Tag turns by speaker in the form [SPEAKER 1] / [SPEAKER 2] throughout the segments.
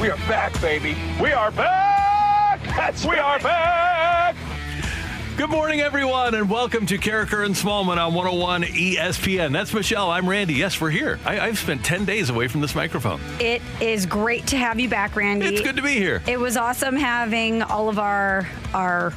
[SPEAKER 1] We are back, baby. We are back. That's we are back.
[SPEAKER 2] Good morning, everyone, and welcome to Karraker and Smallman on 101 ESPN. That's Michelle. I'm Randy. Yes, we're here. I, have spent 10 days away from this microphone.
[SPEAKER 3] It is great to have you back, Randy.
[SPEAKER 2] It's good to be here.
[SPEAKER 3] It was awesome having all of our our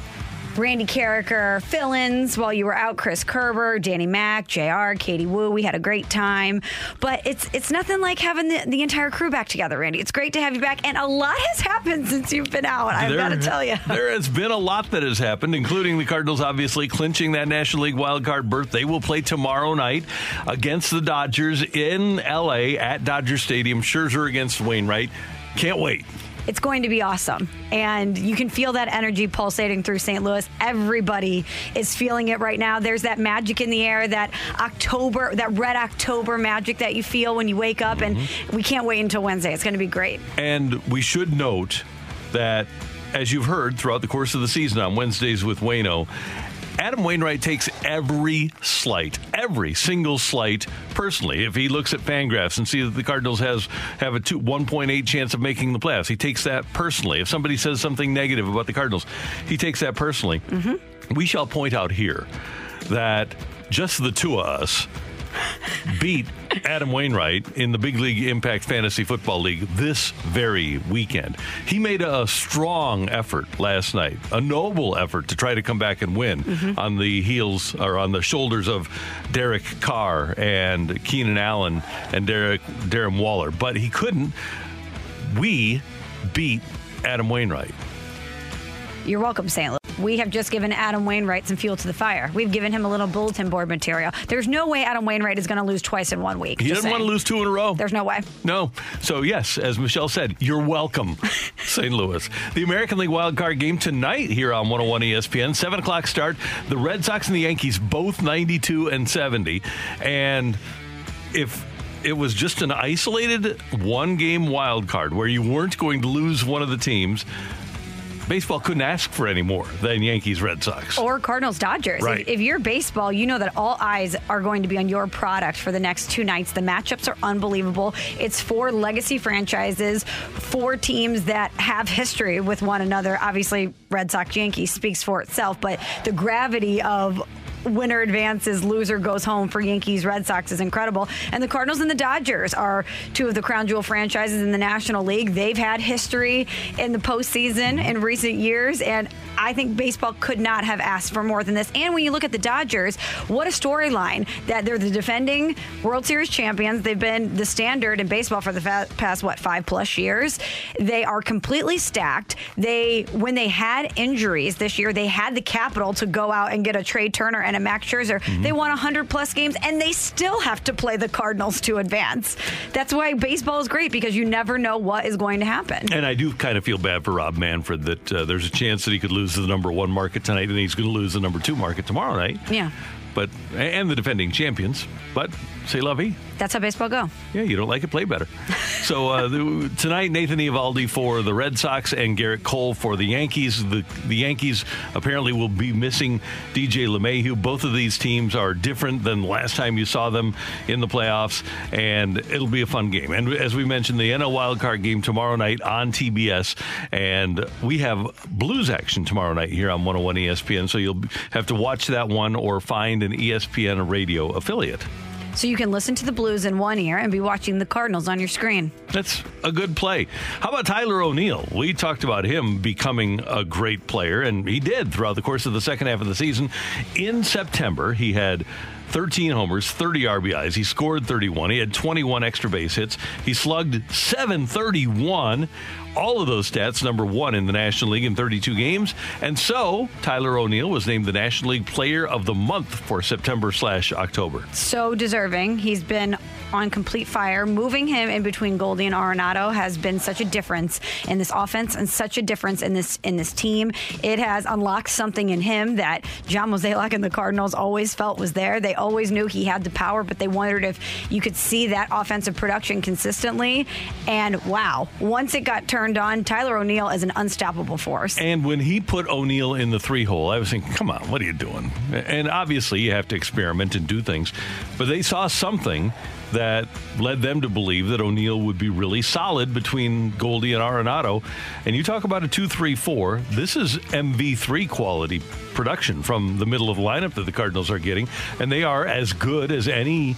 [SPEAKER 3] Randy Karraker fill-ins while you were out. Chris Kerber, Danny Mack, Jr., Katie Woo. We had a great time, but it's it's nothing like having the, the entire crew back together, Randy. It's great to have you back, and a lot has happened since you've been out. I've got to tell you,
[SPEAKER 2] there has been a lot that has happened, including the Cardinals obviously clinching that National League wild card berth. They will play tomorrow night against the Dodgers in L.A. at Dodger Stadium. Scherzer against Wainwright. Can't wait.
[SPEAKER 3] It's going to be awesome. And you can feel that energy pulsating through St. Louis. Everybody is feeling it right now. There's that magic in the air, that October, that red October magic that you feel when you wake up. And mm-hmm. we can't wait until Wednesday. It's going to be great.
[SPEAKER 2] And we should note that as you've heard throughout the course of the season on Wednesdays with Wayno, Adam Wainwright takes every slight, every single slight personally. If he looks at Fangraphs and sees that the Cardinals has have a two, 1.8 chance of making the playoffs, he takes that personally. If somebody says something negative about the Cardinals, he takes that personally. Mm-hmm. We shall point out here that just the two of us beat Adam Wainwright in the Big League Impact Fantasy Football League this very weekend. He made a strong effort last night, a noble effort to try to come back and win mm-hmm. on the heels or on the shoulders of Derek Carr and Keenan Allen and Derek Darren Waller, but he couldn't. We beat Adam Wainwright.
[SPEAKER 3] You're welcome, St. Louis. We have just given Adam Wainwright some fuel to the fire. We've given him a little bulletin board material. There's no way Adam Wainwright is going to lose twice in one week.
[SPEAKER 2] He doesn't want to lose two in a row.
[SPEAKER 3] There's no way.
[SPEAKER 2] No. So, yes, as Michelle said, you're welcome, St. Louis. The American League wild card game tonight here on 101 ESPN. 7 o'clock start. The Red Sox and the Yankees both 92 and 70. And if it was just an isolated one game wild card where you weren't going to lose one of the teams, baseball couldn't ask for any more than Yankees Red Sox
[SPEAKER 3] or Cardinals Dodgers.
[SPEAKER 2] Right.
[SPEAKER 3] If, if, you're baseball, you know that all eyes are going to be on your product for the next two nights. The matchups are unbelievable. It's four legacy franchises, four teams that have history with one another. Obviously, Red Sox Yankees speaks for itself, but the gravity of winner advances, loser goes home for Yankees Red Sox is incredible. And the Cardinals and the Dodgers are two of the crown jewel franchises in the National League. They've had history in the postseason in recent years, and I think baseball could not have asked for more than this. And when you look at the Dodgers, what a storyline that they're the defending World Series champions. They've been the standard in baseball for the past what five plus years. They are completely stacked. They when they had injuries this year, they had the capital to go out and get a Trea Turner and a Max Scherzer. Mm-hmm. They won 100 plus games, and they still have to play the Cardinals to advance. That's why baseball is great because you never know what is going to happen.
[SPEAKER 2] And I do kind of feel bad for Rob Manfred that uh, there's a chance that he could lose lose the number one market tonight, and he's going to lose the number two market tomorrow night.
[SPEAKER 3] Yeah.
[SPEAKER 2] But and the defending champions. But say lovey.
[SPEAKER 3] That's how baseball go.
[SPEAKER 2] Yeah, you don't like it, play better. so uh, the, tonight, Nathan Eovaldi for the Red Sox and Gerrit Cole for the Yankees. The the Yankees apparently will be missing DJ LeMahieu. Both of these teams are different than last time you saw them in the playoffs, and it'll be a fun game. And as we mentioned, the NL wildcard game tomorrow night on TBS, and we have Blues action tomorrow night here on 101 ESPN. So you'll have to watch that one or find an ESPN radio affiliate.
[SPEAKER 3] So you can listen to the Blues in one ear and be watching the Cardinals on your screen.
[SPEAKER 2] That's a good play. How about Tyler O'Neill? We talked about him becoming a great player, and he did throughout the course of the second half of the season. In September, he had 13 homers, 30 RBIs. He scored 31. He had 21 extra base hits. He slugged 731. All of those stats, number one in the National League in 32 games. And so Tyler O'Neill was named the National League Player of the Month for September slash October.
[SPEAKER 3] So deserving. He's been on complete fire. Moving him in between Goldie and Arenado has been such a difference in this offense and such a difference in this in this team. It has unlocked something in him that John Mozeliak and the Cardinals always felt was there. They always knew he had the power, but they wondered if you could see that offensive production consistently. And wow, once it got turned on, Tyler O'Neill is an unstoppable force.
[SPEAKER 2] And when he put O'Neill in the three hole, I was thinking, come on, what are you doing? And obviously, you have to experiment and do things. But they saw something that led them to believe that O'Neill would be really solid between Goldie and Arenado. And you talk about a 2 3 4. This is MV3 quality production from the middle of the lineup that the Cardinals are getting. And they are as good as any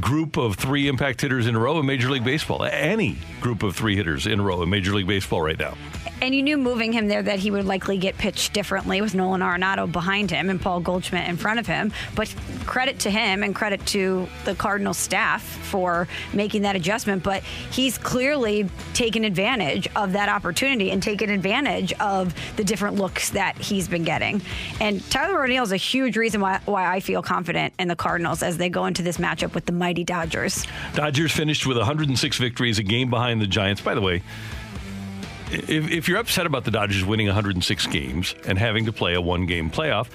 [SPEAKER 2] group of three impact hitters in a row in Major League Baseball. Any group of three hitters in a row in Major League Baseball right now.
[SPEAKER 3] And you knew moving him there that he would likely get pitched differently with Nolan Arenado behind him and Paul Goldschmidt in front of him. But credit to him and credit to the Cardinal staff for making that adjustment. But he's clearly taken advantage of that opportunity and taken advantage of the different looks that he's been getting. And Tyler O'Neill is a huge reason why, why I feel confident in the Cardinals as they go into this matchup with the mighty Dodgers.
[SPEAKER 2] Dodgers finished with 106 victories, a game behind the Giants. By the way, if, if you're upset about the Dodgers winning 106 games and having to play a one game playoff,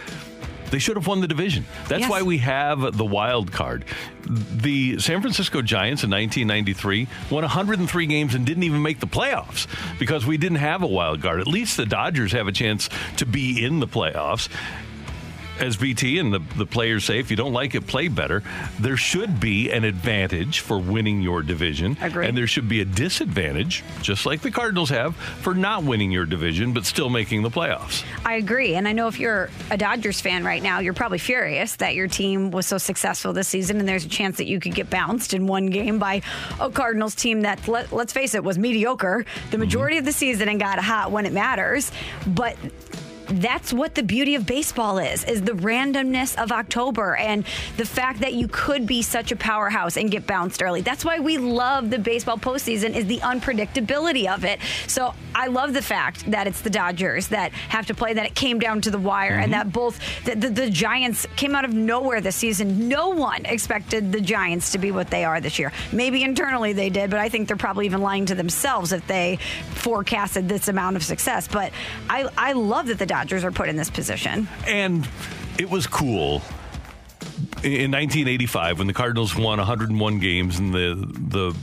[SPEAKER 2] they should have won the division. That's
[SPEAKER 3] Yes.
[SPEAKER 2] why we have the wild card. The San Francisco Giants in 1993 won 103 games and didn't even make the playoffs because we didn't have a wild card. At least the Dodgers have a chance to be in the playoffs. As BT and the, the players say, if you don't like it, play better. There should be an advantage for winning your division.
[SPEAKER 3] Agreed.
[SPEAKER 2] And there should be a disadvantage, just like the Cardinals have, for not winning your division but still making the playoffs.
[SPEAKER 3] I agree. And I know if you're a Dodgers fan right now, you're probably furious that your team was so successful this season and there's a chance that you could get bounced in one game by a Cardinals team that, let, let's face it, was mediocre the majority mm-hmm. of the season and got hot when it matters. But that's what the beauty of baseball is is the randomness of october and the fact that you could be such a powerhouse and get bounced early. That's why we love the baseball postseason is the unpredictability of it. So i love the fact that it's the dodgers that have to play that it came down to the wire and mm-hmm. that both the, the, the giants came out of nowhere this season. No one expected the giants to be what they are this year. Maybe internally they did but i think they're probably even lying to themselves if they forecasted this amount of success. But i, I love that the dodgers are put in this position
[SPEAKER 2] And it was cool in 1985 when the Cardinals won 101 games and the the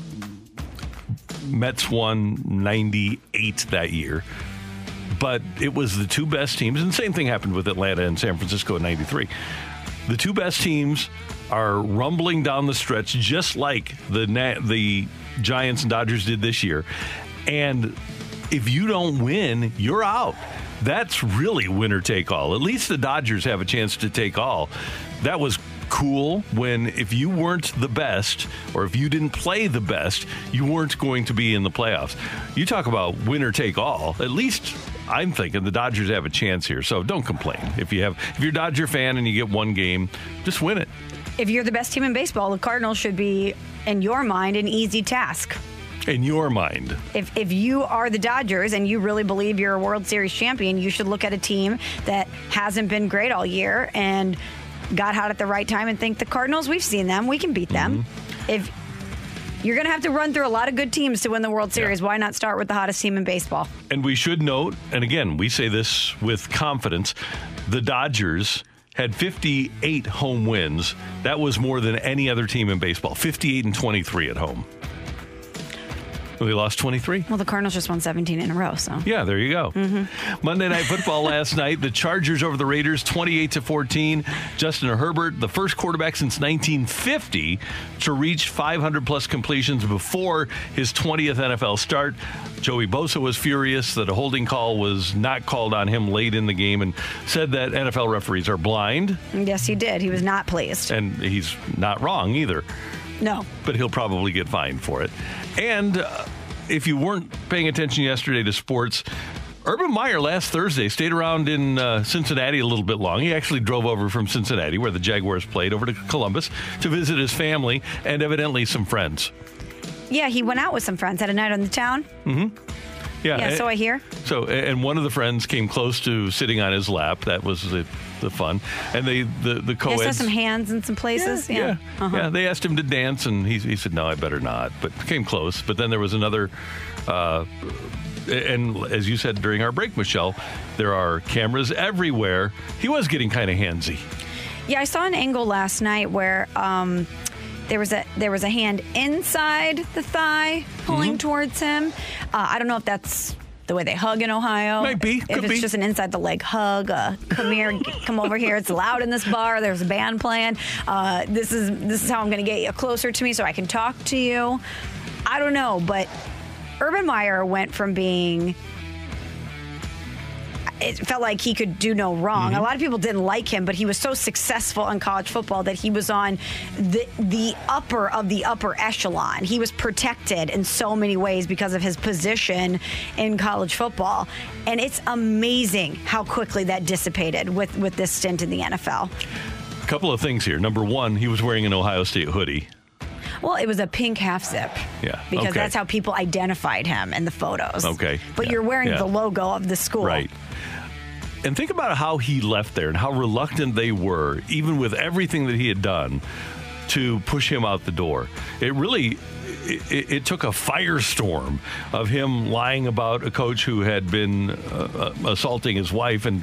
[SPEAKER 2] Mets won 98 that year. But it was the two best teams, and the same thing happened with Atlanta and San Francisco in '93. The two best teams are rumbling down the stretch, just like the the Giants and Dodgers did this year. And if you don't win, you're out. That's really winner take all. At least the Dodgers have a chance to take all. That was cool when if you weren't the best or if you didn't play the best, you weren't going to be in the playoffs. You talk about winner take all. At least I'm thinking the Dodgers have a chance here. So don't complain. If you have if you're a Dodger fan and you get one game, just win it.
[SPEAKER 3] if you're the best team in baseball the cardinals should be in your mind an easy task
[SPEAKER 2] In your mind.
[SPEAKER 3] if if you are the Dodgers and you really believe you're a World Series champion, you should look at a team that hasn't been great all year and got hot at the right time and think the Cardinals, we've seen them, we can beat them.
[SPEAKER 2] Mm-hmm.
[SPEAKER 3] If you're going to have to run through a lot of good teams to win the World Series, why not start with the hottest team in baseball?
[SPEAKER 2] And we should note, and again, we say this with confidence, the Dodgers had 58 home wins. That was more than any other team in baseball. 58 and 23 at home. They lost 23.
[SPEAKER 3] Well, the Cardinals just won 17 in a row, so.
[SPEAKER 2] Yeah, there you go. Mm-hmm. Monday Night Football last night, the Chargers over the Raiders, 28 to 14. Justin Herbert, the first quarterback since 1950 to reach 500 plus completions before his 20th NFL start. Joey Bosa was furious that a holding call was not called on him late in the game and said that NFL referees are blind,
[SPEAKER 3] Yes, he did. He was not pleased.
[SPEAKER 2] and he's not wrong either
[SPEAKER 3] No.
[SPEAKER 2] but he'll probably get fined for it. And uh, if you weren't paying attention yesterday to sports, Urban Meyer last Thursday stayed around in uh, Cincinnati a little bit long. He actually drove over from Cincinnati, where the Jaguars played, over to Columbus to visit his family and evidently some friends.
[SPEAKER 3] Yeah, he went out with some friends, had a night on the town. Mm-hmm.
[SPEAKER 2] Yeah,
[SPEAKER 3] Yeah,
[SPEAKER 2] and-
[SPEAKER 3] so I hear.
[SPEAKER 2] So, and one of the friends came close to sitting on his lap. That was the, the fun. And they, the the
[SPEAKER 3] He
[SPEAKER 2] co-eds.
[SPEAKER 3] saw some hands in some places.
[SPEAKER 2] Yeah,
[SPEAKER 3] Yeah.
[SPEAKER 2] yeah.
[SPEAKER 3] Uh-huh.
[SPEAKER 2] Yeah, They asked him to dance, and he, he said, "No, I better not." But came close. But then there was another. Uh, and as you said during our break, Michelle, there are cameras everywhere. He was getting kind of handsy.
[SPEAKER 3] Yeah, I saw an angle last night where um, there was a there was a hand inside the thigh pulling
[SPEAKER 2] Mm-hmm.
[SPEAKER 3] towards him. Uh, I don't know if that's the way they hug in Ohio.
[SPEAKER 2] Might be,
[SPEAKER 3] If
[SPEAKER 2] could
[SPEAKER 3] it's
[SPEAKER 2] be.
[SPEAKER 3] just an inside the leg hug, uh, come here, come over here. It's loud in this bar. There's a band playing. Uh, this is this is how I'm going to get you closer to me so I can talk to you. I don't know, but Urban Meyer went from being it felt like he could do no wrong.
[SPEAKER 2] Mm-hmm.
[SPEAKER 3] A lot of people didn't like him, but he was so successful in college football that he was on the the upper of the upper echelon. He was protected in so many ways because of his position in college football. And it's amazing how quickly that dissipated with with this stint in the NFL.
[SPEAKER 2] A couple of things here. Number one, he was wearing an Ohio State hoodie.
[SPEAKER 3] Well, it was a pink half zip.
[SPEAKER 2] Yeah,
[SPEAKER 3] Because
[SPEAKER 2] okay.
[SPEAKER 3] that's how people identified him in the photos.
[SPEAKER 2] Okay,
[SPEAKER 3] But
[SPEAKER 2] yeah,
[SPEAKER 3] you're wearing
[SPEAKER 2] yeah.
[SPEAKER 3] the logo of the school.
[SPEAKER 2] Right. And think about how he left there and how reluctant they were, even with everything that he had done, to push him out the door. It really. It, it took a firestorm of him lying about a coach who had been uh, assaulting his wife, and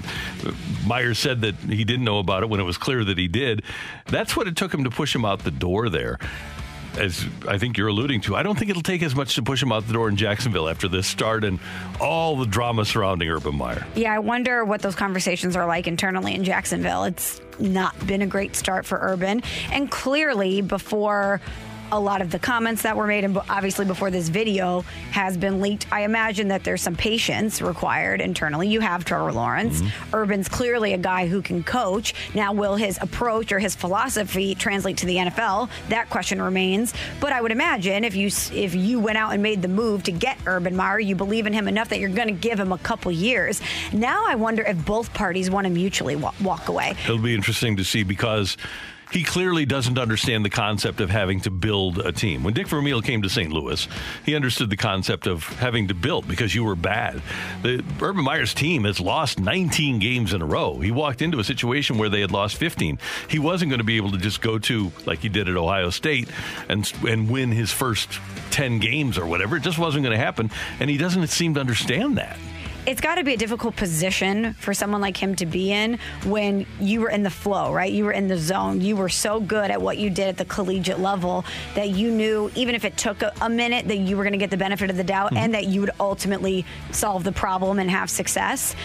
[SPEAKER 2] Myers said that he didn't know about it when it was clear that he did. That's what it took him to push him out the door there as I think you're alluding to, I don't think it'll take as much to push him out the door in Jacksonville after this start and all the drama surrounding Urban Meyer.
[SPEAKER 3] Yeah, I wonder what those conversations are like internally in Jacksonville. It's not been a great start for Urban. And clearly, before a lot of the comments that were made, and obviously before this video has been leaked, I imagine that there's some patience required internally. You have Trevor Lawrence. Mm-hmm. Urban's clearly a guy who can coach. Now, will his approach or his philosophy translate to the NFL? That question remains. But I would imagine if you if you went out and made the move to get Urban Meyer, you believe in him enough that you're going to give him a couple years. Now, I wonder if both parties want to mutually walk away.
[SPEAKER 2] It'll be interesting to see because he clearly doesn't understand the concept of having to build a team. When Dick Vermeil came to St. Louis, he understood the concept of having to build because you were bad. The Urban Meyer's team has lost 19 games in a row. He walked into a situation where they had lost 15. He wasn't going to be able to just go to like he did at Ohio State and and win his first 10 games or whatever. It just wasn't going to happen, and he doesn't seem to understand that.
[SPEAKER 3] It's got to be a difficult position for someone like him to be in when you were in the flow, right? You were in the zone. You were so good at what you did at the collegiate level that you knew, even if it took a, a minute, that you were going to get the benefit of the doubt mm-hmm. and that you would ultimately solve the problem and have success.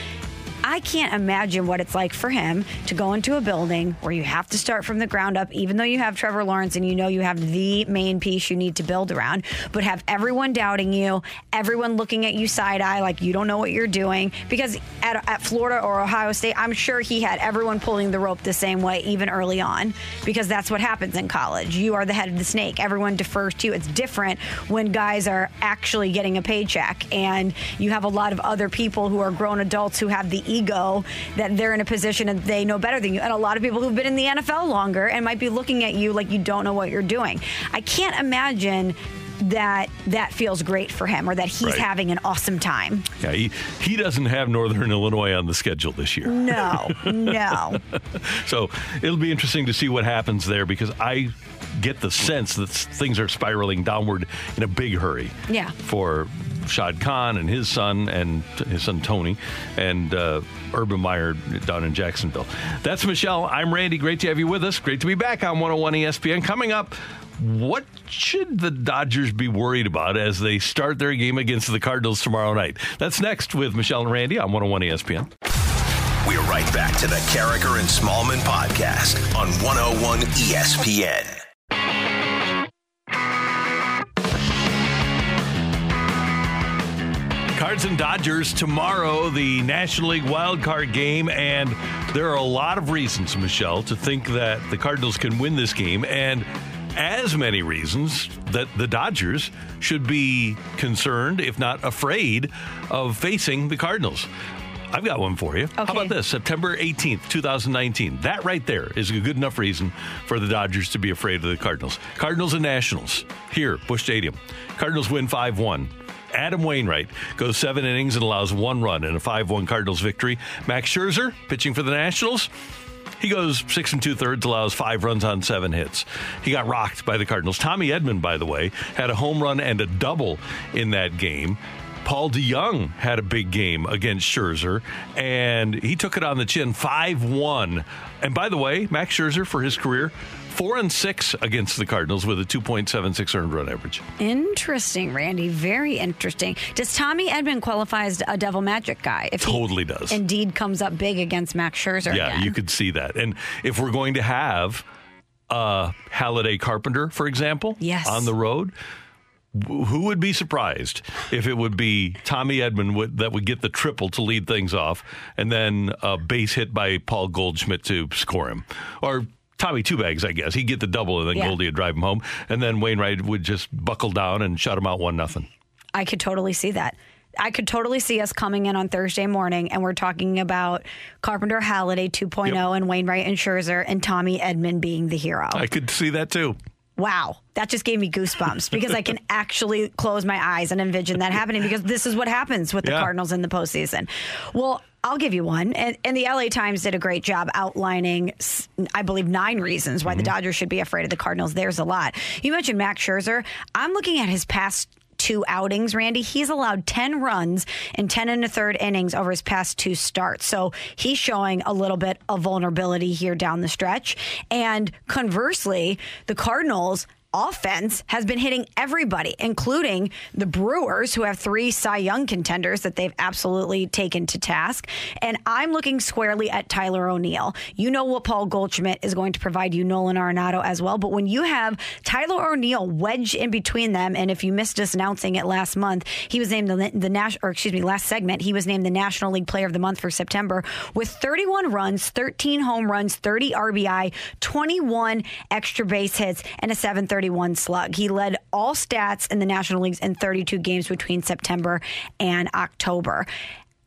[SPEAKER 3] I can't imagine what it's like for him to go into a building where you have to start from the ground up, even though you have Trevor Lawrence and you know you have the main piece you need to build around, but have everyone doubting you, everyone looking at you side eye like you don't know what you're doing. Because at, at Florida or Ohio State, I'm sure he had everyone pulling the rope the same way, even early on, because that's what happens in college. You are the head of the snake, everyone defers to you. It's different when guys are actually getting a paycheck and you have a lot of other people who are grown adults who have the ego that they're in a position and they know better than you. And a lot of people who've been in the NFL longer and might be looking at you like you don't know what you're doing. I can't imagine that that feels great for him or that he's
[SPEAKER 2] Right.
[SPEAKER 3] having an awesome time.
[SPEAKER 2] Yeah, he, he doesn't have Northern Illinois on the schedule this year.
[SPEAKER 3] No, no.
[SPEAKER 2] So it'll be interesting to see what happens there because I get the sense that things are spiraling downward in a big hurry.
[SPEAKER 3] Yeah.
[SPEAKER 2] For Shad Khan and his son and his son Tony and uh, Urban Meyer down in Jacksonville. That's Michelle. I'm Randy. Great to have you with us. Great to be back on 101 ESPN. Coming up, what should the Dodgers be worried about as they start their game against the Cardinals tomorrow night? That's next with Michelle and Randy on 101 ESPN.
[SPEAKER 4] We're right back to the Karraker and Smallman podcast on 101 ESPN.
[SPEAKER 2] Cards and Dodgers tomorrow, the National League wild card game, and there are a lot of reasons, Michelle, to think that the Cardinals can win this game, and as many reasons that the Dodgers should be concerned, if not afraid, of facing the Cardinals. I've got one for you. How about this? September 18th, 2019. That right there is a good enough reason for the Dodgers to be afraid of the Cardinals. Cardinals and Nationals here, Busch Stadium. Cardinals win 5 1. Adam Wainwright goes seven innings and allows one run in a 5 1 Cardinals victory. Max Scherzer, pitching for the Nationals, he goes six and two thirds, allows five runs on seven hits. He got rocked by the Cardinals. Tommy Edman, by the way, had a home run and a double in that game. Paul DeJong had a big game against Scherzer, and he took it on the chin 5 1. And by the way, Max Scherzer, for his career, 4 and 6 against the Cardinals with a 2.76 earned run average.
[SPEAKER 3] Interesting, Randy. Very interesting. Does Tommy Edman qualify as a devil magic guy? If he
[SPEAKER 2] Totally does.
[SPEAKER 3] Indeed, comes up big against Max Scherzer.
[SPEAKER 2] Yeah,
[SPEAKER 3] again?
[SPEAKER 2] you could see that. And if we're going to have uh, Holliday Carpenter, for example,
[SPEAKER 3] Yes.
[SPEAKER 2] on the road, who would be surprised if it would be Tommy Edman would, that would get the triple to lead things off, and then a base hit by Paul Goldschmidt to score him, or Tommy Two Bags, I guess he'd get the double, and then
[SPEAKER 3] Yeah.
[SPEAKER 2] Goldie would drive him home, and then Wainwright would just buckle down and shut him out one nothing.
[SPEAKER 3] I could totally see that. I could totally see us coming in on Thursday morning and we're talking about Carpenter Holliday 2.0
[SPEAKER 2] Yep.
[SPEAKER 3] and Wainwright and Scherzer and Tommy Edman being the hero.
[SPEAKER 2] I could see that too.
[SPEAKER 3] Wow, that just gave me goosebumps because I can actually close my eyes and envision that happening because this is what happens with the
[SPEAKER 2] Yeah.
[SPEAKER 3] Cardinals in the postseason. Well, I'll give you one. And, and the LA Times did a great job outlining, I believe, nine reasons why the mm-hmm. Dodgers should be afraid of the Cardinals. There's a lot. You mentioned Max Scherzer. I'm looking at his past two outings, Randy. He's allowed 10 runs in 10 and a third innings over his past two starts. So he's showing a little bit of vulnerability here down the stretch. And conversely, the Cardinals offense has been hitting everybody, including the Brewers, who have three Cy Young contenders that they've absolutely taken to task. And I'm looking squarely at Tyler O'Neill. You know what Paul Goldschmidt is going to provide you, Nolan Arenado as well. But when you have Tyler O'Neill wedged in between them, and if you missed us announcing it last month, he was named the, the national, or excuse me, last segment, he was named the National League Player of the Month for September with 31 runs, 13 home runs, 30 RBI, 21 extra base hits, and a 731 slug. He led all stats in the National Leagues in 32 games between September and October.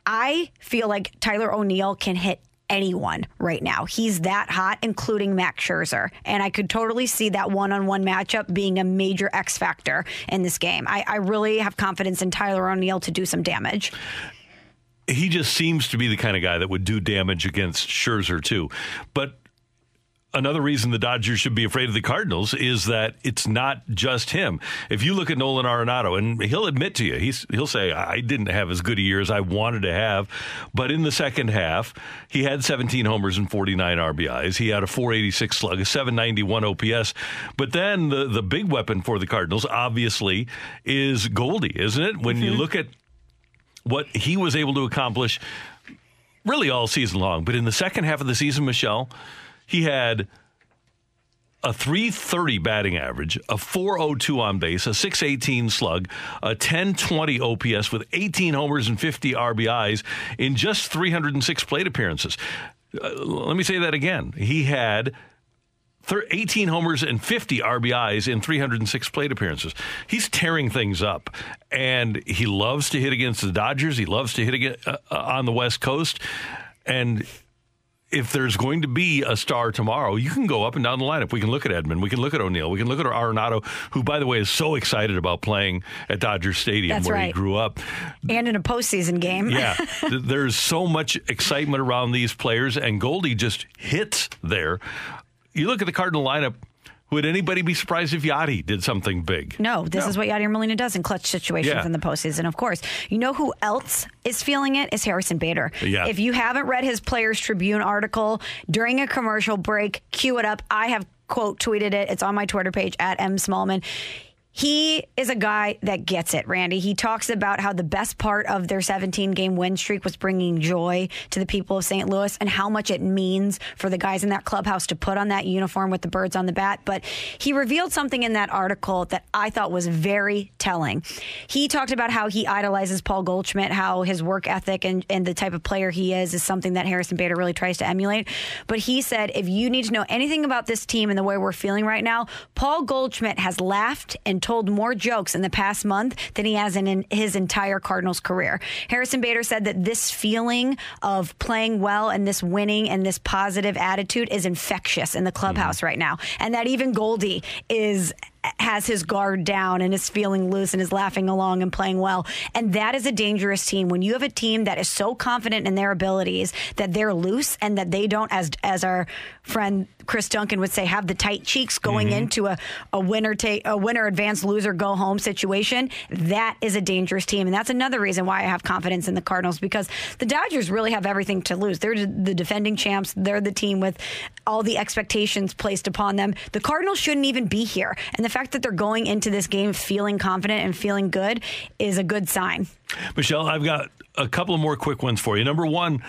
[SPEAKER 3] I feel like Tyler O'Neill can hit anyone right now. He's that hot, including Max Scherzer. And I could totally see that one on one matchup being a major X factor in this game. I, I really have confidence in Tyler O'Neill to do some damage.
[SPEAKER 2] he just seems to be the kind of guy that would do damage against Scherzer too. But another reason the Dodgers should be afraid of the Cardinals is that it's not just him. If you look at Nolan Arenado, and he'll admit to you, he's he'll say, "I didn't have as good a year as I wanted to have," but in the second half, he had 17 homers and 49 RBIs. He had a 486 slug, a 791 OPS. But then the the big weapon for the Cardinals, obviously, is Goldie, isn't it? When you mm-hmm. look at what he was able to accomplish really all season long. But in the second half of the season, Michelle, he had a 330 batting average, a 402 on base, a 618 slug, a 1020 OPS with 18 homers and 50 RBIs in just 306 plate appearances. Uh, let me say that again. He had 18 homers and 50 RBIs in 306 plate appearances. He's tearing things up, and he loves to hit against the Dodgers. He loves to hit again, uh, uh, on the West Coast, and if there's going to be a star tomorrow, you can go up and down the lineup. We can look at Edman. We can look at O'Neill. We can look at Arenado, who, by the way, is so excited about playing at Dodger Stadium
[SPEAKER 3] That's
[SPEAKER 2] where he grew up.
[SPEAKER 3] And in a postseason game.
[SPEAKER 2] Yeah, there's so much excitement around these players, and Goldie just hits there. You look at the Cardinal lineup Would anybody be surprised if Yadi did something big?
[SPEAKER 3] No, this is what Yadier Molina does in clutch situations
[SPEAKER 2] Yeah.
[SPEAKER 3] in the postseason, of course. You know who else is feeling it? Is Harrison Bader.
[SPEAKER 2] Yeah.
[SPEAKER 3] If you haven't read his Players Tribune article during a commercial break, cue it up. I have quote tweeted it. It's on my Twitter page at M Smallman. He is a guy that gets it, Randy. He talks about how the best part of their 17 game win streak was bringing joy to the people of St. Louis and how much it means for the guys in that clubhouse to put on that uniform with the birds on the bat. But he revealed something in that article that I thought was very telling. He talked about how he idolizes Paul Goldschmidt, how his work ethic and, and the type of player he is is something that Harrison Bader really tries to emulate. But he said, if you need to know anything about this team and the way we're feeling right now, Paul Goldschmidt has laughed and told more jokes in the past month than he has in, his entire Cardinals career. Harrison Bader said that this feeling of playing well and this winning and this positive attitude is infectious in the clubhouse mm-hmm. right now. And that even Goldie is has his guard down and is feeling loose and is laughing along and playing well. And that is a dangerous team. When you have a team that is so confident in their abilities that they're loose and that they don't, as as our friend Chris Duncan would say, have the tight cheeks going mm-hmm. into a, a winner take a winner advance loser go home situation, that is a dangerous team. And that's another reason why I have confidence in the Cardinals because the Dodgers really have everything to lose. They're the defending champs. They're the team with all the expectations placed upon them. The Cardinals shouldn't even be here. And the fact that they're going into this game feeling confident and feeling good is a good sign.
[SPEAKER 2] Michelle, I've got a couple of more quick ones for you. Number one,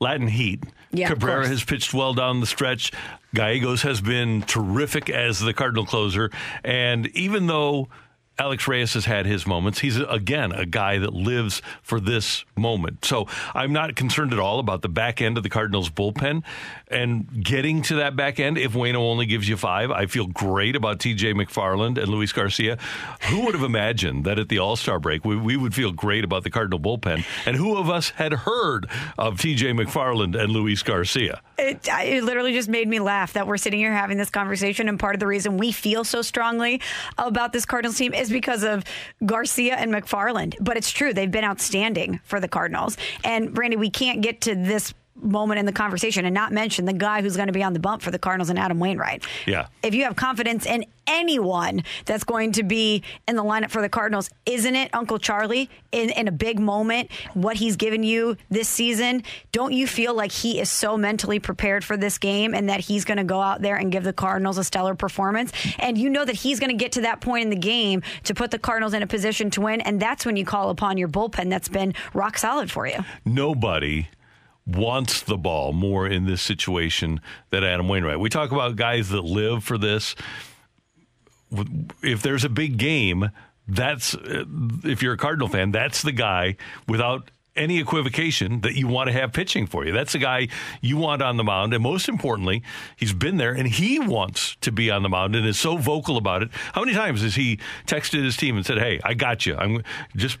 [SPEAKER 2] Latin Heat.
[SPEAKER 3] Yeah,
[SPEAKER 2] Cabrera has pitched well down the stretch. Gallegos has been terrific as the Cardinal closer. And even though Alex Reyes has had his moments, he's again a guy that lives for this moment. So I'm not concerned at all about the back end of the Cardinals bullpen and getting to that back end. If Wayno only gives you five, I feel great about TJ McFarland and Luis Garcia. Who would have imagined that at the All Star break we, we would feel great about the Cardinal bullpen? And who of us had heard of TJ McFarland and Luis Garcia?
[SPEAKER 3] It, it literally just made me laugh that we're sitting here having this conversation. And part of the reason we feel so strongly about this Cardinals team is because of Garcia and McFarland. But it's true, they've been outstanding for the Cardinals. And Randy, we can't get to this moment in the conversation and not mention the guy who's going to be on the bump for the Cardinals and Adam Wainwright.
[SPEAKER 2] Yeah.
[SPEAKER 3] If you have confidence in anyone that's going to be in the lineup for the Cardinals, isn't it Uncle Charlie in, in a big moment, what he's given you this season? Don't you feel like he is so mentally prepared for this game and that he's going to go out there and give the Cardinals a stellar performance? And you know that he's going to get to that point in the game to put the Cardinals in a position to win. And that's when you call upon your bullpen that's been rock solid for you.
[SPEAKER 2] nobody wants the ball more in this situation than Adam Wainwright. We talk about guys that live for this. If there's a big game, that's uh, if you're a Cardinal fan, that's the guy without any equivocation that you want to have pitching for you. That's the guy you want on the mound. And most importantly, he's been there and he wants to be on the mound and is so vocal about it. How many times has he texted his team and said, Hey, I got you. I'm just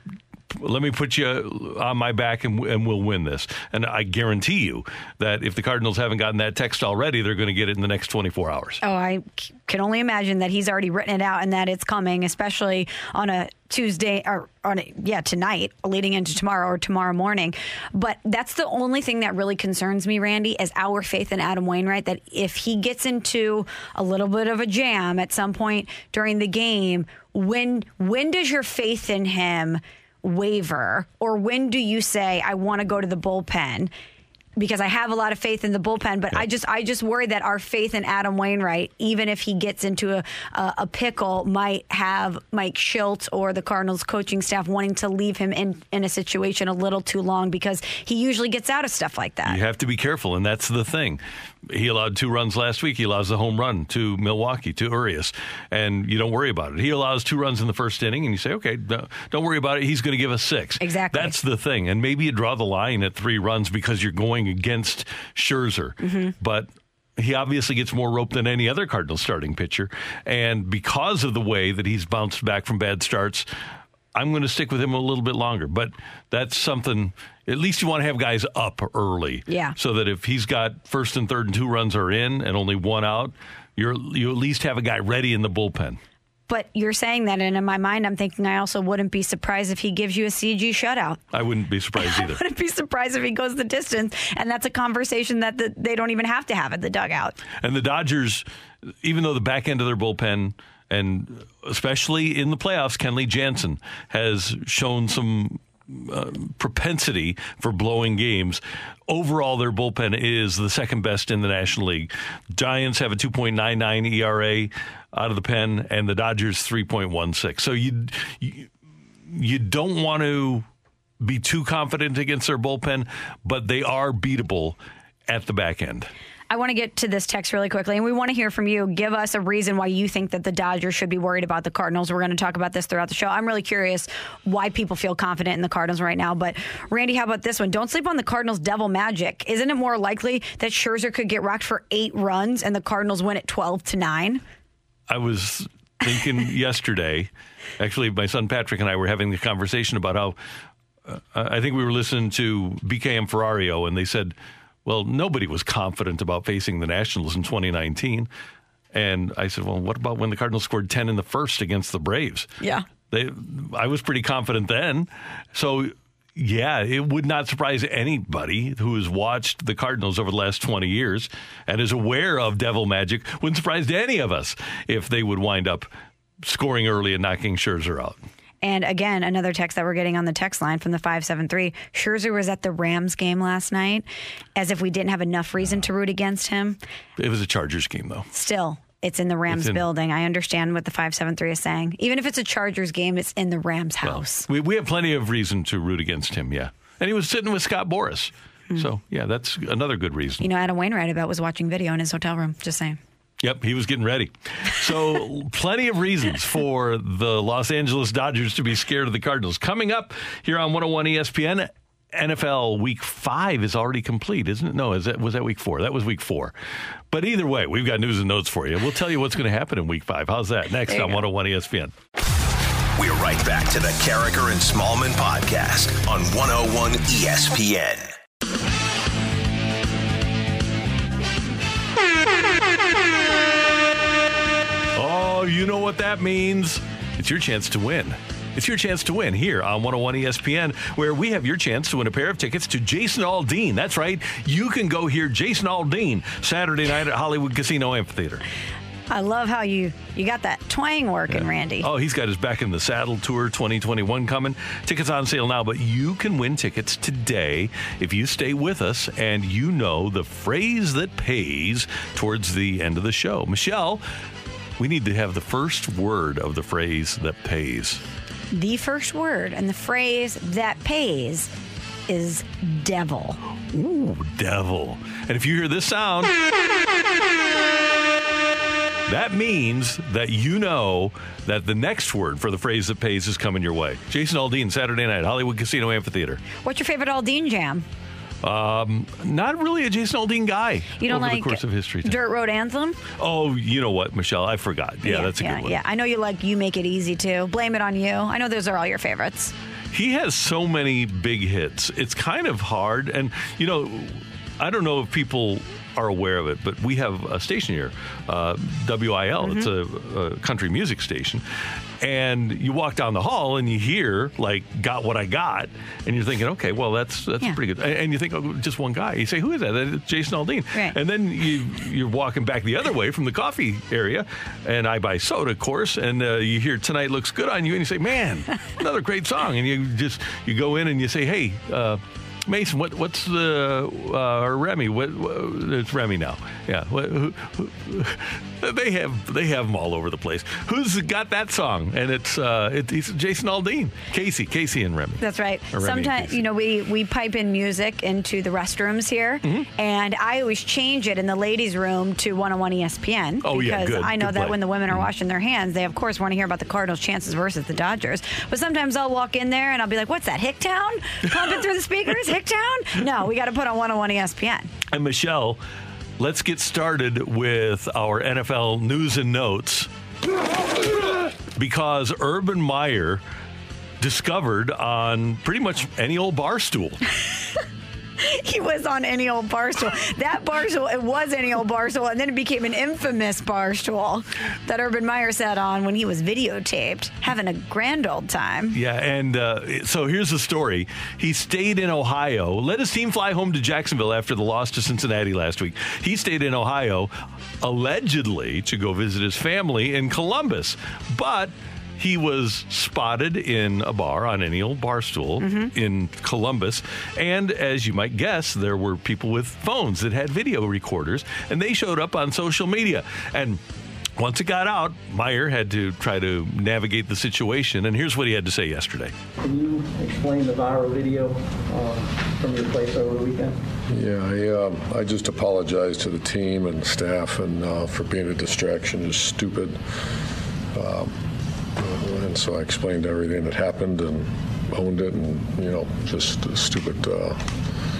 [SPEAKER 2] let me put you on my back and, and we'll win this. And I guarantee you that if the Cardinals haven't gotten that text already, they're going to get it in the next 24 hours.
[SPEAKER 3] Oh, I can only imagine that he's already written it out and that it's coming, especially on a Tuesday or on a, yeah tonight, leading into tomorrow or tomorrow morning. But that's the only thing that really concerns me, Randy, is our faith in Adam Wainwright. That if he gets into a little bit of a jam at some point during the game, when when does your faith in him waver, or when do you say I want to go to the bullpen? because I have a lot of faith in the bullpen, but I just I just worry that our faith in Adam Wainwright, even if he gets into a, a, a pickle, might have Mike Shildt or the Cardinals coaching staff wanting to leave him in, in a situation a little too long because he usually gets out of stuff like that.
[SPEAKER 2] You have to be careful, and that's the thing. He allowed two runs last week. He allows the home run to Milwaukee, to Urias, and you don't worry about it. He allows two runs in the first inning, and you say, okay, don't worry about it. He's going to give us six.
[SPEAKER 3] Exactly.
[SPEAKER 2] That's the thing. And maybe you draw the line at three runs because you're going against Scherzer.
[SPEAKER 3] Mm-hmm.
[SPEAKER 2] But he obviously gets more rope than any other Cardinal starting pitcher. And because of the way that he's bounced back from bad starts, I'm going to stick with him a little bit longer. But that's something, at least you want to have guys up early.
[SPEAKER 3] Yeah.
[SPEAKER 2] So that if he's got first and third and two runs are in and only one out, you're, you at least have a guy ready in the bullpen.
[SPEAKER 3] But you're saying that, and in my mind, I'm thinking I also wouldn't be surprised if he gives you a CG shutout.
[SPEAKER 2] I wouldn't be surprised either.
[SPEAKER 3] I wouldn't be surprised if he goes the distance, and that's a conversation that the, they don't even have to have at the dugout.
[SPEAKER 2] And the Dodgers, even though the back end of their bullpen and especially in the playoffs, Kenley Jansen has shown some uh, propensity for blowing games. Overall, their bullpen is the second best in the National League. Giants have a 2.99 ERA out of the pen, and the Dodgers 3.16. So you you, you don't want to be too confident against their bullpen, but they are beatable at the back end.
[SPEAKER 3] I want to get to this text really quickly, and we want to hear from you. Give us a reason why you think that the Dodgers should be worried about the Cardinals. We're going to talk about this throughout the show. I'm really curious why people feel confident in the Cardinals right now. But Randy, how about this one? Don't sleep on the Cardinals' devil magic. Isn't it more likely that Scherzer could get rocked for eight runs and the Cardinals win at 12 to nine?
[SPEAKER 2] I was thinking yesterday. Actually, my son Patrick and I were having the conversation about how uh, I think we were listening to BKM Ferrario, and they said well, nobody was confident about facing the Nationals in 2019. And I said, well, what about when the Cardinals scored 10 in the first against the Braves?
[SPEAKER 3] Yeah.
[SPEAKER 2] They, I was pretty confident then. So, yeah, it would not surprise anybody who has watched the Cardinals over the last 20 years and is aware of devil magic. Wouldn't surprise any of us if they would wind up scoring early and knocking Scherzer out.
[SPEAKER 3] And again, another text that we're getting on the text line from the 573 Scherzer was at the Rams game last night, as if we didn't have enough reason to root against him.
[SPEAKER 2] It was a Chargers game, though.
[SPEAKER 3] Still, it's in the Rams in, building. I understand what the 573 is saying. Even if it's a Chargers game, it's in the Rams house.
[SPEAKER 2] Well, we, we have plenty of reason to root against him, yeah. And he was sitting with Scott Boras. Mm. So, yeah, that's another good reason.
[SPEAKER 3] You know, Adam Wainwright about was watching video in his hotel room. Just saying.
[SPEAKER 2] Yep, he was getting ready. So, plenty of reasons for the Los Angeles Dodgers to be scared of the Cardinals. Coming up here on 101 ESPN, NFL Week Five is already complete, isn't it? No, is that was that Week Four? That was Week Four. But either way, we've got news and notes for you. We'll tell you what's going to happen in Week Five. How's that? Next on 101 ESPN.
[SPEAKER 4] We're right back to the Karraker and Smallman podcast on 101 ESPN.
[SPEAKER 2] You know what that means. It's your chance to win. It's your chance to win here on 101 ESPN, where we have your chance to win a pair of tickets to Jason Aldean. That's right. You can go hear Jason Aldean Saturday night at Hollywood Casino Amphitheater.
[SPEAKER 3] I love how you you got that twang working, yeah. Randy.
[SPEAKER 2] Oh, he's got his back in the saddle tour 2021 coming. Tickets on sale now, but you can win tickets today if you stay with us and you know the phrase that pays towards the end of the show. Michelle, we need to have the first word of the phrase that pays.
[SPEAKER 3] The first word and the phrase that pays is devil.
[SPEAKER 2] Ooh, devil. And if you hear this sound, that means that you know that the next word for the phrase that pays is coming your way. Jason Aldean, Saturday night, Hollywood Casino Amphitheater.
[SPEAKER 3] What's your favorite Aldean jam?
[SPEAKER 2] Um, not really a Jason Aldean guy.
[SPEAKER 3] You don't
[SPEAKER 2] over
[SPEAKER 3] like
[SPEAKER 2] the course of history.
[SPEAKER 3] Dirt Road Anthem?
[SPEAKER 2] Oh, you know what, Michelle? I forgot. Yeah, yeah that's a
[SPEAKER 3] yeah,
[SPEAKER 2] good one.
[SPEAKER 3] Yeah, I know you like You Make It Easy too. Blame It on You. I know those are all your favorites.
[SPEAKER 2] He has so many big hits. It's kind of hard. And, you know, I don't know if people are aware of it, but we have a station here, uh, WIL. Mm-hmm. It's a, a, country music station. And you walk down the hall and you hear, like, Got What I Got. And you're thinking, okay, well, that's that's yeah. pretty good. And you think, oh, just one guy. You say, who is that? That's Jason Aldean.
[SPEAKER 3] Right.
[SPEAKER 2] And then you, you're walking back the other way from the coffee area. And I buy soda, of course. And uh, you hear Tonight Looks Good on You. And you say, man, another great song. And you just, you go in and you say, hey, uh, Mason, what what's the uh, or Remy? What, what, it's Remy now? Yeah, what, who, who, they have they have them all over the place. Who's got that song? And it's uh, it, it's Jason Aldean, Casey, Casey and Remy.
[SPEAKER 3] That's right. Sometimes you know we we pipe in music into the restrooms here, mm-hmm. and I always change it in the ladies' room to 101 ESPN.
[SPEAKER 2] Oh
[SPEAKER 3] because
[SPEAKER 2] yeah, good.
[SPEAKER 3] I know
[SPEAKER 2] good
[SPEAKER 3] that
[SPEAKER 2] play.
[SPEAKER 3] when the women are
[SPEAKER 2] mm-hmm.
[SPEAKER 3] washing their hands, they of course want to hear about the Cardinals' chances versus the Dodgers. But sometimes I'll walk in there and I'll be like, "What's that? Hicktown pumping through the speakers? Hicktown? No, we got to put on 101 ESPN."
[SPEAKER 2] And Michelle, let's get started with our NFL news and notes because Urban Meyer discovered on pretty much any old bar stool.
[SPEAKER 3] he was on any old barstool. That barstool, it was any old barstool, and then it became an infamous barstool that Urban Meyer sat on when he was videotaped, having a grand old time.
[SPEAKER 2] Yeah, and uh, so here's the story. He stayed in Ohio, let his team fly home to Jacksonville after the loss to Cincinnati last week. He stayed in Ohio, allegedly to go visit his family in Columbus, but he was spotted in a bar on any old bar stool in Columbus. And as you might guess, there were people with phones that had video recorders, and they showed up on social media. And once it got out, Meyer had to try to navigate the situation. And here's what he had to say yesterday.
[SPEAKER 5] Can you explain the viral video um, from your place over the weekend?
[SPEAKER 6] Yeah, I, um, I just apologize to the team and staff and uh, for being a distraction. It's stupid. Um, and so I explained everything that happened and owned it, and you know, just stupid. Uh,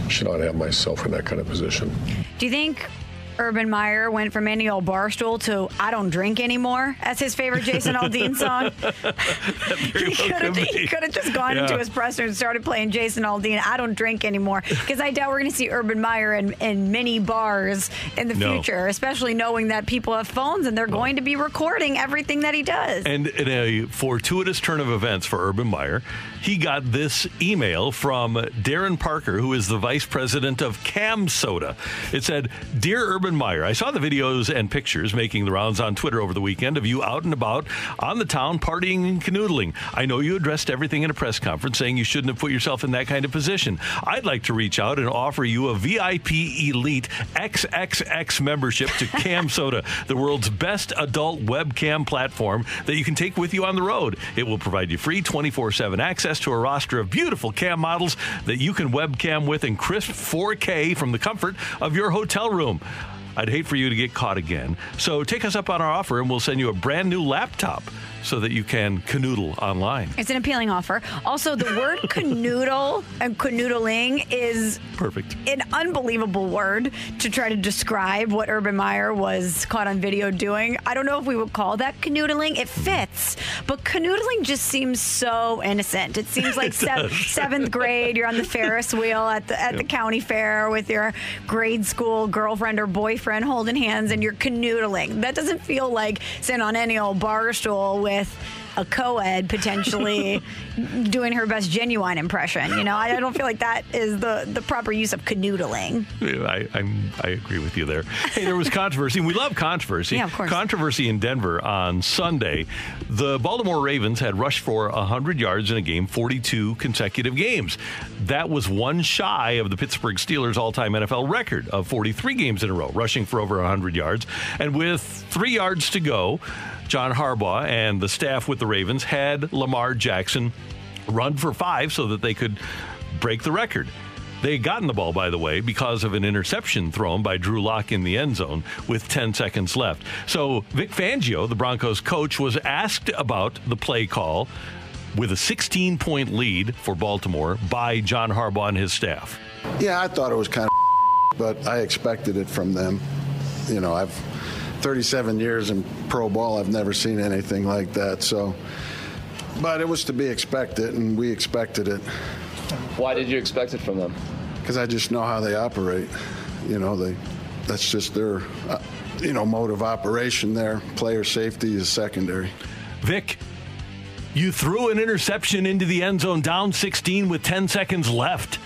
[SPEAKER 6] should not have myself in that kind of position.
[SPEAKER 3] Do you think Urban Meyer went from any old bar stool to I don't drink anymore as his favorite Jason Aldean song? He
[SPEAKER 2] well
[SPEAKER 3] could have
[SPEAKER 2] could be.
[SPEAKER 3] he could have just gone
[SPEAKER 2] Yeah.
[SPEAKER 3] into his presser and started playing Jason Aldean. I don't drink anymore because I doubt we're going to see Urban Meyer in, in many bars in the
[SPEAKER 2] No.
[SPEAKER 3] future, especially knowing that people have phones and they're going to be recording everything that he does.
[SPEAKER 2] And in a fortuitous turn of events for Urban Meyer, he got this email from Darren Parker, who is the vice president of Cam Soda. It said, Dear Urban Meyer, I saw the videos and pictures making the rounds on Twitter over the weekend of you out and about on the town partying and canoodling. I know you addressed everything in a press conference saying you shouldn't have put yourself in that kind of position. I'd like to reach out and offer you a VIP Elite XXX membership to Cam Soda, the world's best adult webcam platform that you can take with you on the road. It will provide you free 24 7 access to a roster of beautiful cam models that you can webcam with in crisp 4K from the comfort of your hotel room. I'd hate for you to get caught again. So take us up on our offer and we'll send you a brand new laptop so that you can canoodle online.
[SPEAKER 3] It's an appealing offer. Also, the word canoodle and canoodling is
[SPEAKER 2] Perfect.
[SPEAKER 3] an unbelievable word to try to describe what Urban Meyer was caught on video doing. I don't know if we would call that canoodling. It mm-hmm. fits, but canoodling just seems so innocent. It seems like sev- seventh grade. You're on the Ferris wheel at the at the county fair with your grade school girlfriend or boyfriend holding hands, and you're canoodling. That doesn't feel like sitting on any old bar stool with a co-ed potentially doing her best genuine impression. You know, I I don't feel like that is the the proper use of canoodling.
[SPEAKER 2] I, I'm, I agree with you there. Hey, there was controversy. We love controversy.
[SPEAKER 3] Yeah, of course.
[SPEAKER 2] Controversy in Denver on Sunday. The Baltimore Ravens had rushed for 100 yards in a game, 42 consecutive games. That was one shy of the Pittsburgh Steelers' all-time NFL record of 43 games in a row, rushing for over 100 yards. And with three yards to go, John Harbaugh and the staff with the Ravens had Lamar Jackson run for five so that they could break the record. They had gotten the ball, by the way, because of an interception thrown by Drew Lock in the end zone with 10 seconds left. So Vic Fangio, the Broncos coach, was asked about the play call with a 16 point lead for Baltimore by John Harbaugh and his staff.
[SPEAKER 7] Yeah, I thought it was kind of, but I expected it from them. You know, I've 37 years in pro ball. I've never seen anything like that. So, but it was to be expected, and we expected it
[SPEAKER 5] Why did you expect it from them?
[SPEAKER 7] because I just know how they operate. You know, they that's just their, uh, you know, mode of operation. There, player safety is secondary.
[SPEAKER 2] Vic, you threw an interception into the end zone down 16 with 10 seconds left.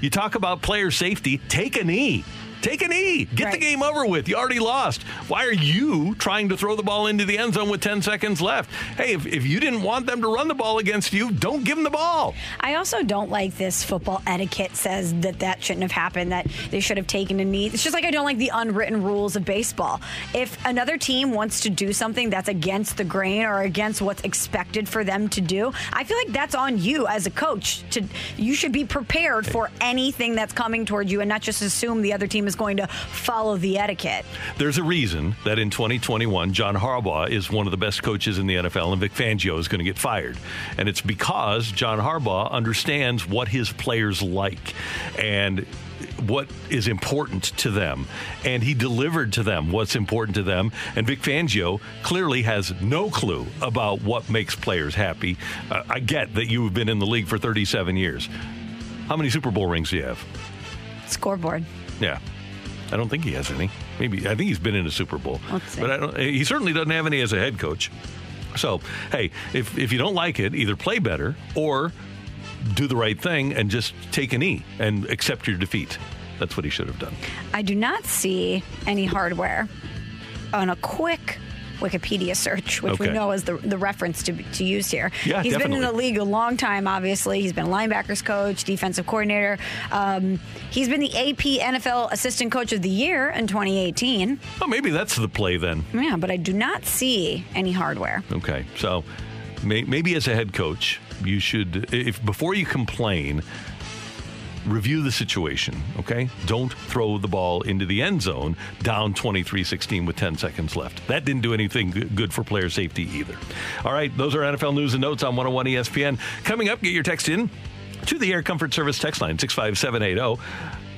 [SPEAKER 2] You talk about player safety, take a knee. Take a knee. Get the game over with. You already lost. Why are you trying to throw the ball into the end zone with 10 seconds left? Hey, if, if you didn't want them to run the ball against you, don't give them the ball.
[SPEAKER 3] I also don't like this football etiquette says that that shouldn't have happened, that they should have taken a knee. It's just like I don't like the unwritten rules of baseball. If another team wants to do something that's against the grain or against what's expected for them to do, I feel like that's on you as a coach. To you should be prepared for anything that's coming towards you and not just assume the other team is going to follow the etiquette.
[SPEAKER 2] There's a reason that in 2021, John Harbaugh is one of the best coaches in the NFL and Vic Fangio is going to get fired. And it's because John Harbaugh understands what his players like and what is important to them. And he delivered to them what's important to them. And Vic Fangio clearly has no clue about what makes players happy. Uh, I get that you've been in the league for 37 years. How many Super Bowl rings do you have?
[SPEAKER 3] Scoreboard.
[SPEAKER 2] Yeah. I don't think he has any. Maybe I think he's been in a Super Bowl,
[SPEAKER 3] Let's see.
[SPEAKER 2] but I don't, he certainly doesn't have any as a head coach. So, hey, if if you don't like it, either play better or do the right thing and just take a knee and accept your defeat. That's what he should have done.
[SPEAKER 3] I do not see any hardware on a quick Wikipedia search, which we know is the, the reference to, to use here.
[SPEAKER 2] Yeah,
[SPEAKER 3] He's been in the league a long time, obviously. He's been a linebackers coach, defensive coordinator. Um, he's been the AP NFL Assistant Coach of the Year in 2018.
[SPEAKER 2] Oh, maybe that's the play then.
[SPEAKER 3] Yeah, but I do not see any hardware.
[SPEAKER 2] Okay, so may, maybe as a head coach, you should, if before you complain, review the situation. Okay, don't throw the ball into the end zone down 23-16 with 10 seconds left. That didn't do anything good for player safety either. All right, those are NFL news and notes on 101 ESPN. Coming up, get your text in to the Air Comfort Service text line 65780.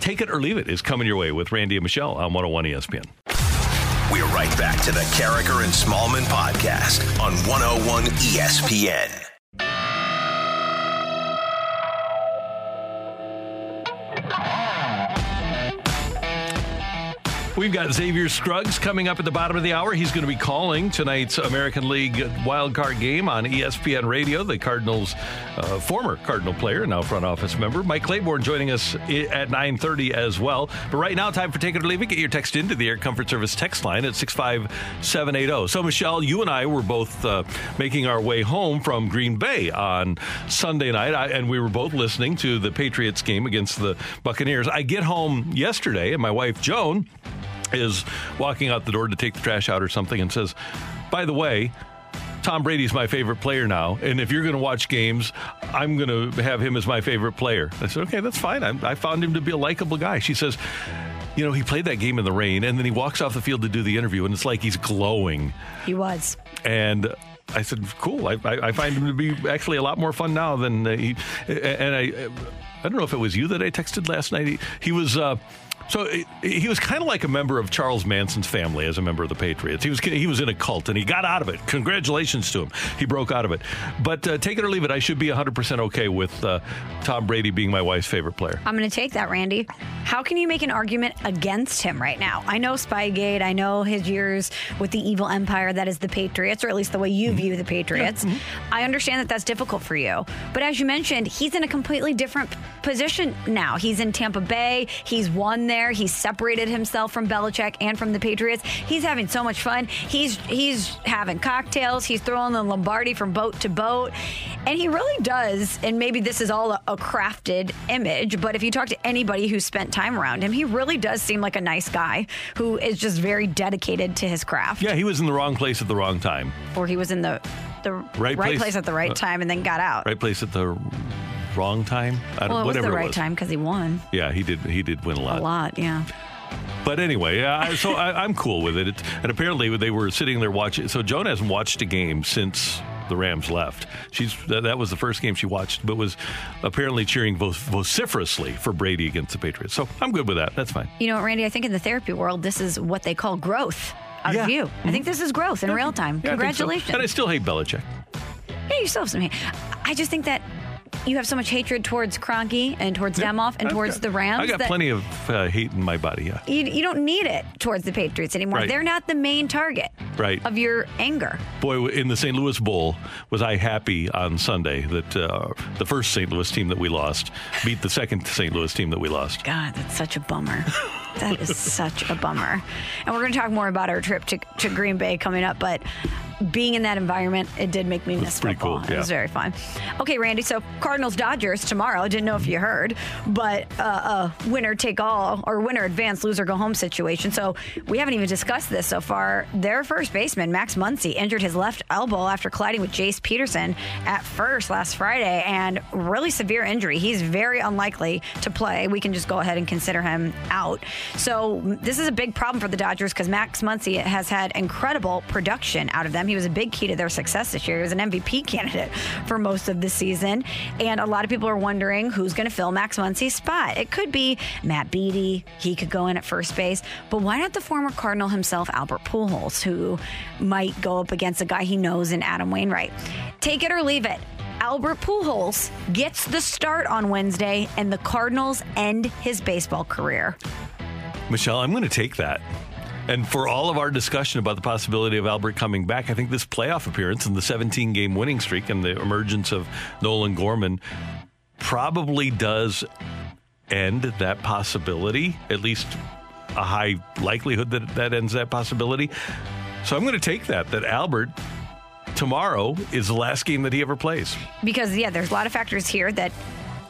[SPEAKER 2] Take it or leave it is coming your way with Randy and Michelle on 101 ESPN.
[SPEAKER 4] We're right back to the Karraker and Smallman podcast on 101 ESPN.
[SPEAKER 2] We've got Xavier Scruggs coming up at the bottom of the hour. He's going to be calling tonight's American League wild card game on ESPN Radio. The Cardinals' uh, former Cardinal player, now front office member, Mike Claiborne, joining us at 9:30 as well. But right now, time for take it or leave it. Get your text into the Air Comfort Service text line at 65780. oh. So, Michelle, you and I were both uh, making our way home from Green Bay on Sunday night, I, and we were both listening to the Patriots game against the Buccaneers. I get home yesterday, and my wife Joan is walking out the door to take the trash out or something and says, By the way, Tom Brady's my favorite player now. And if you're going to watch games, I'm going to have him as my favorite player. I said, Okay, that's fine. I, I found him to be a likable guy. She says, you know, he played that game in the rain, and then he walks off the field to do the interview, and it's like he's glowing.
[SPEAKER 3] He was.
[SPEAKER 2] And I said, "Cool. I, I, I find him to be actually a lot more fun now than uh, he." And I, I don't know if it was you that I texted last night. He, he was. Uh, so he- he was kind of like a member of Charles Manson's family as a member of the Patriots. He was he was in a cult and he got out of it. Congratulations to him. He broke out of it. But uh, take it or leave it, I should be 100% okay with uh, Tom Brady being my wife's favorite player.
[SPEAKER 3] I'm going to take that, Randy. How can you make an argument against him right now? I know Spygate. I know his years with the evil empire that is the Patriots, or at least the way you view the Patriots. I understand that that's difficult for you. But as you mentioned, he's in a completely different position now. He's in Tampa Bay. He's won there. He's separated himself from Belichick and from the Patriots. He's having so much fun. He's he's having cocktails. He's throwing the Lombardi from boat to boat, and he really does. And maybe this is all a, a crafted image, but if you talk to anybody who spent time around him, he really does seem like a nice guy who is just very dedicated to his craft.
[SPEAKER 2] Yeah, he was in the wrong place at the wrong time.
[SPEAKER 3] Or he was in the the
[SPEAKER 2] Right place-
[SPEAKER 3] place, at the right
[SPEAKER 2] uh,
[SPEAKER 3] time and then got out.
[SPEAKER 2] Right place at the wrong time. I don't,
[SPEAKER 3] well, it was the right
[SPEAKER 2] it was.
[SPEAKER 3] time because he won
[SPEAKER 2] Yeah, he did. He did win a lot.
[SPEAKER 3] a lot. Yeah.
[SPEAKER 2] But anyway, I- so I, I'm cool with it. It- And apparently, they were sitting there watching. So Joan hasn't watched a game since the Rams left. She's that, that was the first game she watched, but was apparently cheering vo- vociferously for Brady against the Patriots. So I'm good with that. That's fine.
[SPEAKER 3] You know, what, Randy, I think in the therapy world, this is what they call growth out
[SPEAKER 2] Yeah.
[SPEAKER 3] of you. I think mm-hmm. this is growth in real time.
[SPEAKER 2] Yeah, I so.
[SPEAKER 3] Congratulations.
[SPEAKER 2] And I still hate Belichick.
[SPEAKER 3] Yeah, you still have some hate. I just think that you have so much hatred towards Kroenke and towards Demoff and
[SPEAKER 2] I've
[SPEAKER 3] towards
[SPEAKER 2] got-
[SPEAKER 3] the Rams.
[SPEAKER 2] I got plenty of uh, hate in my body. Yeah.
[SPEAKER 3] You, you don't need it towards the Patriots anymore.
[SPEAKER 2] Right.
[SPEAKER 3] They're not the main target
[SPEAKER 2] Right.
[SPEAKER 3] of your anger.
[SPEAKER 2] Boy, in the St. Louis Bowl, was I happy on Sunday that uh, the first St. Louis team that we lost beat the second St. Louis team that we lost.
[SPEAKER 3] God, that's such a bummer. that is such a bummer. And we're going to talk more about our trip to, to Green Bay coming up, but being in that environment, it did make me miss
[SPEAKER 2] pretty
[SPEAKER 3] football.
[SPEAKER 2] cool,
[SPEAKER 3] It was very fun. Okay, Randy, so Cardinals Dodgers tomorrow. Didn't know if you heard, but uh, a winner take all or winner advance, loser go home situation. So we haven't even discussed this so far. Their first baseman, Max Muncy, injured his left elbow after colliding with Jace Peterson at first last Friday and really severe injury. He's very unlikely to play. We can just go ahead and consider him out. So this is a big problem for the Dodgers because Max Muncy has had incredible production out of them. He was a big key to their success this year. He was an MVP candidate for most of the season. And a lot of people are wondering who's going to fill Max Muncy's spot. It could be Matt Beaty. He could go in at first base. But why not the former Cardinal himself, Albert Pujols, who might go up against a guy he knows in Adam Wainwright? Take it or leave it. Albert Pujols gets the start on Wednesday, and the Cardinals end his baseball career.
[SPEAKER 2] Michelle, I'm going to take that. And for all of our discussion about the possibility of Albert coming back, I think this playoff appearance and the 17 game winning streak and the emergence of Nolan Gorman probably does end that possibility, at least a high likelihood that that ends that possibility. So I'm going to take that, that Albert tomorrow is the last game that he ever plays.
[SPEAKER 3] Because, yeah, there's a lot of factors here that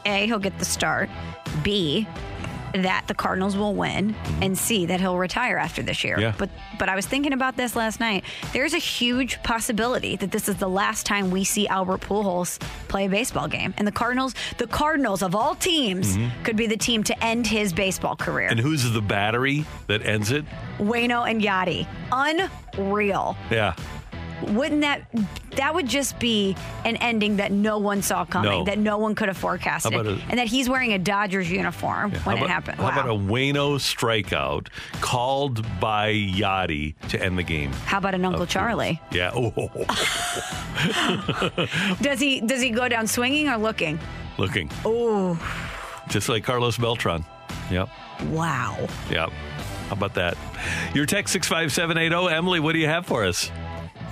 [SPEAKER 3] A, he'll get the start, B, that the Cardinals will win, and see that he'll retire after this year.
[SPEAKER 2] Yeah.
[SPEAKER 3] But but I was thinking about this last night. There's a huge possibility that this is the last time we see Albert Pujols play a baseball game. And the Cardinals, the Cardinals of all teams, mm-hmm. could be the team to end his baseball career.
[SPEAKER 2] And who's the battery that ends it?
[SPEAKER 3] Wayno and Yadi. Unreal.
[SPEAKER 2] Yeah.
[SPEAKER 3] Wouldn't that that would just be an ending that no one saw coming,
[SPEAKER 2] No.
[SPEAKER 3] that no one could have forecasted,
[SPEAKER 2] How about a-
[SPEAKER 3] and that he's wearing a Dodgers uniform
[SPEAKER 2] How
[SPEAKER 3] when it happened.
[SPEAKER 2] How
[SPEAKER 3] Wow.
[SPEAKER 2] about a Wayno strikeout called by Yadi to end the game?
[SPEAKER 3] How about an Uncle Charlie?
[SPEAKER 2] Yeah. Oh,
[SPEAKER 3] Does he does he go down swinging or looking?
[SPEAKER 2] looking.
[SPEAKER 3] Oh,
[SPEAKER 2] Just like Carlos Beltran. Yep.
[SPEAKER 3] wow.
[SPEAKER 2] Yep. How about that? Your text 65780. Emily, what do you have for us?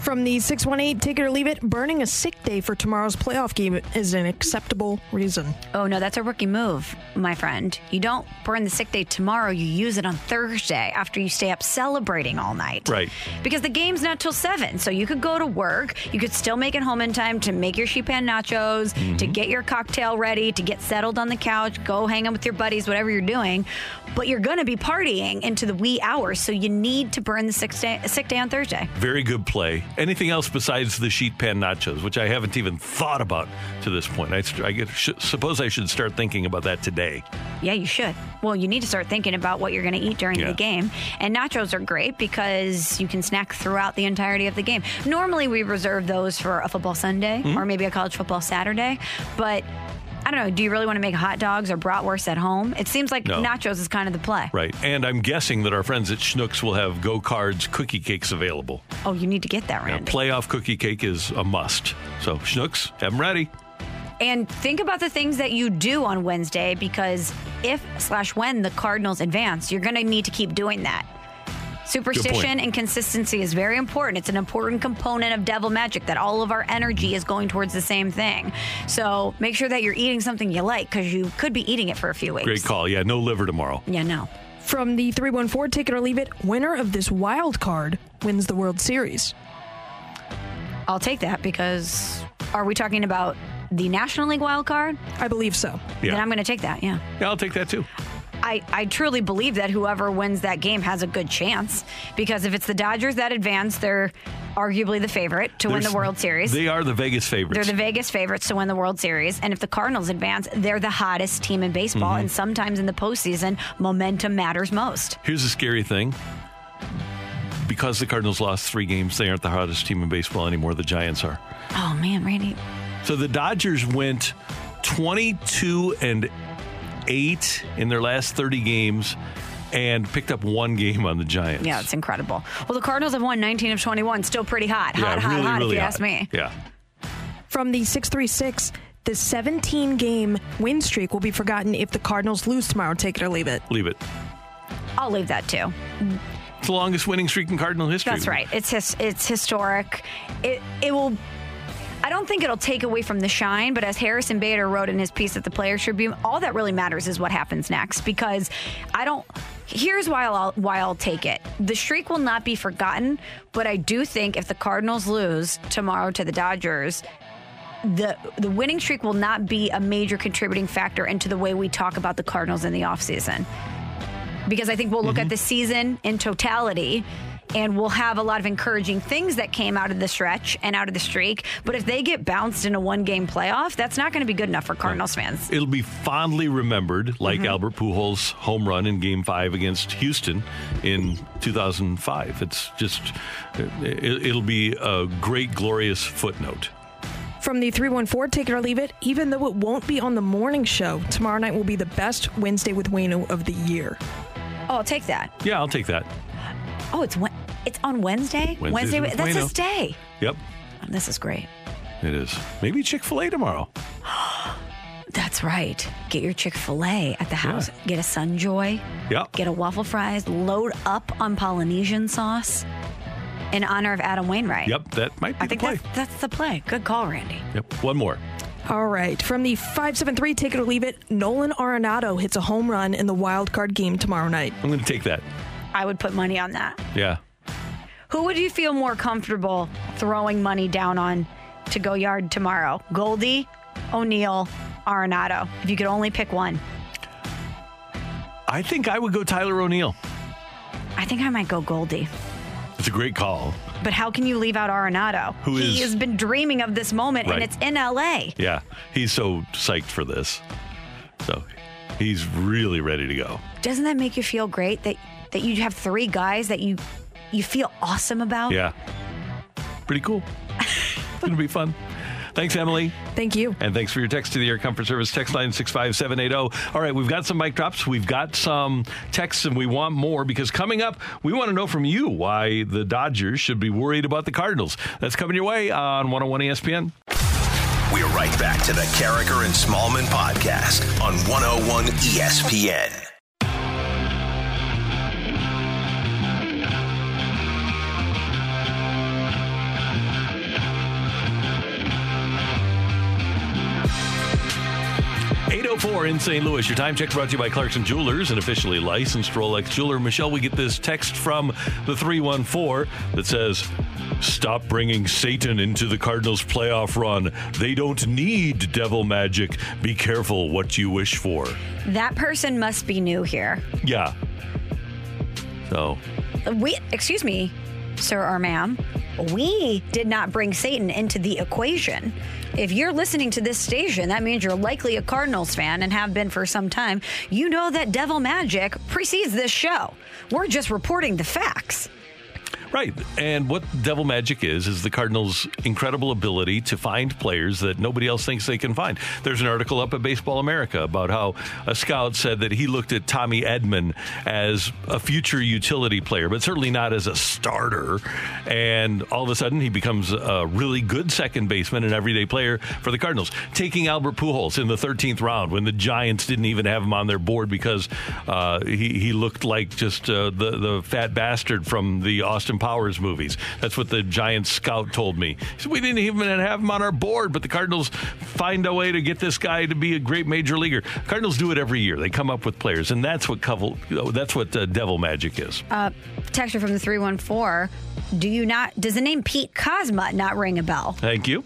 [SPEAKER 8] From the 618, take it or leave it, burning a sick day for tomorrow's playoff game is an acceptable reason.
[SPEAKER 3] Oh no, that's a rookie move, my friend. You don't burn the sick day tomorrow. You use it on Thursday after you stay up celebrating all night.
[SPEAKER 2] Right.
[SPEAKER 3] Because the game's not till seven, so you could go to work. You could still make it home in time to make your sheet pan nachos, mm-hmm. to get your cocktail ready, to get settled on the couch, go hang out with your buddies, whatever you're doing. But you're going to be partying into the wee hours, so you need to burn the sick day, sick day on Thursday.
[SPEAKER 2] Very good play. Anything else besides the sheet pan nachos, which I haven't even thought about to this point? I, I get, sh- suppose I should start thinking about that today.
[SPEAKER 3] Yeah, you should. Well, you need to start thinking about what you're going to eat during
[SPEAKER 2] Yeah.
[SPEAKER 3] the game. And nachos are great because you can snack throughout the entirety of the game. Normally, we reserve those for a football Sunday
[SPEAKER 2] Mm-hmm.
[SPEAKER 3] or maybe a college football Saturday. But I don't know. Do you really want to make hot dogs or bratwurst at home? It seems like
[SPEAKER 2] No.
[SPEAKER 3] nachos is kind of the play.
[SPEAKER 2] Right. And I'm guessing that our friends at Schnucks will have Go Cards cookie cakes available.
[SPEAKER 3] Oh, you need to get that,
[SPEAKER 2] Now,
[SPEAKER 3] Randy.
[SPEAKER 2] playoff cookie cake is a must. So, Schnucks, have them ready.
[SPEAKER 3] And think about the things that you do on Wednesday because if slash when the Cardinals advance, you're going to need to keep doing that. Superstition and consistency is very important. It's an important component of devil magic that all of our energy is going towards the same thing. So make sure that you're eating something you like because you could be eating it for a few weeks.
[SPEAKER 2] Great call. Yeah, no liver tomorrow.
[SPEAKER 3] Yeah, no.
[SPEAKER 8] From the 314, take it or leave it, winner of this wild card wins the World Series.
[SPEAKER 3] I'll take that because are we talking about the National League wild card?
[SPEAKER 8] I believe so.
[SPEAKER 2] Yeah.
[SPEAKER 3] Then I'm going to take that, yeah.
[SPEAKER 2] Yeah, I'll take that too.
[SPEAKER 3] I, I truly believe that whoever wins that game has a good chance because if it's the Dodgers that advance, they're arguably the favorite to win the World Series.
[SPEAKER 2] They are the Vegas favorites.
[SPEAKER 3] They're the Vegas favorites to win the World Series. And if the Cardinals advance, they're the hottest team in baseball.
[SPEAKER 2] Mhm.
[SPEAKER 3] And sometimes in the postseason, momentum matters most.
[SPEAKER 2] Here's the scary thing. Because the Cardinals lost three games, they aren't the hottest team in baseball anymore. The Giants are.
[SPEAKER 3] Oh, man, Randy.
[SPEAKER 2] So the Dodgers went 22 and 8 in their last 30 games and picked up one game on the Giants.
[SPEAKER 3] Yeah, it's incredible. Well, the Cardinals have won 19 of 21. Still pretty hot. Hot,
[SPEAKER 2] yeah,
[SPEAKER 3] hot,
[SPEAKER 2] really,
[SPEAKER 3] hot,
[SPEAKER 2] really
[SPEAKER 3] if you
[SPEAKER 2] hot.
[SPEAKER 3] ask me.
[SPEAKER 2] Yeah.
[SPEAKER 8] From the 636, the 17 game win streak will be forgotten if the Cardinals lose tomorrow. Take it or leave it.
[SPEAKER 2] Leave it.
[SPEAKER 3] I'll leave that too.
[SPEAKER 2] It's the longest winning streak in Cardinal history.
[SPEAKER 3] That's right. It's his, it's historic. It it will. I don't think it'll take away from the shine, but as Harrison Bader wrote in his piece at the Players Tribune, all that really matters is what happens next. Because I don't. Here's why I'll why I'll take it. The streak will not be forgotten, but I do think if the Cardinals lose tomorrow to the Dodgers, the the winning streak will not be a major contributing factor into the way we talk about the Cardinals in the offseason. Because I think we'll look mm-hmm. at the season in totality and we'll have a lot of encouraging things that came out of the stretch and out of the streak. But if they get bounced in a one game playoff, that's not going to be good enough for Cardinals fans.
[SPEAKER 2] It'll be fondly remembered, like
[SPEAKER 3] Mhm.
[SPEAKER 2] Albert Pujols' home run in Game Five against Houston in 2005. It's just, it, it'll be a great, glorious footnote.
[SPEAKER 8] From the 314, take it or leave it, even though it won't be on the morning show, tomorrow night will be the best Wednesday with Wayno of the year.
[SPEAKER 3] Oh, I'll take that.
[SPEAKER 2] Yeah, I'll take that.
[SPEAKER 3] Oh, it's Wed- it's on Wednesday.
[SPEAKER 2] Wednesday. with
[SPEAKER 3] That's his day.
[SPEAKER 2] Yep.
[SPEAKER 3] Um, this is great.
[SPEAKER 2] It is. Maybe Chick fil A tomorrow.
[SPEAKER 3] That's right. Get your Chick fil A at the house. Get a Sunjoy.
[SPEAKER 2] Yep.
[SPEAKER 3] Get a waffle fries. Load up on Polynesian sauce in honor of Adam Wainwright.
[SPEAKER 2] Yep, that might be
[SPEAKER 3] I think
[SPEAKER 2] the play.
[SPEAKER 3] that's, that's the play. Good call, Randy.
[SPEAKER 2] Yep, one more.
[SPEAKER 8] All right. From the 573 Take It or Leave It, Nolan Arenado hits a home run in the wild card game tomorrow night.
[SPEAKER 2] I'm going to take that.
[SPEAKER 3] I would put money on that.
[SPEAKER 2] Yeah.
[SPEAKER 3] Who would you feel more comfortable throwing money down on to go yard tomorrow? Goldie, O'Neill, Arenado. If you could only pick one.
[SPEAKER 2] I think I would go Tyler O'Neill.
[SPEAKER 3] I think I might go Goldie.
[SPEAKER 2] It's a great call.
[SPEAKER 3] But how can you leave out Arenado?
[SPEAKER 2] Who
[SPEAKER 3] he
[SPEAKER 2] is-
[SPEAKER 3] has been dreaming of this moment,
[SPEAKER 2] Right.
[SPEAKER 3] and it's in LA.
[SPEAKER 2] Yeah, he's so psyched for this. So he's really ready to go.
[SPEAKER 3] Doesn't that make you feel great that that you have three guys that you you feel awesome about?
[SPEAKER 2] Yeah. Pretty cool. it's going to be fun. Thanks, Emily.
[SPEAKER 8] Thank you.
[SPEAKER 2] And thanks for your text to the Air Comfort Service text line 65780. All right, we've got some mic drops. We've got some texts, and we want more because coming up, we want to know from you why the Dodgers should be worried about the Cardinals. That's coming your way on 101 ESPN.
[SPEAKER 4] We're right back to the Karraker and Smallman podcast on 101 ESPN.
[SPEAKER 2] Eight oh four in St. Louis. Your time check brought to you by Clarkson Jewelers, an officially licensed Rolex jeweler. Michelle, we get this text from the 314 that says, Stop bringing Satan into the Cardinals playoff run. They don't need devil magic. Be careful what you wish for.
[SPEAKER 3] That person must be new here.
[SPEAKER 2] Yeah. So,
[SPEAKER 3] We, excuse me, sir or ma'am, we did not bring Satan into the equation. If you're listening to this station, that means you're likely a Cardinals fan and have been for some time. You know that devil magic precedes this show. We're just reporting the facts.
[SPEAKER 2] Right. And what devil magic is, is the Cardinals' incredible ability to find players that nobody else thinks they can find. There's an article up at Baseball America about how a scout said that he looked at Tommy Edman as a future utility player, but certainly not as a starter. And all of a sudden, he becomes a really good second baseman and everyday player for the Cardinals. Taking Albert Pujols in the 13th round when the Giants didn't even have him on their board because uh, he, he looked like just uh, the, the fat bastard from the Austin Powers movies. That's what the giant scout told me. He said, we didn't even have him on our board, but the Cardinals find a way to get this guy to be a great major leaguer. Cardinals do it every year. They come up with players, and that's what covel, that's what uh, devil magic is.
[SPEAKER 3] Uh, texture from the 314. Do you not, does the name Pete Kozma not ring a bell?
[SPEAKER 2] Thank you.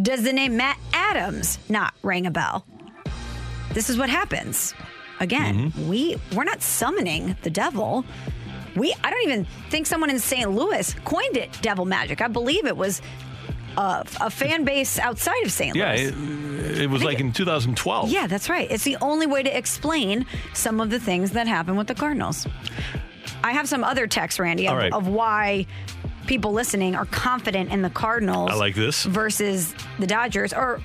[SPEAKER 3] Does the name Matt Adams not ring a bell? This is what happens. Again, we we're not summoning the devil. We I don't even think someone in St. Louis coined it devil magic. I believe it was a, a fan base outside of St.
[SPEAKER 2] Yeah,
[SPEAKER 3] Louis.
[SPEAKER 2] it, it was like in 2012.
[SPEAKER 3] Yeah, that's right. It's the only way to explain some of the things that happen with the Cardinals. I have some other texts, Randy, of,
[SPEAKER 2] right.
[SPEAKER 3] of why people listening are confident in the Cardinals.
[SPEAKER 2] I like this.
[SPEAKER 3] Versus the Dodgers, or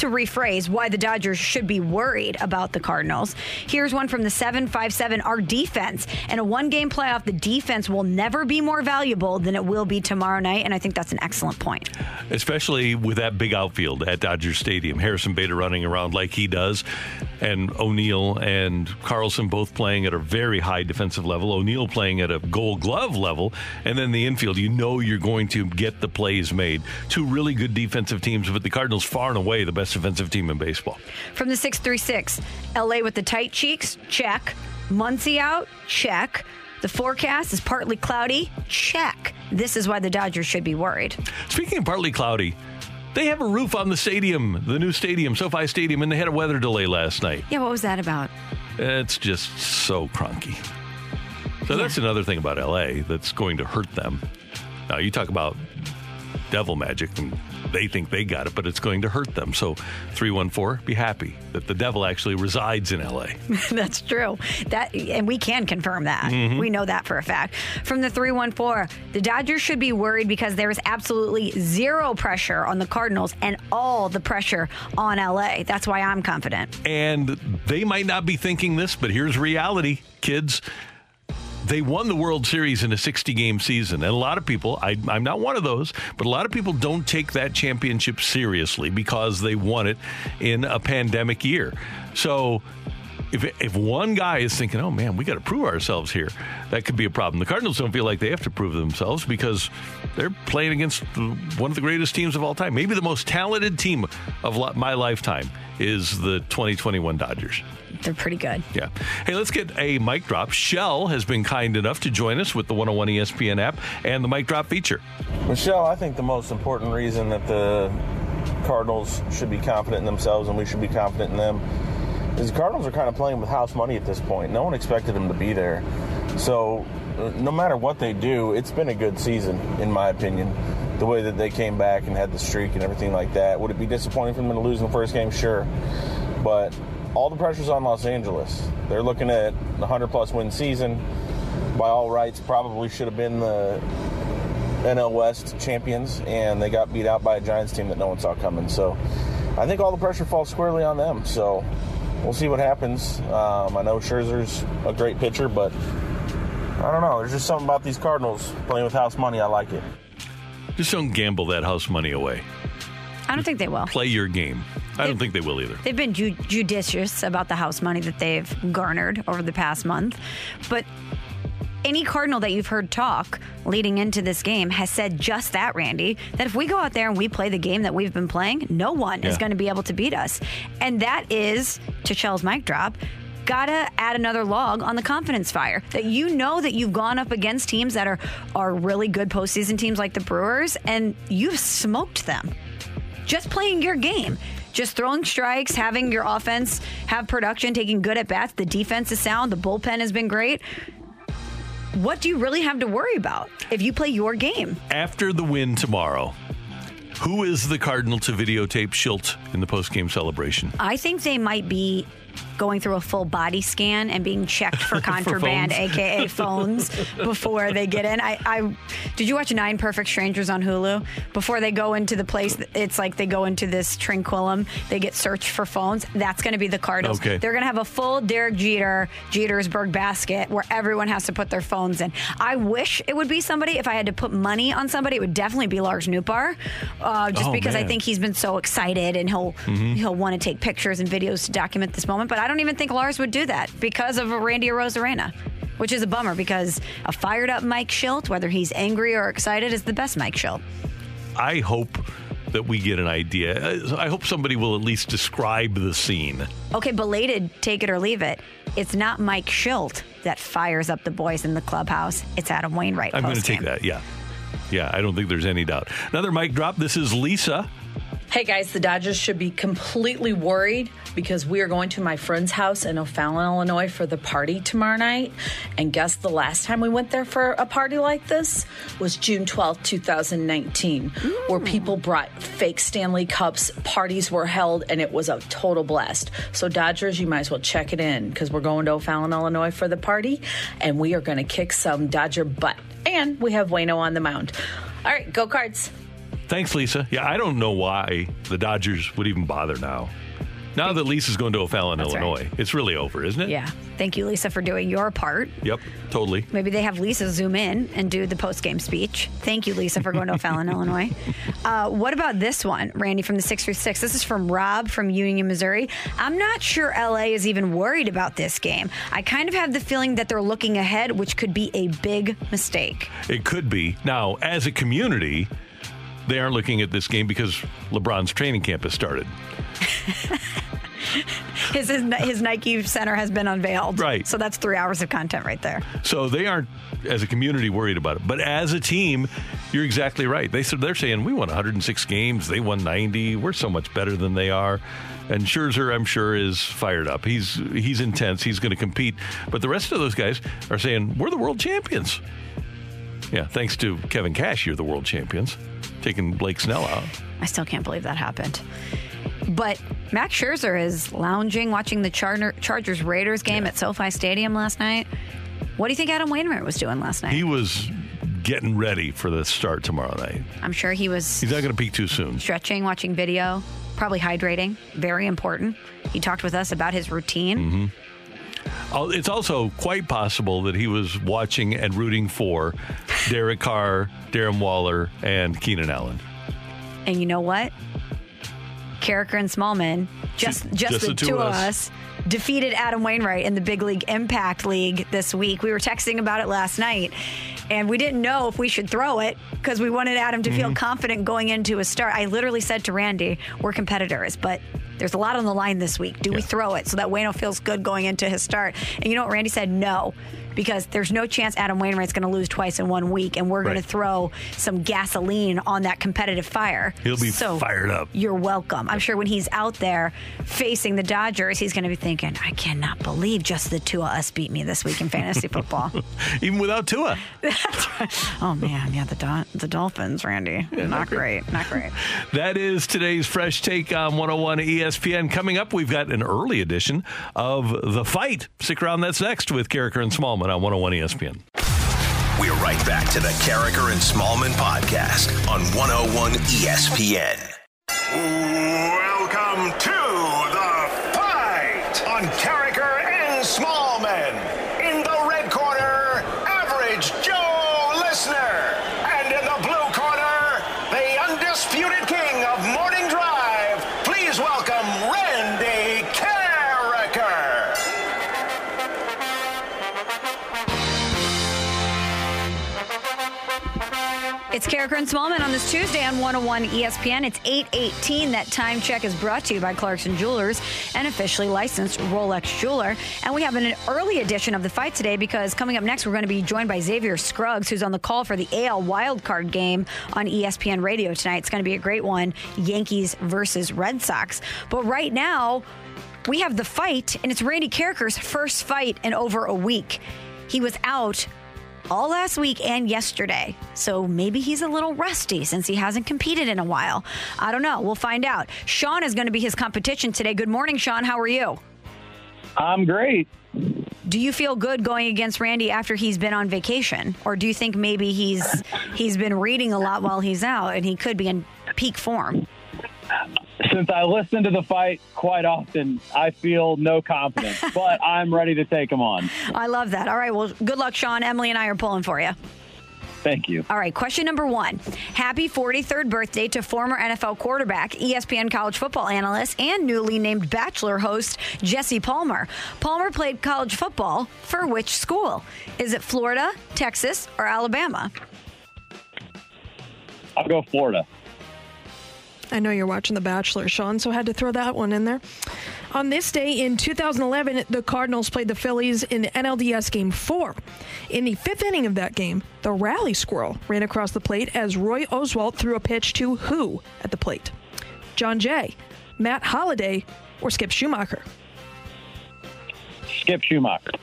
[SPEAKER 3] to rephrase, why the Dodgers should be worried about the Cardinals. Here's one from the 757 Our defense. In a one game playoff, the defense will never be more valuable than it will be tomorrow night. And I think that's an excellent point.
[SPEAKER 2] especially with that big outfield at Dodger Stadium. Harrison Bader running around like he does, and O'Neill and Carlson both playing at a very high defensive level. O'Neill playing at a Gold Glove level, and then the infield. You know you're going to get the plays made. Two really good defensive teams, but the Cardinals far and away the best defensive team in baseball.
[SPEAKER 3] From the 636, LA with the tight cheeks, check. Muncy out, check. The forecast is partly cloudy, check. This is why the Dodgers should be worried.
[SPEAKER 2] Speaking of partly cloudy. They have a roof on the stadium, the new stadium, SoFi Stadium, and they had a weather delay last night.
[SPEAKER 3] Yeah, what was that about?
[SPEAKER 2] It's just so Kroenke. So that's another thing about LA that's going to hurt them. Now you talk about devil magic and they think they got it, but it's going to hurt them. So 314, be happy that the devil actually resides in LA.
[SPEAKER 3] That's true. That and we can confirm that.
[SPEAKER 2] Mhm.
[SPEAKER 3] We know that for a fact. From the 314, the Dodgers should be worried because there is absolutely zero pressure on the Cardinals and all the pressure on LA. That's why I'm confident.
[SPEAKER 2] And they might not be thinking this, but here's reality, kids. They won the World Series in a 60 game season. And a lot of people, I, I'm not one of those, but a lot of people don't take that championship seriously because they won it in a pandemic year. So if, if one guy is thinking, oh man, we got to prove ourselves here, that could be a problem. The Cardinals don't feel like they have to prove themselves because they're playing against one of the greatest teams of all time. Maybe the most talented team of my lifetime is the 2021 Dodgers.
[SPEAKER 3] They're pretty good.
[SPEAKER 2] Yeah. Hey, let's get a mic drop. Shell has been kind enough to join us with the 101 ESPN app and the mic drop feature.
[SPEAKER 9] Michelle, I think the most important reason that the Cardinals should be confident in themselves and we should be confident in them is the Cardinals are kind of playing with house money at this point. No one expected them to be there. So, uh, no matter what they do, it's been a good season, in my opinion. The way that they came back and had the streak and everything like that. Would it be disappointing for them to lose in the first game? Sure. But all the pressure's on Los Angeles. They're looking at the 100 plus win season. By all rights, probably should have been the NL West champions, and they got beat out by a Giants team that no one saw coming. So I think all the pressure falls squarely on them. So we'll see what happens. Um, I know Scherzer's a great pitcher, but I don't know. There's just something about these Cardinals playing with house money. I like it.
[SPEAKER 2] Just don't gamble that house money away.
[SPEAKER 3] I don't think they will.
[SPEAKER 2] Play your game. I don't think they will either.
[SPEAKER 3] They've been ju- judicious about the house money that they've garnered over the past month. But any Cardinal that you've heard talk leading into this game has said just that, Randy, that if we go out there and we play the game that we've been playing, no one yeah. is going to be able to beat us. And that is, to Shell's mic drop, gotta add another log on the confidence fire. That you know that you've gone up against teams that are are really good postseason teams like the Brewers, and you've smoked them. Just playing your game just throwing strikes, having your offense have production, taking good at bats. The defense is sound. The bullpen has been great. What do you really have to worry about if you play your game?
[SPEAKER 2] After the win tomorrow, who is the Cardinal to videotape Shildt in the postgame celebration?
[SPEAKER 3] I think they might be going through a full body scan and being checked for contraband, for aka phones, before they get in. I, I, did you watch Nine Perfect Strangers on Hulu? Before they go into the place, it's like they go into this Tranquillum. They get searched for phones. That's going to be the Cardinals.
[SPEAKER 2] Okay.
[SPEAKER 3] They're going to have a full Derek Jeter Jetersburg basket where everyone has to put their phones in. I wish it would be somebody. If I had to put money on somebody, it would definitely be Lars Nootbaar, uh, just
[SPEAKER 2] oh,
[SPEAKER 3] because
[SPEAKER 2] man.
[SPEAKER 3] I think he's been so excited and he'll mm-hmm. he'll want to take pictures and videos to document this moment. But I don't even think Lars would do that because of Randy Arozarena which is a bummer because a fired up Mike Shildt, whether he's angry or excited, is the best Mike Shildt.
[SPEAKER 2] I hope that we get an idea. Uh, I hope somebody will at least describe the scene.
[SPEAKER 3] Okay, belated, take it or leave it. It's not Mike Shildt that fires up the boys in the clubhouse. It's Adam Wainwright.
[SPEAKER 2] I'm going to take that, yeah. Yeah, I don't think there's any doubt. Another mic drop. This is Lisa
[SPEAKER 10] Hey guys, the Dodgers should be completely worried because we are going to my friend's house in O'Fallon, Illinois for the party tomorrow night. And guess the last time we went there for a party like this was June 12th, 2019, mm. where people brought fake Stanley Cups, parties were held, and it was a total blast. So, Dodgers, you might as well check it in because we're going to O'Fallon, Illinois for the party, and we are going to kick some Dodger butt. And we have Wayno on the mound. All right, go cards.
[SPEAKER 2] Thanks, Lisa. Yeah, I don't know why the Dodgers would even bother now. Now that Lisa's going to O'Fallon, That's Illinois, right. it's really over, isn't it?
[SPEAKER 3] Yeah. Thank you, Lisa, for doing your part.
[SPEAKER 2] Yep, totally.
[SPEAKER 3] Maybe they have Lisa zoom in and do the post game speech. Thank you, Lisa, for going to O'Fallon, Illinois. Uh, what about this one, Randy, from the 636? This is from Rob from Union, Missouri. I'm not sure LA is even worried about this game. I kind of have the feeling that they're looking ahead, which could be a big mistake.
[SPEAKER 2] It could be. Now, as a community, they aren't looking at this game because LeBron's training camp has started.
[SPEAKER 3] his, his, his Nike Center has been unveiled.
[SPEAKER 2] Right.
[SPEAKER 3] So that's three hours of content right there.
[SPEAKER 2] So they aren't, as a community, worried about it. But as a team, you're exactly right. They said they're saying we won 106 games. They won 90. We're so much better than they are. And Scherzer, I'm sure, is fired up. He's he's intense. He's going to compete. But the rest of those guys are saying we're the world champions. Yeah, thanks to Kevin Cash, you're the world champions taking Blake Snell out.
[SPEAKER 3] I still can't believe that happened. But Max Scherzer is lounging, watching the Char- Chargers Raiders game yeah. at SoFi Stadium last night. What do you think Adam Wainwright was doing last night?
[SPEAKER 2] He was getting ready for the start tomorrow night.
[SPEAKER 3] I'm sure he was.
[SPEAKER 2] He's not going to peak too soon.
[SPEAKER 3] Stretching, watching video, probably hydrating. Very important. He talked with us about his routine.
[SPEAKER 2] Mm-hmm. Oh, It's also quite possible that he was watching and rooting for Derek Carr, Darren Waller, and Keenan Allen.
[SPEAKER 3] And you know what? Karraker and Smallman, just just, the, two, of us. defeated Adam Wainwright in the Big League Impact League this week. We were texting about it last night, and we didn't know if we should throw it because we wanted Adam to feel mm-hmm. confident going into a start. I literally said to Randy, "We're competitors, but." There's a lot on the line this week. Do we throw it so that Wayno feels good going into his start? And you know what Randy said? No, because there's no chance Adam Wainwright's going to lose twice in one week, and we're going to throw some gasoline on that competitive fire.
[SPEAKER 2] He'll be
[SPEAKER 3] So-
[SPEAKER 2] fired up.
[SPEAKER 3] you're welcome. I'm sure when he's out there facing the Dodgers, he's going to be thinking, I cannot believe just the two of us beat me this week in fantasy football.
[SPEAKER 2] Even without Tua. That's right.
[SPEAKER 3] Oh, man. Yeah, the, Dol- the Dolphins, Randy. not great. Not great.
[SPEAKER 2] That is today's fresh take on 101 ESPN. Coming up, we've got an early edition of The Fight. Stick around, that's next with Karraker and Smallman on 101 ESPN.
[SPEAKER 4] We're right back to the Karraker and Smallman podcast on 101 ESPN.
[SPEAKER 11] Karraker and Smallman
[SPEAKER 3] on this Tuesday on 101 ESPN. It's 818. That time check is brought to you by Clarkson Jewelers, an officially licensed Rolex jeweler. And we have an early edition of the fight today because coming up next, we're going to be joined by Xavier Scruggs, who's on the call for the AL wildcard game on ESPN radio tonight. It's going to be a great one Yankees versus Red Sox. But right now, we have the fight, and it's Randy Karraker's first fight in over a week. He was out all last week and yesterday. So maybe he's a little rusty since he hasn't competed in a while. I don't know. We'll find out. Sean is going to be his competition today. Good morning, Sean. How are you?
[SPEAKER 12] I'm great.
[SPEAKER 3] Do you feel good going against Randy after he's been on vacation, or do you think maybe he's he's been reading a lot while he's out and he could be in peak form?
[SPEAKER 12] Since I listen to the fight quite often, I feel no confidence, but I'm ready to take him on.
[SPEAKER 3] I love that. All right. Well, good luck, Sean. Emily and I are pulling for you.
[SPEAKER 12] Thank you.
[SPEAKER 3] All right, question number one. Happy 43rd birthday to former NFL quarterback, ESPN college football analyst, and newly named Bachelor host Jesse Palmer. Palmer played college football for which school? Is it Florida, Texas, or Alabama?
[SPEAKER 12] I'll go Florida.
[SPEAKER 8] I know you're watching The Bachelor, Sean, so I had to throw that one in there. On this day in 2011, the Cardinals played the Phillies in NLDS Game 4. In the fifth inning of that game, the rally squirrel ran across the plate as Roy Oswalt threw a pitch to who at the plate? Jon Jay, Matt Holliday, or Skip Schumaker?
[SPEAKER 12] Skip Schumaker.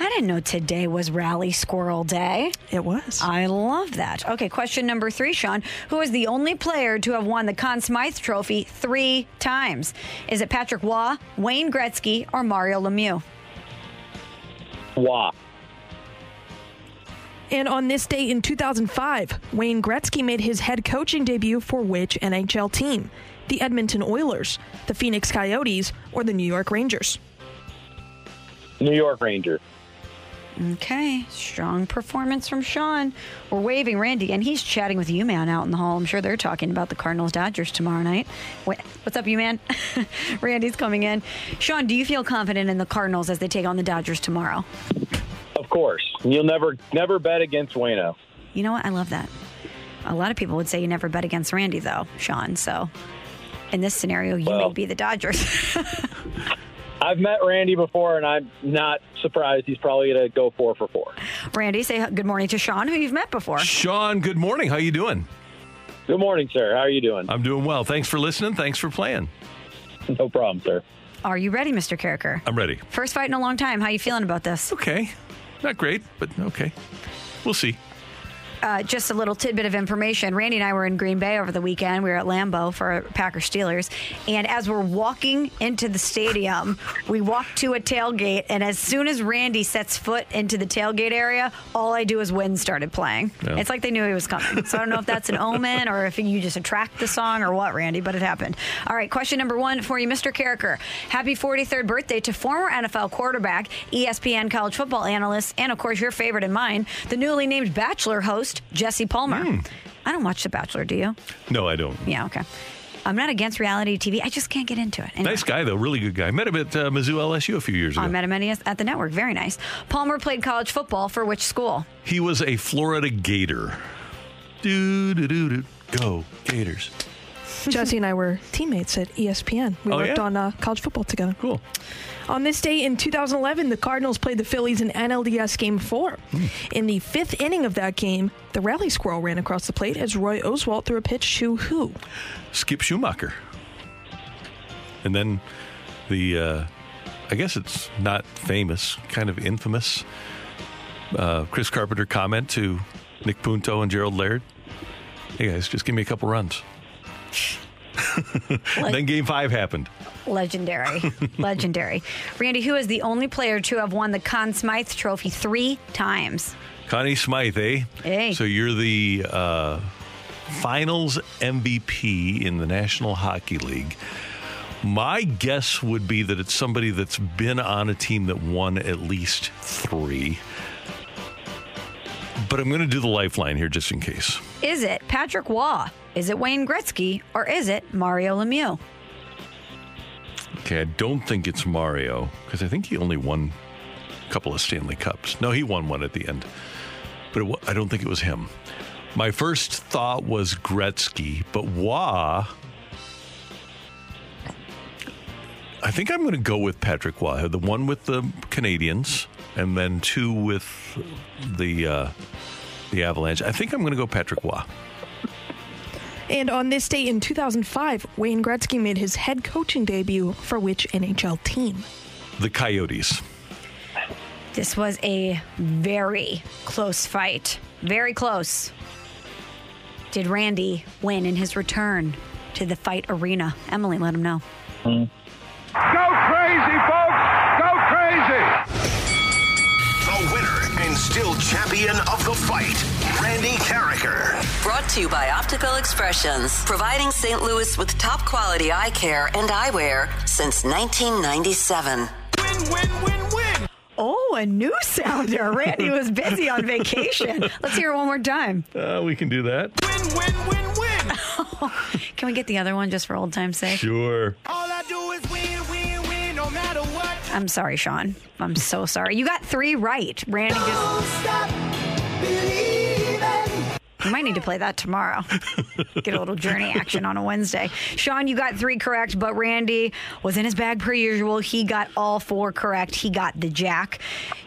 [SPEAKER 3] I didn't know today was Rally Squirrel Day.
[SPEAKER 8] It was.
[SPEAKER 3] I love that. Okay, question number three, Sean. Who is the only player to have won the Conn Smythe Trophy three times? Is it Patrick Roy, Wayne Gretzky, or Mario Lemieux?
[SPEAKER 12] Roy.
[SPEAKER 8] And on this day in 2005, Wayne Gretzky made his head coaching debut for which NHL team? The Edmonton Oilers, the Phoenix Coyotes, or the New York Rangers?
[SPEAKER 12] New York Ranger.
[SPEAKER 3] Okay, strong performance from Sean. We're waving Randy, and he's chatting with you, man, out in the hall. I'm sure they're talking about the Cardinals Dodgers tomorrow night. What's up, you man? Randy's coming in. Sean, do you feel confident in the Cardinals as they take on the Dodgers tomorrow?
[SPEAKER 12] Of course. You'll never never bet against Wayno.
[SPEAKER 3] You know what? I love that. A lot of people would say you never bet against Randy, though, Sean. So in this scenario, you may be the Dodgers.
[SPEAKER 12] I've met Randy before, and I'm not surprised he's probably going to go four for four.
[SPEAKER 3] Randy, say good morning to Sean, who you've met before.
[SPEAKER 2] Sean, good morning. How you doing?
[SPEAKER 12] Good morning, sir. How are you doing?
[SPEAKER 2] I'm doing well. Thanks for listening. Thanks for playing.
[SPEAKER 12] No problem, sir.
[SPEAKER 3] Are you ready, Mr. Karraker?
[SPEAKER 2] I'm ready.
[SPEAKER 3] First fight in a long time. How you feeling about this?
[SPEAKER 2] Okay. Not great, but okay. We'll see.
[SPEAKER 3] Uh, just a little tidbit of information. Randy and I were in Green Bay over the weekend. We were at Lambeau for Packer Steelers. And as we're walking into the stadium, we walk to a tailgate. And as soon as Randy sets foot into the tailgate area, all I do is wind started playing.
[SPEAKER 13] Yeah.
[SPEAKER 3] It's like they knew he was coming. So I don't know if that's an omen or if you just attract the song or what, Randy, but it happened. All right, question number one for you, Mr. Karraker. Happy 43rd birthday to former NFL quarterback, ESPN college football analyst, and of course your favorite and mine, the newly named Bachelor host, Jesse Palmer. I don't watch The Bachelor, do you?
[SPEAKER 2] No, I don't.
[SPEAKER 3] Yeah, okay. I'm not against reality TV. I just can't get into it. Anyway.
[SPEAKER 2] Nice guy, though. Really good guy. Met him at uh, Mizzou LSU a few years ago.
[SPEAKER 3] I met him at at the network. Very nice. Palmer played college football for which school?
[SPEAKER 2] He was a Florida Gator. Do, do, do, do. Go, Gators.
[SPEAKER 8] Jesse and I were teammates at ESPN. We
[SPEAKER 2] Oh,
[SPEAKER 8] worked
[SPEAKER 2] yeah?
[SPEAKER 8] on uh, college football together.
[SPEAKER 2] Cool.
[SPEAKER 8] On this day in 2011, the Cardinals played the Phillies in NLDS Game 4.
[SPEAKER 2] Hmm.
[SPEAKER 8] In the fifth inning of that game, the rally squirrel ran across the plate as Roy Oswalt threw a pitch to who?
[SPEAKER 2] Skip Schumaker. And then the, uh, I guess it's not famous, kind of infamous uh, Chris Carpenter comment to Nick Punto and Gerald Laird. Hey guys, just give me a couple runs. then game five happened.
[SPEAKER 3] Legendary. Legendary. Randy, who is the only player to have won the Conn Smythe Trophy three times?
[SPEAKER 2] Connie Smythe, eh?
[SPEAKER 3] Hey.
[SPEAKER 2] So you're the uh, finals MVP in the National Hockey League. My guess would be that it's somebody that's been on a team that won at least three. But I'm going to do the lifeline here just in case.
[SPEAKER 3] Is it Patrick Roy? Is it Wayne Gretzky? Or is it Mario Lemieux?
[SPEAKER 2] Okay, I don't think it's Mario because I think he only won a couple of Stanley Cups. No, he won one at the end, but it, I don't think it was him. My first thought was Gretzky, but Roy. I think I'm going to go with Patrick Roy, the one with the Canadiens, and then two with the uh, the Avalanche. I think I'm going to go Patrick Roy.
[SPEAKER 8] And on this day in 2005, Wayne Gretzky made his head coaching debut for which NHL team?
[SPEAKER 2] The Coyotes.
[SPEAKER 3] This was a very close fight. Very close. Did Randy win in his return to the fight arena? Emily, let him know.
[SPEAKER 1] Go crazy, folks! Go crazy!
[SPEAKER 4] The winner and still champion of the fight, Randy Karraker.
[SPEAKER 14] Brought to you by Optical Expressions, providing St. Louis with top quality eye care and eyewear since 1997. Win, win, win, win.
[SPEAKER 3] Oh, a new sounder. Randy was busy on vacation. Let's hear it one more time.
[SPEAKER 2] Uh, we can do that. Win, win, win, win.
[SPEAKER 3] Can we get the other one just for old time's sake?
[SPEAKER 2] Sure.
[SPEAKER 3] I'm sorry, Sean. I'm so sorry. You got three right. Randy just. You might need to play that tomorrow. Get a little journey action on a Wednesday. Sean, you got three correct, but Randy was in his bag per usual. He got all four correct. He got the jack.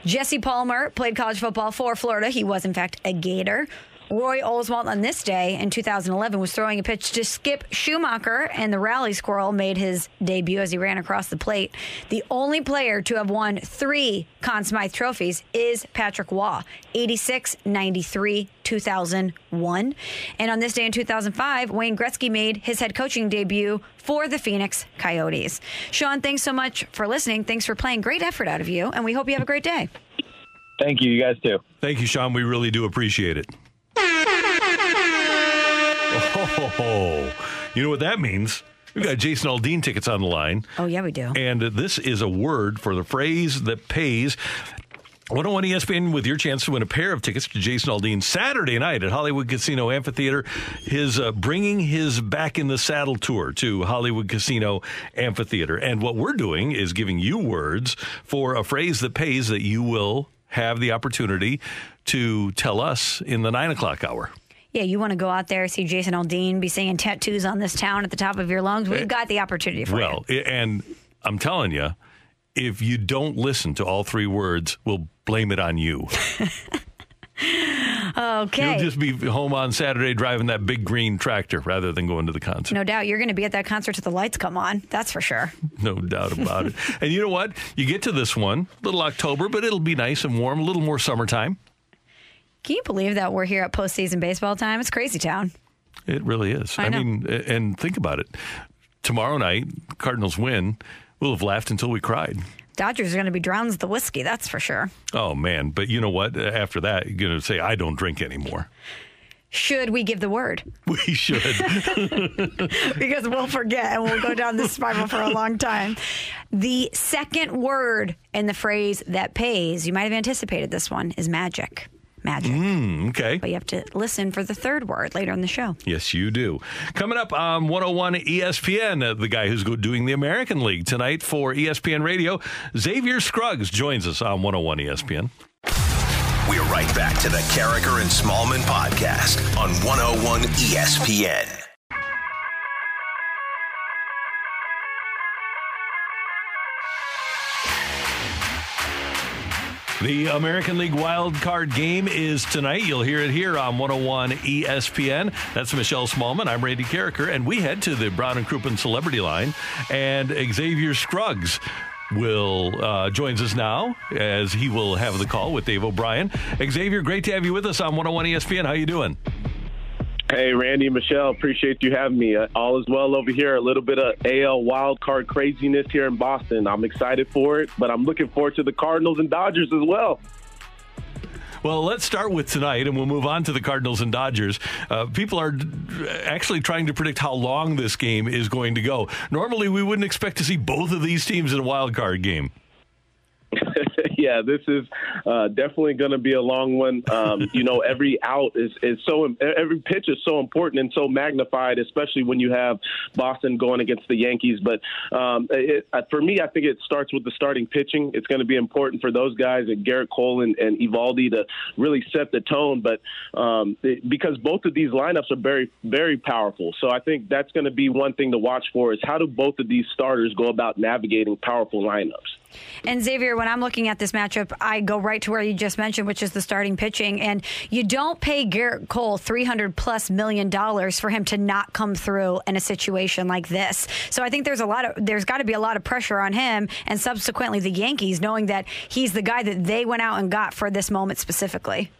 [SPEAKER 3] Jesse Palmer played college football for Florida. He was, in fact, a Gator. Roy Oswalt on this day in 2011 was throwing a pitch to Skip Schumaker, and the rally squirrel made his debut as he ran across the plate. The only player to have won three Conn Smythe trophies is Patrick Roy 86, 93, 2001. And on this day in 2005, Wayne Gretzky made his head coaching debut for the Phoenix Coyotes. Sean, thanks so much for listening. Thanks for playing. Great effort out of you, and we hope you have a great day.
[SPEAKER 12] Thank you. You guys too.
[SPEAKER 2] Thank you, Sean. We really do appreciate it. Oh, you know what that means? We've got Jason Aldean tickets on the line.
[SPEAKER 3] Oh, yeah, we do.
[SPEAKER 2] And this is a word for the phrase that pays. 101 ESPN with your chance to win a pair of tickets to Jason Aldean Saturday night at Hollywood Casino Amphitheater. His uh, bringing his back in the saddle tour to Hollywood Casino Amphitheater. And what we're doing is giving you words for a phrase that pays that you will have the opportunity to tell us in the nine o'clock hour.
[SPEAKER 3] Yeah, you want to go out there, see Jason Aldean, be singing tattoos on this town at the top of your lungs. We've eh, got the opportunity for you.
[SPEAKER 2] Well, and I'm telling you, if you don't listen to all three words, we'll blame it on you.
[SPEAKER 3] Okay.
[SPEAKER 2] You'll just be home on Saturday driving that big green tractor rather than going to the concert.
[SPEAKER 3] No doubt you're going to be at that concert till the lights come on. That's for sure.
[SPEAKER 2] No doubt about it. And you know what? You get to this one, little October, but it'll be nice and warm, a little more summertime.
[SPEAKER 3] Can you believe that we're here at postseason baseball time? It's crazy town.
[SPEAKER 2] It really is.
[SPEAKER 3] I
[SPEAKER 2] I, mean, and think about it. Tomorrow night, Cardinals win. We'll have laughed until we cried.
[SPEAKER 3] Dodgers are going to be drowns the whiskey, that's for sure.
[SPEAKER 2] Oh man! But you know what? After that, you're going to say, "I don't drink anymore."
[SPEAKER 3] Should we give the word?
[SPEAKER 2] We should.
[SPEAKER 3] because we'll forget and we'll go down this spiral for a long time. The second word in the phrase that pays, you might have anticipated this one, is magic. Magic.
[SPEAKER 2] Mm, okay.
[SPEAKER 3] But you have to listen for the third word later in the show.
[SPEAKER 2] Yes, you do. Coming up on 101 ESPN, uh, the guy who's doing the American League tonight for ESPN Radio, Xavier Scruggs joins us on 101 ESPN.
[SPEAKER 4] We're right back to the Karraker and Smallman podcast on 101 ESPN.
[SPEAKER 2] The American League wild card game is tonight. You'll hear it here on 101 ESPN. That's Michelle Smallman. I'm Randy Karraker, and we head to the Brown and Crouppen Celebrity Line, and Xavier Scruggs will uh, joins us now as he will have the call with Dave O'Brien. Xavier, great to have you with us on 101 ESPN. How you doing?
[SPEAKER 13] Hey, Randy and Michelle, appreciate you having me. Uh, all is well over here. A little bit of AL wild card craziness here in Boston. I'm excited for it, but I'm looking forward to the Cardinals and Dodgers as well.
[SPEAKER 2] Well, let's start with tonight, and we'll move on to the Cardinals and Dodgers. Uh, people are actually trying to predict how long this game is going to go. Normally, we wouldn't expect to see both of these teams in a wild card game.
[SPEAKER 13] yeah, this is uh, definitely going to be a long one. Um, you know, every out is, is so every pitch is so important and so magnified, especially when you have Boston going against the Yankees. But um, it, uh, for me, I think it starts with the starting pitching. It's going to be important for those guys, and Gerrit Cole and, and Eovaldi, to really set the tone. But um, it, because both of these lineups are very, very powerful, so I think that's going to be one thing to watch for: is how do both of these starters go about navigating powerful lineups.
[SPEAKER 3] And Xavier, when I'm looking at this matchup, I go right to where you just mentioned, which is the starting pitching. And you don't pay Gerrit Cole 300 plus million dollars for him to not come through in a situation like this. So I think there's a lot of there's got to be a lot of pressure on him and subsequently the Yankees knowing that he's the guy that they went out and got for this moment specifically.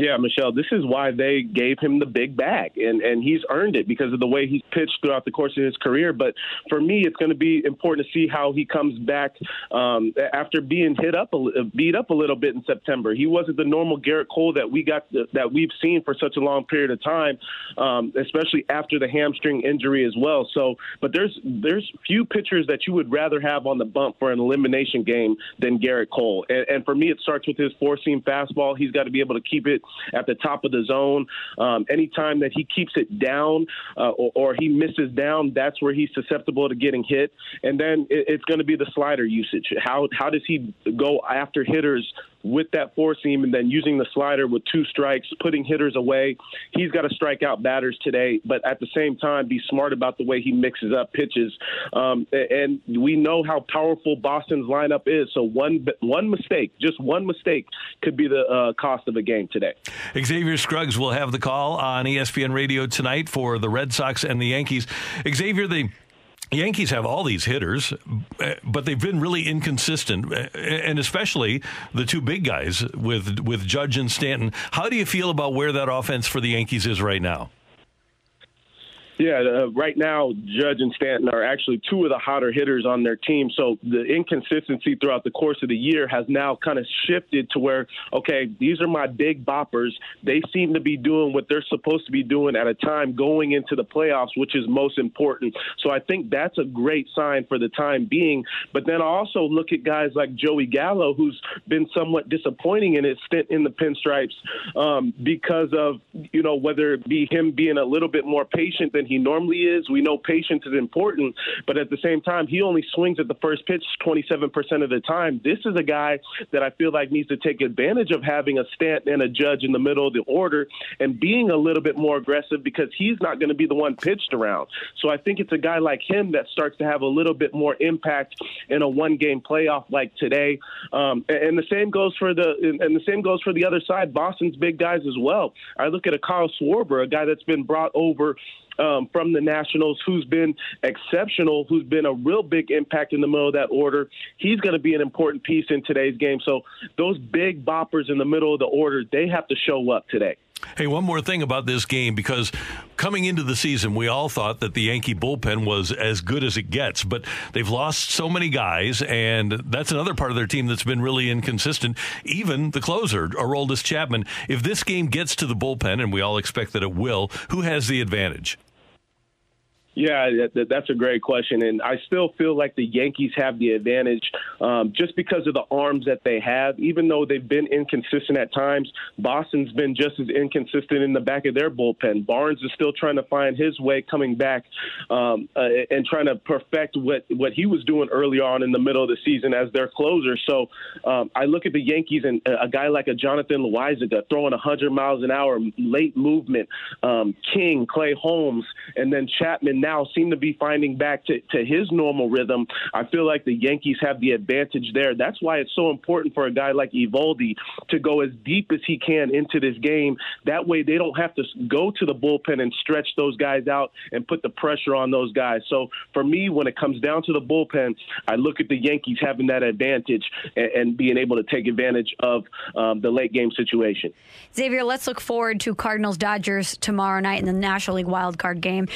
[SPEAKER 13] Yeah, Michelle, this is why they gave him the big bag, and, and he's earned it because of the way he's pitched throughout the course of his career. But for me, it's going to be important to see how he comes back um, after being hit up, a, beat up a little bit in September. He wasn't the normal Gerrit Cole that we got that we've seen for such a long period of time, um, especially after the hamstring injury as well. So, but there's there's few pitchers that you would rather have on the bump for an elimination game than Gerrit Cole. And, and for me, it starts with his four seam fastball. He's got to be able to keep it at the top of the zone. Um, anytime that he keeps it down uh, or, or he misses down, that's where he's susceptible to getting hit. And then it, it's going to be the slider usage. How how does he go after hitters with that four seam and then using the slider with two strikes, putting hitters away? He's got to strike out batters today, but at the same time, be smart about the way he mixes up pitches. Um, and we know how powerful Boston's lineup is. So one one mistake, just one mistake, could be the uh, cost of a game today.
[SPEAKER 2] Xavier Scruggs will have the call on ESPN Radio tonight for the Red Sox and the Yankees. Xavier, the Yankees have all these hitters, but they've been really inconsistent, and especially the two big guys with with Judge and Stanton. How do you feel about where that offense for the Yankees is right now?
[SPEAKER 13] Yeah, uh, right now, Judge and Stanton are actually two of the hotter hitters on their team. So the inconsistency throughout the course of the year has now kind of shifted to where, okay, these are my big boppers. They seem to be doing what they're supposed to be doing at a time going into the playoffs, which is most important. So I think that's a great sign for the time being. But then I also look at guys like Joey Gallo, who's been somewhat disappointing in his stint in the pinstripes um, because of, you know, whether it be him being a little bit more patient than he normally is. We know patience is important, but at the same time, he only swings at the first pitch 27% of the time. This is a guy that I feel like needs to take advantage of having a Stanton and a Judge in the middle of the order and being a little bit more aggressive because he's not going to be the one pitched around. So I think it's a guy like him that starts to have a little bit more impact in a one-game playoff like today. Um, and, the same goes for the and the same goes for the other side. Boston's big guys as well. I look at a Kyle Schwarber, a guy that's been brought over um, from the Nationals, who's been exceptional, who's been a real big impact in the middle of that order. He's going to be an important piece in today's game. So those big boppers in the middle of the order, they have to show up today.
[SPEAKER 2] Hey, one more thing about this game because coming into the season, we all thought that the Yankee bullpen was as good as it gets, but they've lost so many guys, and that's another part of their team that's been really inconsistent. Even the closer, Aroldis Chapman. If this game gets to the bullpen, and we all expect that it will, who has the advantage?
[SPEAKER 13] Yeah, that's a great question, and I still feel like the Yankees have the advantage um, just because of the arms that they have. Even though they've been inconsistent at times, Boston's been just as inconsistent in the back of their bullpen. Barnes is still trying to find his way coming back um, uh, and trying to perfect what what he was doing early on in the middle of the season as their closer. So um, I look at the Yankees and a guy like a Jonathan Loáisiga throwing 100 miles an hour, late movement, um, King, Clay Holmes, and then Chapman now seem to be finding back to, to his normal rhythm. I feel like the Yankees have the advantage there. That's why it's so important for a guy like Eovaldi to go as deep as he can into this game. That way, they don't have to go to the bullpen and stretch those guys out and put the pressure on those guys. So for me, when it comes down to the bullpen, I look at the Yankees having that advantage and, and being able to take advantage of um, the late game situation.
[SPEAKER 3] Xavier, let's look forward to Cardinals Dodgers tomorrow night in the National League wild card game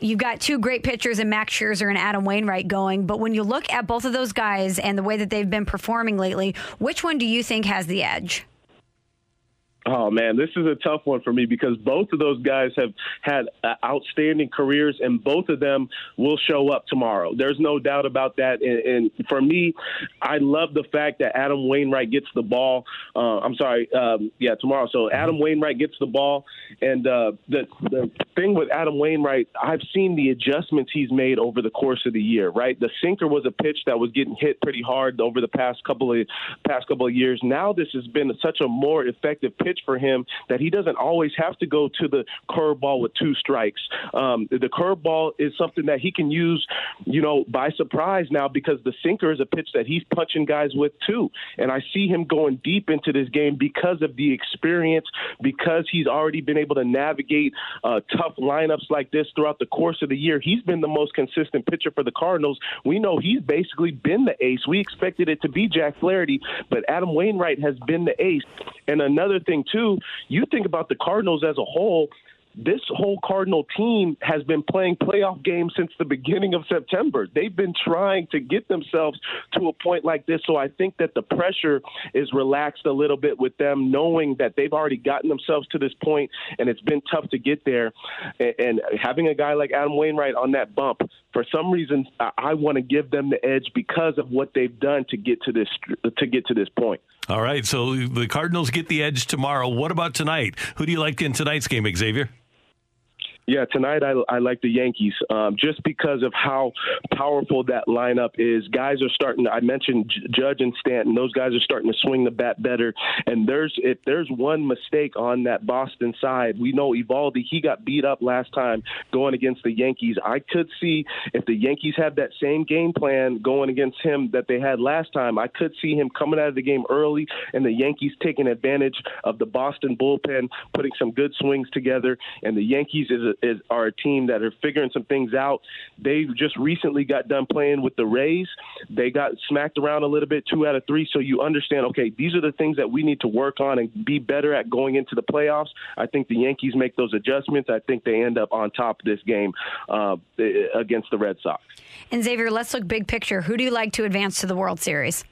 [SPEAKER 3] you've got two great pitchers in Max Scherzer and Adam Wainwright going. But when you look at both of those guys and the way that they've been performing lately, which one do you think has the edge?
[SPEAKER 13] Oh man, this is a tough one for me because both of those guys have had uh, outstanding careers, and both of them will show up tomorrow. There's no doubt about that. And, and for me, I love the fact that Adam Wainwright gets the ball. Uh, I'm sorry, um, yeah, tomorrow. So Adam Wainwright gets the ball, and uh, the the thing with Adam Wainwright, I've seen the adjustments he's made over the course of the year. Right, the sinker was a pitch that was getting hit pretty hard over the past couple of past couple of years. Now this has been such a more effective pitch for him that he doesn't always have to go to the curveball with two strikes. Um, the curveball is something that he can use, you know, by surprise now because the sinker is a pitch that he's punching guys with too. And I see him going deep into this game because of the experience, because he's already been able to navigate uh, tough lineups like this throughout the course of the year. He's been the most consistent pitcher for the Cardinals. We know he's basically been the ace. We expected it to be Jack Flaherty, but Adam Wainwright has been the ace. And another thing, too, you think about the Cardinals as a whole this whole Cardinal team has been playing playoff games since the beginning of September. They've been trying to get themselves to a point like this. So I think that the pressure is relaxed a little bit with them, knowing that they've already gotten themselves to this point and it's been tough to get there. And having a guy like Adam Wainwright on that bump, for some reason, I want to give them the edge because of what they've done to get to this to get to this point.
[SPEAKER 2] All right, so the Cardinals get the edge tomorrow. What about tonight? Who do you like in tonight's game, Xavier?
[SPEAKER 13] Yeah, tonight I, I like the Yankees um, just because of how powerful that lineup is. Guys are starting. I mentioned Judge and Stanton; those guys are starting to swing the bat better. And there's if there's one mistake on that Boston side, we know Eovaldi he got beat up last time going against the Yankees. I could see if the Yankees have that same game plan going against him that they had last time. I could see him coming out of the game early, and the Yankees taking advantage of the Boston bullpen, putting some good swings together. And the Yankees is a, is are a team that are figuring some things out. They just recently got done playing with the Rays. They got smacked around a little bit, two out of three. So you understand, okay, these are the things that we need to work on and be better at going into the playoffs. I think the Yankees make those adjustments. I think they end up on top this game uh, against the Red Sox.
[SPEAKER 3] And Xavier, let's look big picture. Who do you like to advance to the World Series?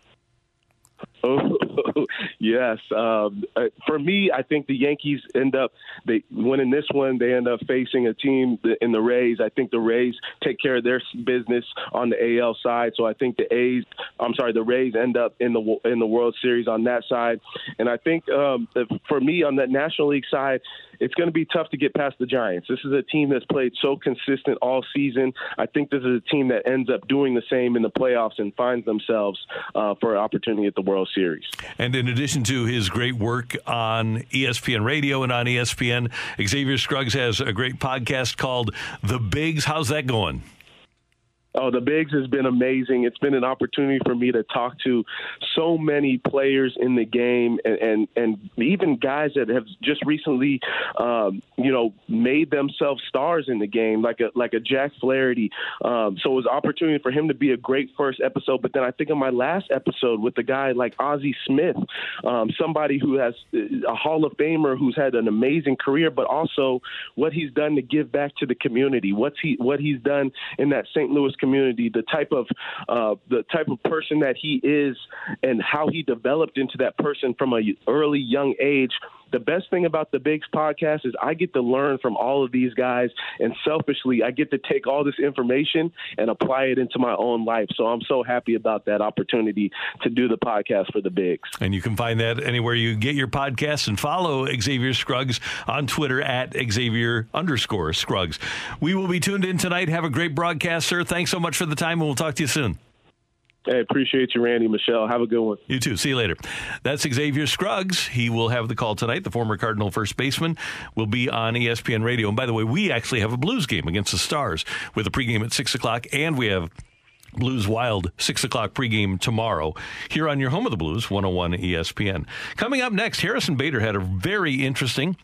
[SPEAKER 13] Oh, yes. Um, uh, for me, I think the Yankees end up they winning this one. They end up facing a team in the Rays. I think the Rays take care of their business on the AL side. So I think the A's, I'm sorry, the Rays end up in the in the World Series on that side. And I think um, for me on that National League side, it's going to be tough to get past the Giants. This is a team that's played so consistent all season. I think this is a team that ends up doing the same in the playoffs and finds themselves uh, for an opportunity at the World Series.
[SPEAKER 2] And in addition to his great work on ESPN Radio and on ESPN, Xavier Scruggs has a great podcast called The Bigs. How's that going?
[SPEAKER 13] Oh, the Bigs has been amazing. It's been an opportunity for me to talk to so many players in the game, and and, and even guys that have just recently, um, you know, made themselves stars in the game, like a like a Jack Flaherty. Um, so it was an opportunity for him to be a great first episode. But then I think in my last episode with the guy like Ozzie Smith, um, somebody who has a Hall of Famer who's had an amazing career, but also what he's done to give back to the community. What's he what he's done in that St. Louis community community, the type of uh, the type of person that he is, and how he developed into that person from a early young age the best thing about the Bigs podcast is I get to learn from all of these guys, and selfishly, I get to take all this information and apply it into my own life. So I'm so happy about that opportunity to do the podcast for the Bigs.
[SPEAKER 2] And you can find that anywhere you get your podcasts and follow Xavier Scruggs on Twitter at Xavier underscore Scruggs. We will be tuned in tonight. Have a great broadcast, sir. Thanks so much for the time, and we'll talk to you soon.
[SPEAKER 13] Hey, appreciate you, Randy, Michelle. Have a good one.
[SPEAKER 2] You too. See you later. That's Xavier Scruggs. He will have the call tonight. The former Cardinal first baseman will be on ESPN Radio. And by the way, we actually have a Blues game against the Stars with a pregame at 6 o'clock, and we have Blues Wild, 6 o'clock pregame tomorrow here on your home of the Blues, 101 ESPN. Coming up next, Harrison Bader had a very interesting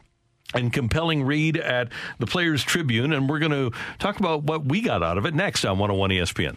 [SPEAKER 2] and compelling read at the Players Tribune, and we're going to talk about what we got out of it next on 101 ESPN.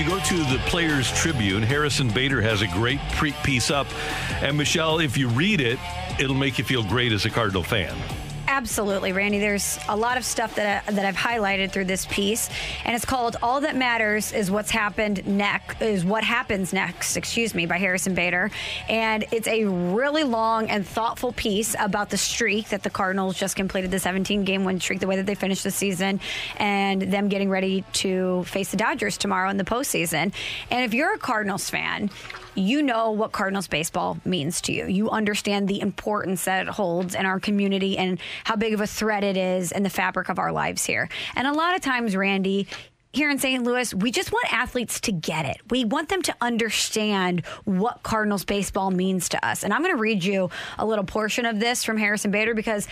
[SPEAKER 2] You go to the Players Tribune, Harrison Bader has a great piece up. And Michelle, if you read it, it'll make you feel great as a Cardinal fan.
[SPEAKER 3] Absolutely, Randy. There's a lot of stuff that I, that I've highlighted through this piece, and it's called "All That Matters Is What's Happened Next." Is what happens next? Excuse me, by Harrison Bader, and it's a really long and thoughtful piece about the streak that the Cardinals just completed, the 17 game win streak, the way that they finished the season, and them getting ready to face the Dodgers tomorrow in the postseason. And if you're a Cardinals fan, you know what Cardinals baseball means to you. You understand the importance that it holds in our community and how big of a threat it is in the fabric of our lives here. And a lot of times, Randy, here in St. Louis, we just want athletes to get it. We want them to understand what Cardinals baseball means to us. And I'm going to read you a little portion of this from Harrison Bader because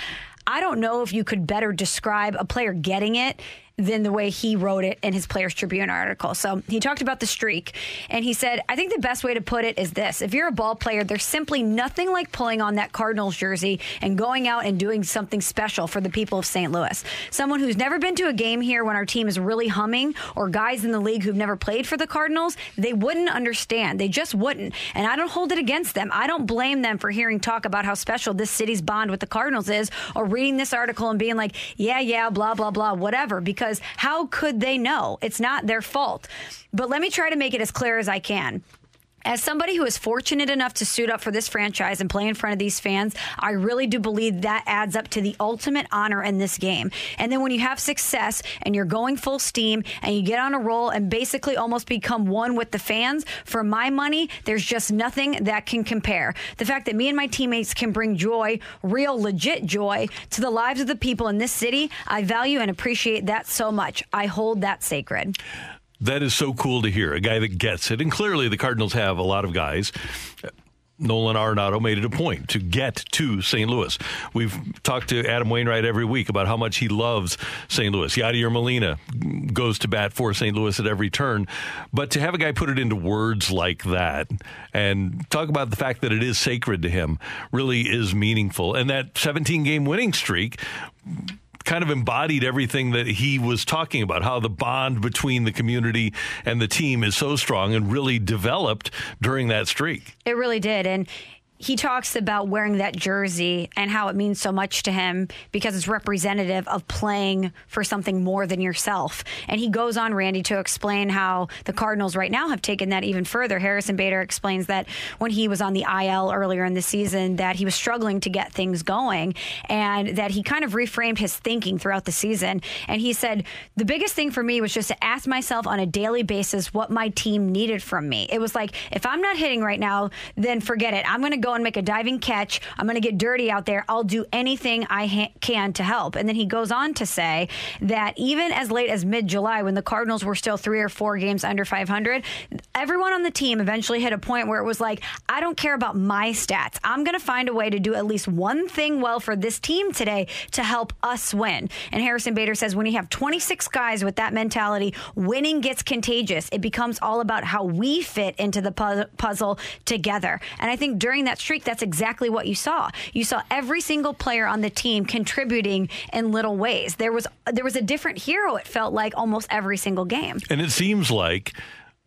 [SPEAKER 3] I don't know if you could better describe a player getting it than the way he wrote it in his Players Tribune article. So he talked about the streak, and he said, I think the best way to put it is this if you're a ball player, there's simply nothing like pulling on that Cardinals jersey and going out and doing something special for the people of St. Louis. Someone who's never been to a game here when our team is really humming, or guys in the league who've never played for the Cardinals, they wouldn't understand. They just wouldn't. And I don't hold it against them. I don't blame them for hearing talk about how special this city's bond with the Cardinals is, or reading this article and being like, yeah, yeah, blah, blah, blah, whatever, because because how could they know? It's not their fault. But let me try to make it as clear as I can. As somebody who is fortunate enough to suit up for this franchise and play in front of these fans, I really do believe that adds up to the ultimate honor in this game. And then when you have success and you're going full steam and you get on a roll and basically almost become one with the fans, for my money, there's just nothing that can compare. The fact that me and my teammates can bring joy, real legit joy, to the lives of the people in this city, I value and appreciate that so much. I hold that sacred.
[SPEAKER 2] That is so cool to hear. A guy that gets it. And clearly, the Cardinals have a lot of guys. Nolan Arenado made it a point to get to St. Louis. We've talked to Adam Wainwright every week about how much he loves St. Louis. Yadier Molina goes to bat for St. Louis at every turn. But to have a guy put it into words like that and talk about the fact that it is sacred to him really is meaningful. And that 17 game winning streak kind of embodied everything that he was talking about, how the bond between the community and the team is so strong and really developed during that streak.
[SPEAKER 3] It really did. And he talks about wearing that jersey and how it means so much to him because it's representative of playing for something more than yourself. And he goes on, Randy, to explain how the Cardinals right now have taken that even further. Harrison Bader explains that when he was on the IL earlier in the season, that he was struggling to get things going and that he kind of reframed his thinking throughout the season. And he said, The biggest thing for me was just to ask myself on a daily basis what my team needed from me. It was like, if I'm not hitting right now, then forget it. I'm going to go and make a diving catch. I'm going to get dirty out there. I'll do anything I ha- can to help. And then he goes on to say that even as late as mid July, when the Cardinals were still three or four games under 500, everyone on the team eventually hit a point where it was like, I don't care about my stats. I'm going to find a way to do at least one thing well for this team today to help us win. And Harrison Bader says when you have 26 guys with that mentality, winning gets contagious. It becomes all about how we fit into the pu- puzzle together. And I think during that streak, that's exactly what you saw. You saw every single player on the team contributing in little ways. There was there was a different hero. It felt like almost every single game.
[SPEAKER 2] And it seems like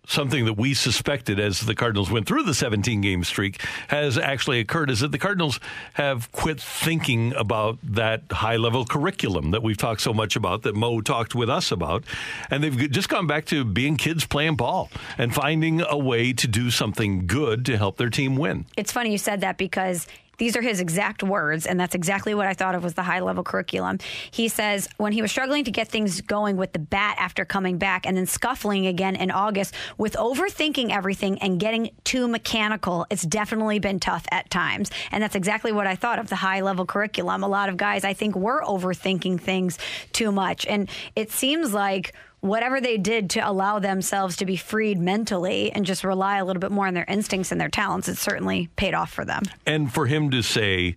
[SPEAKER 2] something that we suspected as the Cardinals went through the 17 game streak has actually occurred is that the Cardinals have quit thinking about that high level curriculum that we've talked so much about, that Mo talked with us about. And they've just gone back to being kids playing ball and finding a way to do something good to help their team win.
[SPEAKER 3] It's funny you said that because these are his exact words, and that's exactly what I thought of was the high level curriculum. He says when he was struggling to get things going with the bat after coming back and then scuffling again in August with overthinking everything and getting too mechanical, it's definitely been tough at times. And that's exactly what I thought of the high level curriculum. A lot of guys, I think, were overthinking things too much. And it seems like whatever they did to allow themselves to be freed mentally and just rely a little bit more on their instincts and their talents, it certainly paid off for them.
[SPEAKER 2] And for him to say,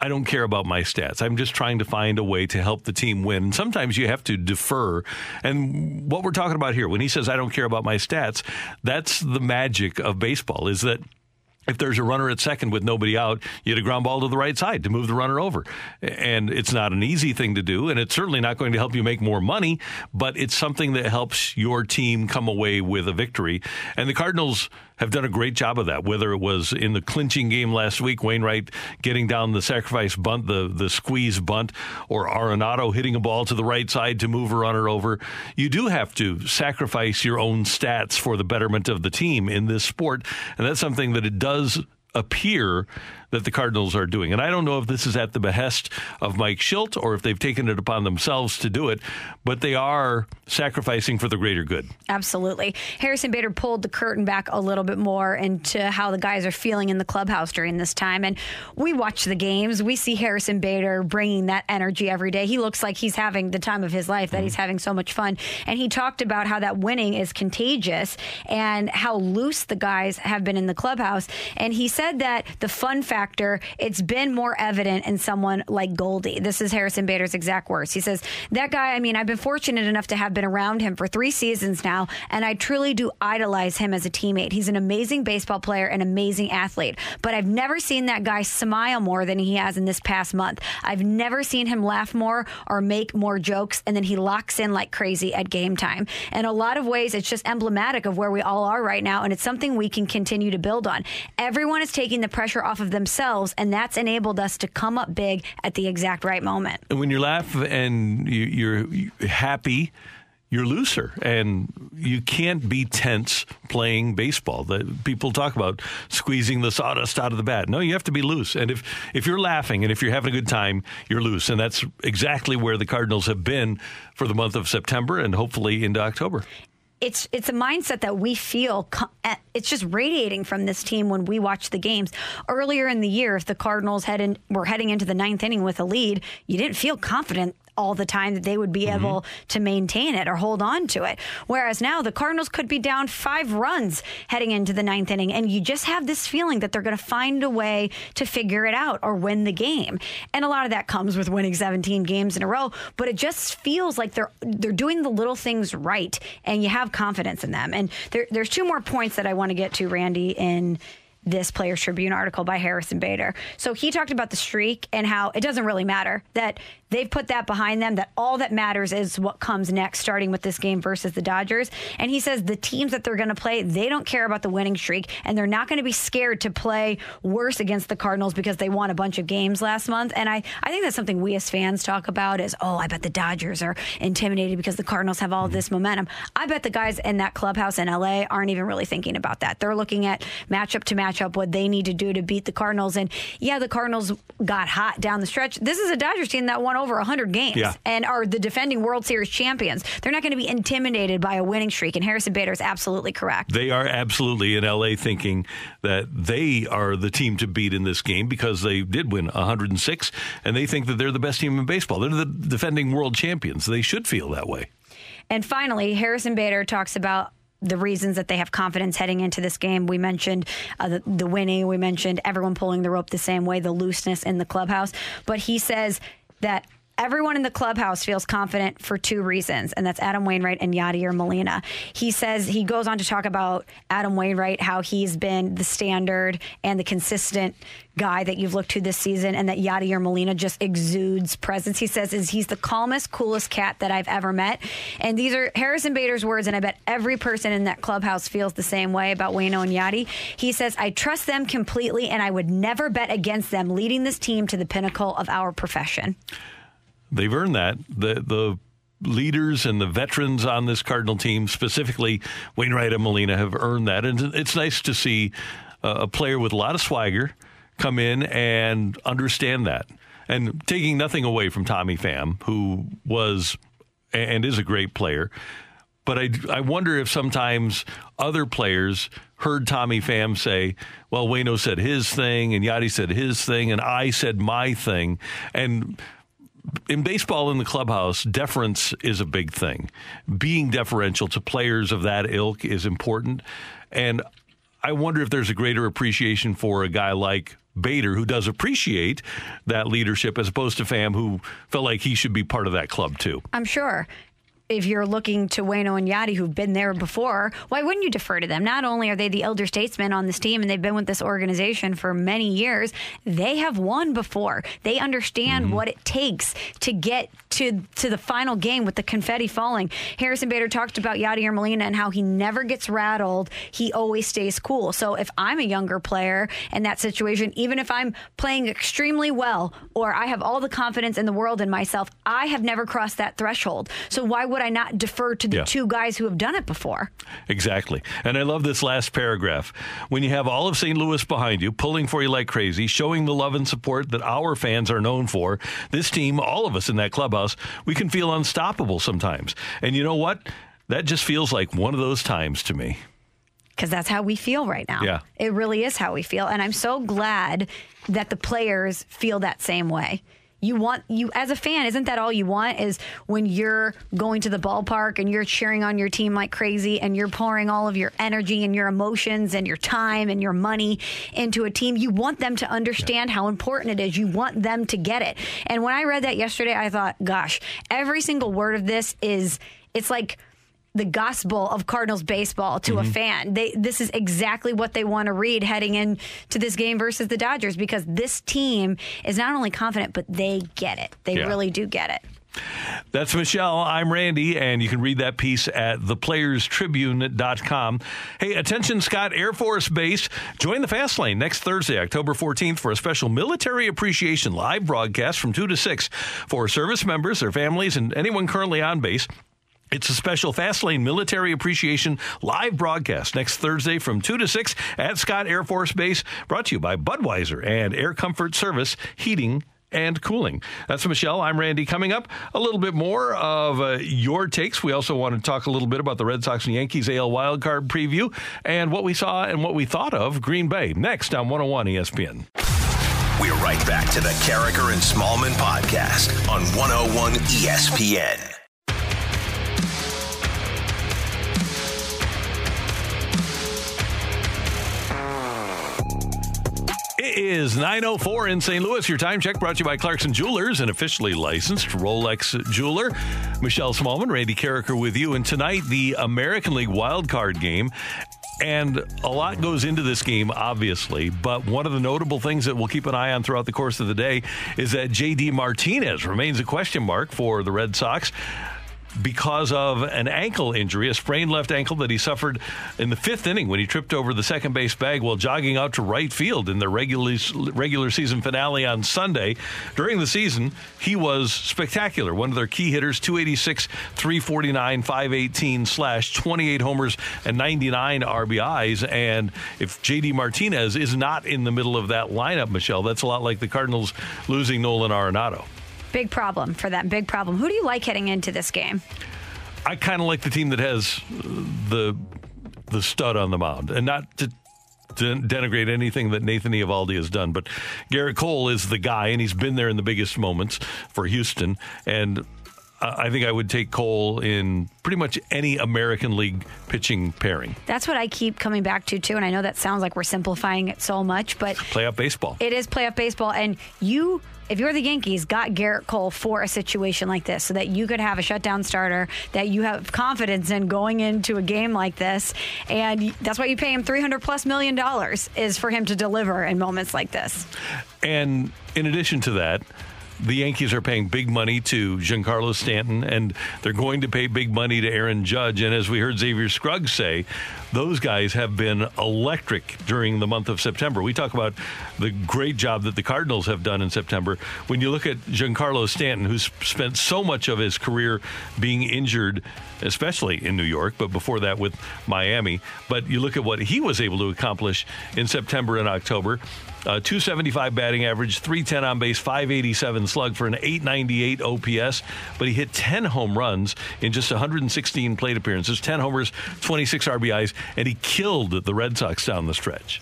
[SPEAKER 2] I don't care about my stats. I'm just trying to find a way to help the team win. Sometimes you have to defer. And what we're talking about here, when he says, I don't care about my stats, that's the magic of baseball is that if there's a runner at second with nobody out, you get a ground ball to the right side to move the runner over. And it's not an easy thing to do, and it's certainly not going to help you make more money, but it's something that helps your team come away with a victory. And the Cardinals have done a great job of that, whether it was in the clinching game last week, Wainwright getting down the sacrifice bunt, the, the squeeze bunt, or Arenado hitting a ball to the right side to move a runner over. You do have to sacrifice your own stats for the betterment of the team in this sport. And that's something that it does appear that the Cardinals are doing. And I don't know if this is at the behest of Mike Shildt or if they've taken it upon themselves to do it, but they are sacrificing for the greater good.
[SPEAKER 3] Absolutely. Harrison Bader pulled the curtain back a little bit more into how the guys are feeling in the clubhouse during this time. And we watch the games. We see Harrison Bader bringing that energy every day. He looks like he's having the time of his life, that mm-hmm. he's having so much fun. And he talked about how that winning is contagious and how loose the guys have been in the clubhouse. And he said that the fun factor factor, it's been more evident in someone like Goldie. This is Harrison Bader's exact words. He says, That guy, I mean, I've been fortunate enough to have been around him for three seasons now, and I truly do idolize him as a teammate. He's an amazing baseball player, an amazing athlete, but I've never seen that guy smile more than he has in this past month. I've never seen him laugh more or make more jokes, and then he locks in like crazy at game time. In a lot of ways, it's just emblematic of where we all are right now, and it's something we can continue to build on. Everyone is taking the pressure off of themselves themselves, and that's enabled us to come up big at the exact right moment.
[SPEAKER 2] And when you laugh and you, are happy, you're looser and you can't be tense playing baseball. That people talk about squeezing the sawdust out of the bat. No, you have to be loose. And if if you're laughing and if you're having a good time, you're loose. And that's exactly where the Cardinals have been for the month of September and hopefully into October
[SPEAKER 3] it's it's a mindset that we feel eh, it's just radiating from this team when we watch the games. Earlier in the year, if the Cardinals had in, were heading into the ninth inning with a lead, you didn't feel confident all the time that they would be mm-hmm. able to maintain it or hold on to it. Whereas now the Cardinals could be down five runs heading into the ninth inning, and you just have this feeling that they're going to find a way to figure it out or win the game. And a lot of that comes with winning 17 games in a row, but it just feels like they're they're doing the little things right, and you have confidence in them. And there, there's two more points that I want to get to, Randy, in this Players Tribune article by Harrison Bader. So he talked about the streak and how it doesn't really matter that they've put that behind them, that all that matters is what comes next, starting with this game versus the Dodgers. And he says the teams that they're going to play, they don't care about the winning streak, and they're not going to be scared to play worse against the Cardinals because they won a bunch of games last month. And I, I think that's something we as fans talk about is, oh, I bet the Dodgers are intimidated because the Cardinals have all mm-hmm. this momentum. I bet the guys in that clubhouse in LA aren't even really thinking about that. They're looking at matchup to matchup, what they need to do to beat the Cardinals. And yeah, the Cardinals got hot down the stretch. This is a Dodgers team that won over 100 games
[SPEAKER 2] Yeah.
[SPEAKER 3] and are the defending World Series champions. They're not going to be intimidated by a winning streak. And Harrison Bader is absolutely correct.
[SPEAKER 2] They are absolutely in LA thinking that they are the team to beat in this game because they did win 106 and they think that they're the best team in baseball. They're the defending world champions. They should feel that way.
[SPEAKER 3] And finally, Harrison Bader talks about the reasons that they have confidence heading into this game. We mentioned uh, the, the winning, we mentioned everyone pulling the rope the same way, the looseness in the clubhouse. But he says that everyone in the clubhouse feels confident for two reasons, and that's Adam Wainwright and Yadier Molina. He says he goes on to talk about Adam Wainwright, how he's been the standard and the consistent guy that you've looked to this season, and that Yadier Molina just exudes presence. He says is he's the calmest, coolest cat that I've ever met, and these are Harrison Bader's words, and I bet every person in that clubhouse feels the same way about Wayno and Yadi. He says I trust them completely, and I would never bet against them leading this team to the pinnacle of our profession.
[SPEAKER 2] They've earned that. The the leaders and the veterans on this Cardinal team, specifically Wainwright and Molina, have earned that, and it's nice to see uh, a player with a lot of swagger come in and understand that. And taking nothing away from Tommy Pham, who was and is a great player, but I, I wonder if sometimes other players heard Tommy Pham say, well, Wayno said his thing, and Yadi said his thing, and I said my thing. And in baseball in the clubhouse, deference is a big thing. Being deferential to players of that ilk is important. And I wonder if there's a greater appreciation for a guy like Bader, who does appreciate that leadership, as opposed to Pham, who felt like he should be part of that club too.
[SPEAKER 3] I'm sure. If you're looking to Wayno and Yadi, who've been there before, why wouldn't you defer to them? Not only are they the elder statesmen on this team and they've been with this organization for many years, they have won before. They understand mm-hmm. what it takes to get to to the final game with the confetti falling. Harrison Bader talked about Yadi Yadier Molina and how he never gets rattled. He always stays cool. So if I'm a younger player in that situation, even if I'm playing extremely well or I have all the confidence in the world in myself, I have never crossed that threshold. So why would I not defer to the
[SPEAKER 2] Yeah.
[SPEAKER 3] two guys who have done it before?
[SPEAKER 2] Exactly. And I love this last paragraph. When you have all of St. Louis behind you, pulling for you like crazy, showing the love and support that our fans are known for, this team, all of us in that clubhouse, we can feel unstoppable sometimes. And you know what? That just feels like one of those times to me.
[SPEAKER 3] because that's how we feel right now.
[SPEAKER 2] Yeah.
[SPEAKER 3] It really is how we feel. And I'm so glad that the players feel that same way. You want you as a fan, isn't that all you want? Is when you're going to the ballpark and you're cheering on your team like crazy and you're pouring all of your energy and your emotions and your time and your money into a team, you want them to understand how important it is. You want them to get it. And when I read that yesterday, I thought, gosh, every single word of this is it's like the gospel of Cardinals baseball to a
[SPEAKER 2] Mm-hmm.
[SPEAKER 15] Mhm.
[SPEAKER 3] fan. They this is exactly what they want to read heading into this game versus the Dodgers because this team is not only confident but they get it. They
[SPEAKER 2] Yeah.
[SPEAKER 3] really do get it.
[SPEAKER 2] That's Michelle. I'm Randy, and you can read that piece at theplayerstribune.com. Hey, attention, Scott Air Force Base. Join the Fast Lane next Thursday, October 14th, for a special military appreciation live broadcast from 2 to 6 for service members, their families, and anyone currently on base. It's a special Fastlane Military Appreciation live broadcast next Thursday from 2 to 6 at Scott Air Force Base, brought to you by Budweiser and Air Comfort Service Heating and Cooling. That's Michelle. I'm Randy. Coming up, a little bit more of uh, your takes. We also want to talk a little bit about the Red Sox and Yankees AL wildcard preview and what we saw and what we thought of Green Bay next on 101 ESPN.
[SPEAKER 4] We're right back to the Karraker and Smallman podcast on 101 ESPN.
[SPEAKER 2] It is 904 in St. Louis. Your time check brought to you by Clarkson Jewelers, an officially licensed Rolex jeweler. Michelle Smallman, Randy Karraker with you. And tonight, the American League wild card game. And a lot goes into this game, obviously. But one of the notable things that we'll keep an eye on throughout the course of the day is that JD Martinez remains a question mark for the Red Sox because of an ankle injury, a sprained left ankle that he suffered in the fifth inning when he tripped over the second base bag while jogging out to right field in the regular, regular season finale on Sunday. During the season, he was spectacular. One of their key hitters, 286, 349, 518 slash 28 homers and 99 RBIs. And if JD Martinez is not in the middle of that lineup, Michelle, that's a lot like the Cardinals losing Nolan Arenado.
[SPEAKER 3] Big problem for them. Big problem. Who do you like heading into this game?
[SPEAKER 2] I kind of like the team that has uh, the the stud on the mound, and not to denigrate anything that Nathan Eovaldi has done, but Gerrit Cole is the guy, and he's been there in the biggest moments for Houston. And I think I would take Cole in pretty much any American League pitching pairing.
[SPEAKER 3] That's what I keep coming back to too, and I know that sounds like we're simplifying it so much, but
[SPEAKER 2] playoff baseball.
[SPEAKER 3] It is playoff baseball, and you if you're the Yankees, got Gerrit Cole for a situation like this so that you could have a shutdown starter that you have confidence in going into a game like this. And that's why you pay him 300 plus million dollars is for him to deliver in moments like this.
[SPEAKER 2] And in addition to that, the Yankees are paying big money to Giancarlo Stanton, and they're going to pay big money to Aaron Judge. And as we heard Xavier Scruggs say, those guys have been electric during the month of September. We talk about the great job that the Cardinals have done in September. When you look at Giancarlo Stanton, who's spent so much of his career being injured, especially in New York, but before that with Miami, but you look at what he was able to accomplish in September and October. Uh, 275 batting average, 310 on base, 587 slug for an 898 OPS. But he hit 10 home runs in just 116 plate appearances, 10 homers, 26 RBIs, and he killed the Red Sox down the stretch.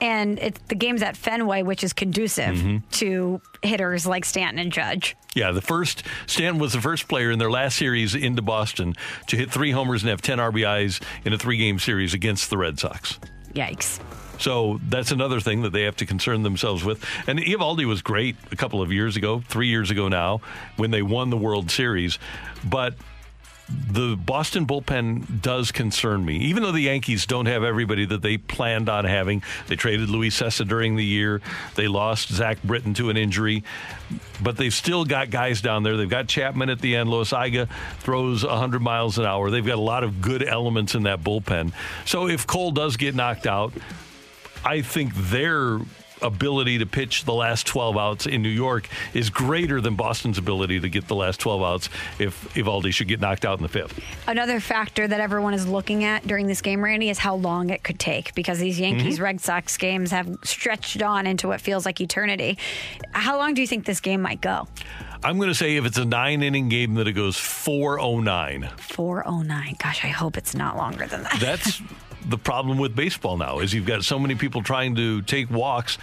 [SPEAKER 3] And it's the game's at Fenway, which is conducive
[SPEAKER 2] Mm-hmm.
[SPEAKER 3] to hitters like Stanton and Judge.
[SPEAKER 2] Yeah, the first Stanton was the first player in their last series into Boston to hit three homers and have 10 RBIs in a three game series against the Red Sox.
[SPEAKER 3] Yikes.
[SPEAKER 2] So that's another thing that they have to concern themselves with. And Eovaldi was great a couple of years ago, three years ago now, when they won the World Series. But the Boston bullpen does concern me. Even though the Yankees don't have everybody that they planned on having, they traded Luis Cessa during the year. They lost Zach Britton to an injury, but they've still got guys down there. They've got Chapman at the end. Loáisiga throws 100 miles an hour. They've got a lot of good elements in that bullpen. So if Cole does get knocked out, I think their ability to pitch the last 12 outs in New York is greater than Boston's ability to get the last 12 outs if Eovaldi should get knocked out in the fifth.
[SPEAKER 3] Another factor that everyone is looking at during this game, Randy, is how long it could take because these Yankees
[SPEAKER 2] Mhm.
[SPEAKER 3] Red Sox games have stretched on into what feels like eternity. How long do you think this game might go?
[SPEAKER 2] I'm going to say if it's a nine inning game that it goes 409.
[SPEAKER 3] 409. Gosh, I hope it's not longer than that.
[SPEAKER 2] That's the problem with baseball now is you've got so many people trying to take walks.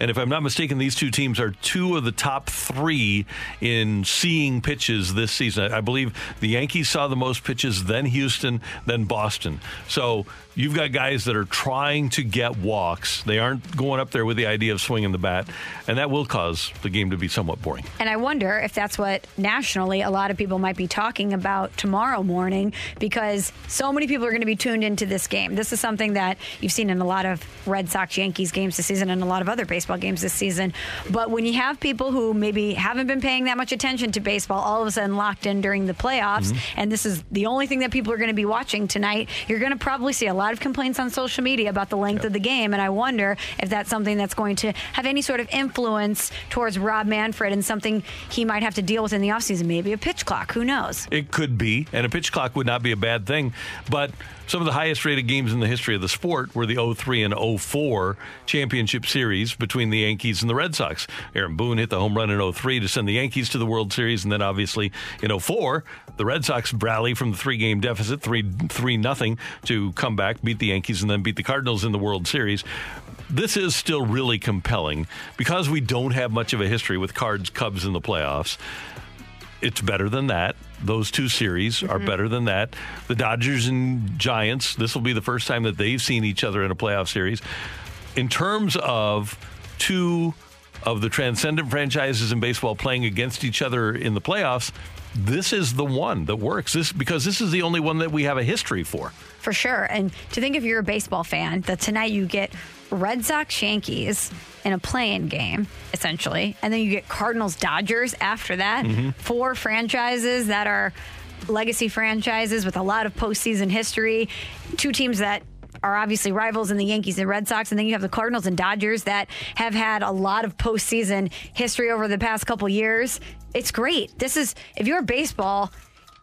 [SPEAKER 2] And if I'm not mistaken, these two teams are two of the top three in seeing pitches this season. I believe the Yankees saw the most pitches, then Houston, then Boston. So you've got guys that are trying to get walks. They aren't going up there with the idea of swinging the bat, and that will cause the game to be somewhat boring.
[SPEAKER 3] And I wonder if that's what nationally a lot of people might be talking about tomorrow morning because so many people are going to be tuned into this game. This is something that you've seen in a lot of Red Sox Yankees games this season and a lot of other baseball games this season. But when you have people who maybe haven't been paying that much attention to baseball all of a sudden locked in during the playoffs, mm-hmm. and this is the only thing that people are going to be watching tonight, you're going to probably see a lot of complaints on social media about the length of the game. And I wonder if that's something that's going to have any sort of influence towards Rob Manfred and something he might have to deal with in the offseason. Maybe a pitch clock. Who knows?
[SPEAKER 2] It could be, and a pitch clock would not be a bad thing. But some of the highest rated games in the history of the sport were the 03 and 04 championship series between the Yankees and the Red Sox. Aaron Boone hit the home run in 03 to send the Yankees to the World Series, and then obviously in 04, the Red Sox rally from the three game deficit, 3 3 nothing, to come back, beat the Yankees, and then beat the Cardinals in the World Series this is still really compelling because we don't have much of a history with Cards Cubs in the playoffs. It's better than that. Those two series are mm-hmm. better than that. The Dodgers and Giants, this will be the first time that they've seen each other in a playoff series. In terms of two of the transcendent franchises in baseball playing against each other in the playoffs, this is the one that works. This because this is the only one that we have a history for.
[SPEAKER 3] For sure. And to think if you're a baseball fan, that tonight you get Red Sox Yankees in a play-in game, essentially, and then you get Cardinals Dodgers after that.
[SPEAKER 15] Mhm.
[SPEAKER 3] Four franchises that are legacy franchises with a lot of postseason history. Two teams that are obviously rivals in the Yankees and Red Sox, and then you have the Cardinals and Dodgers that have had a lot of postseason history over the past couple years. It's great. This is if you're baseball,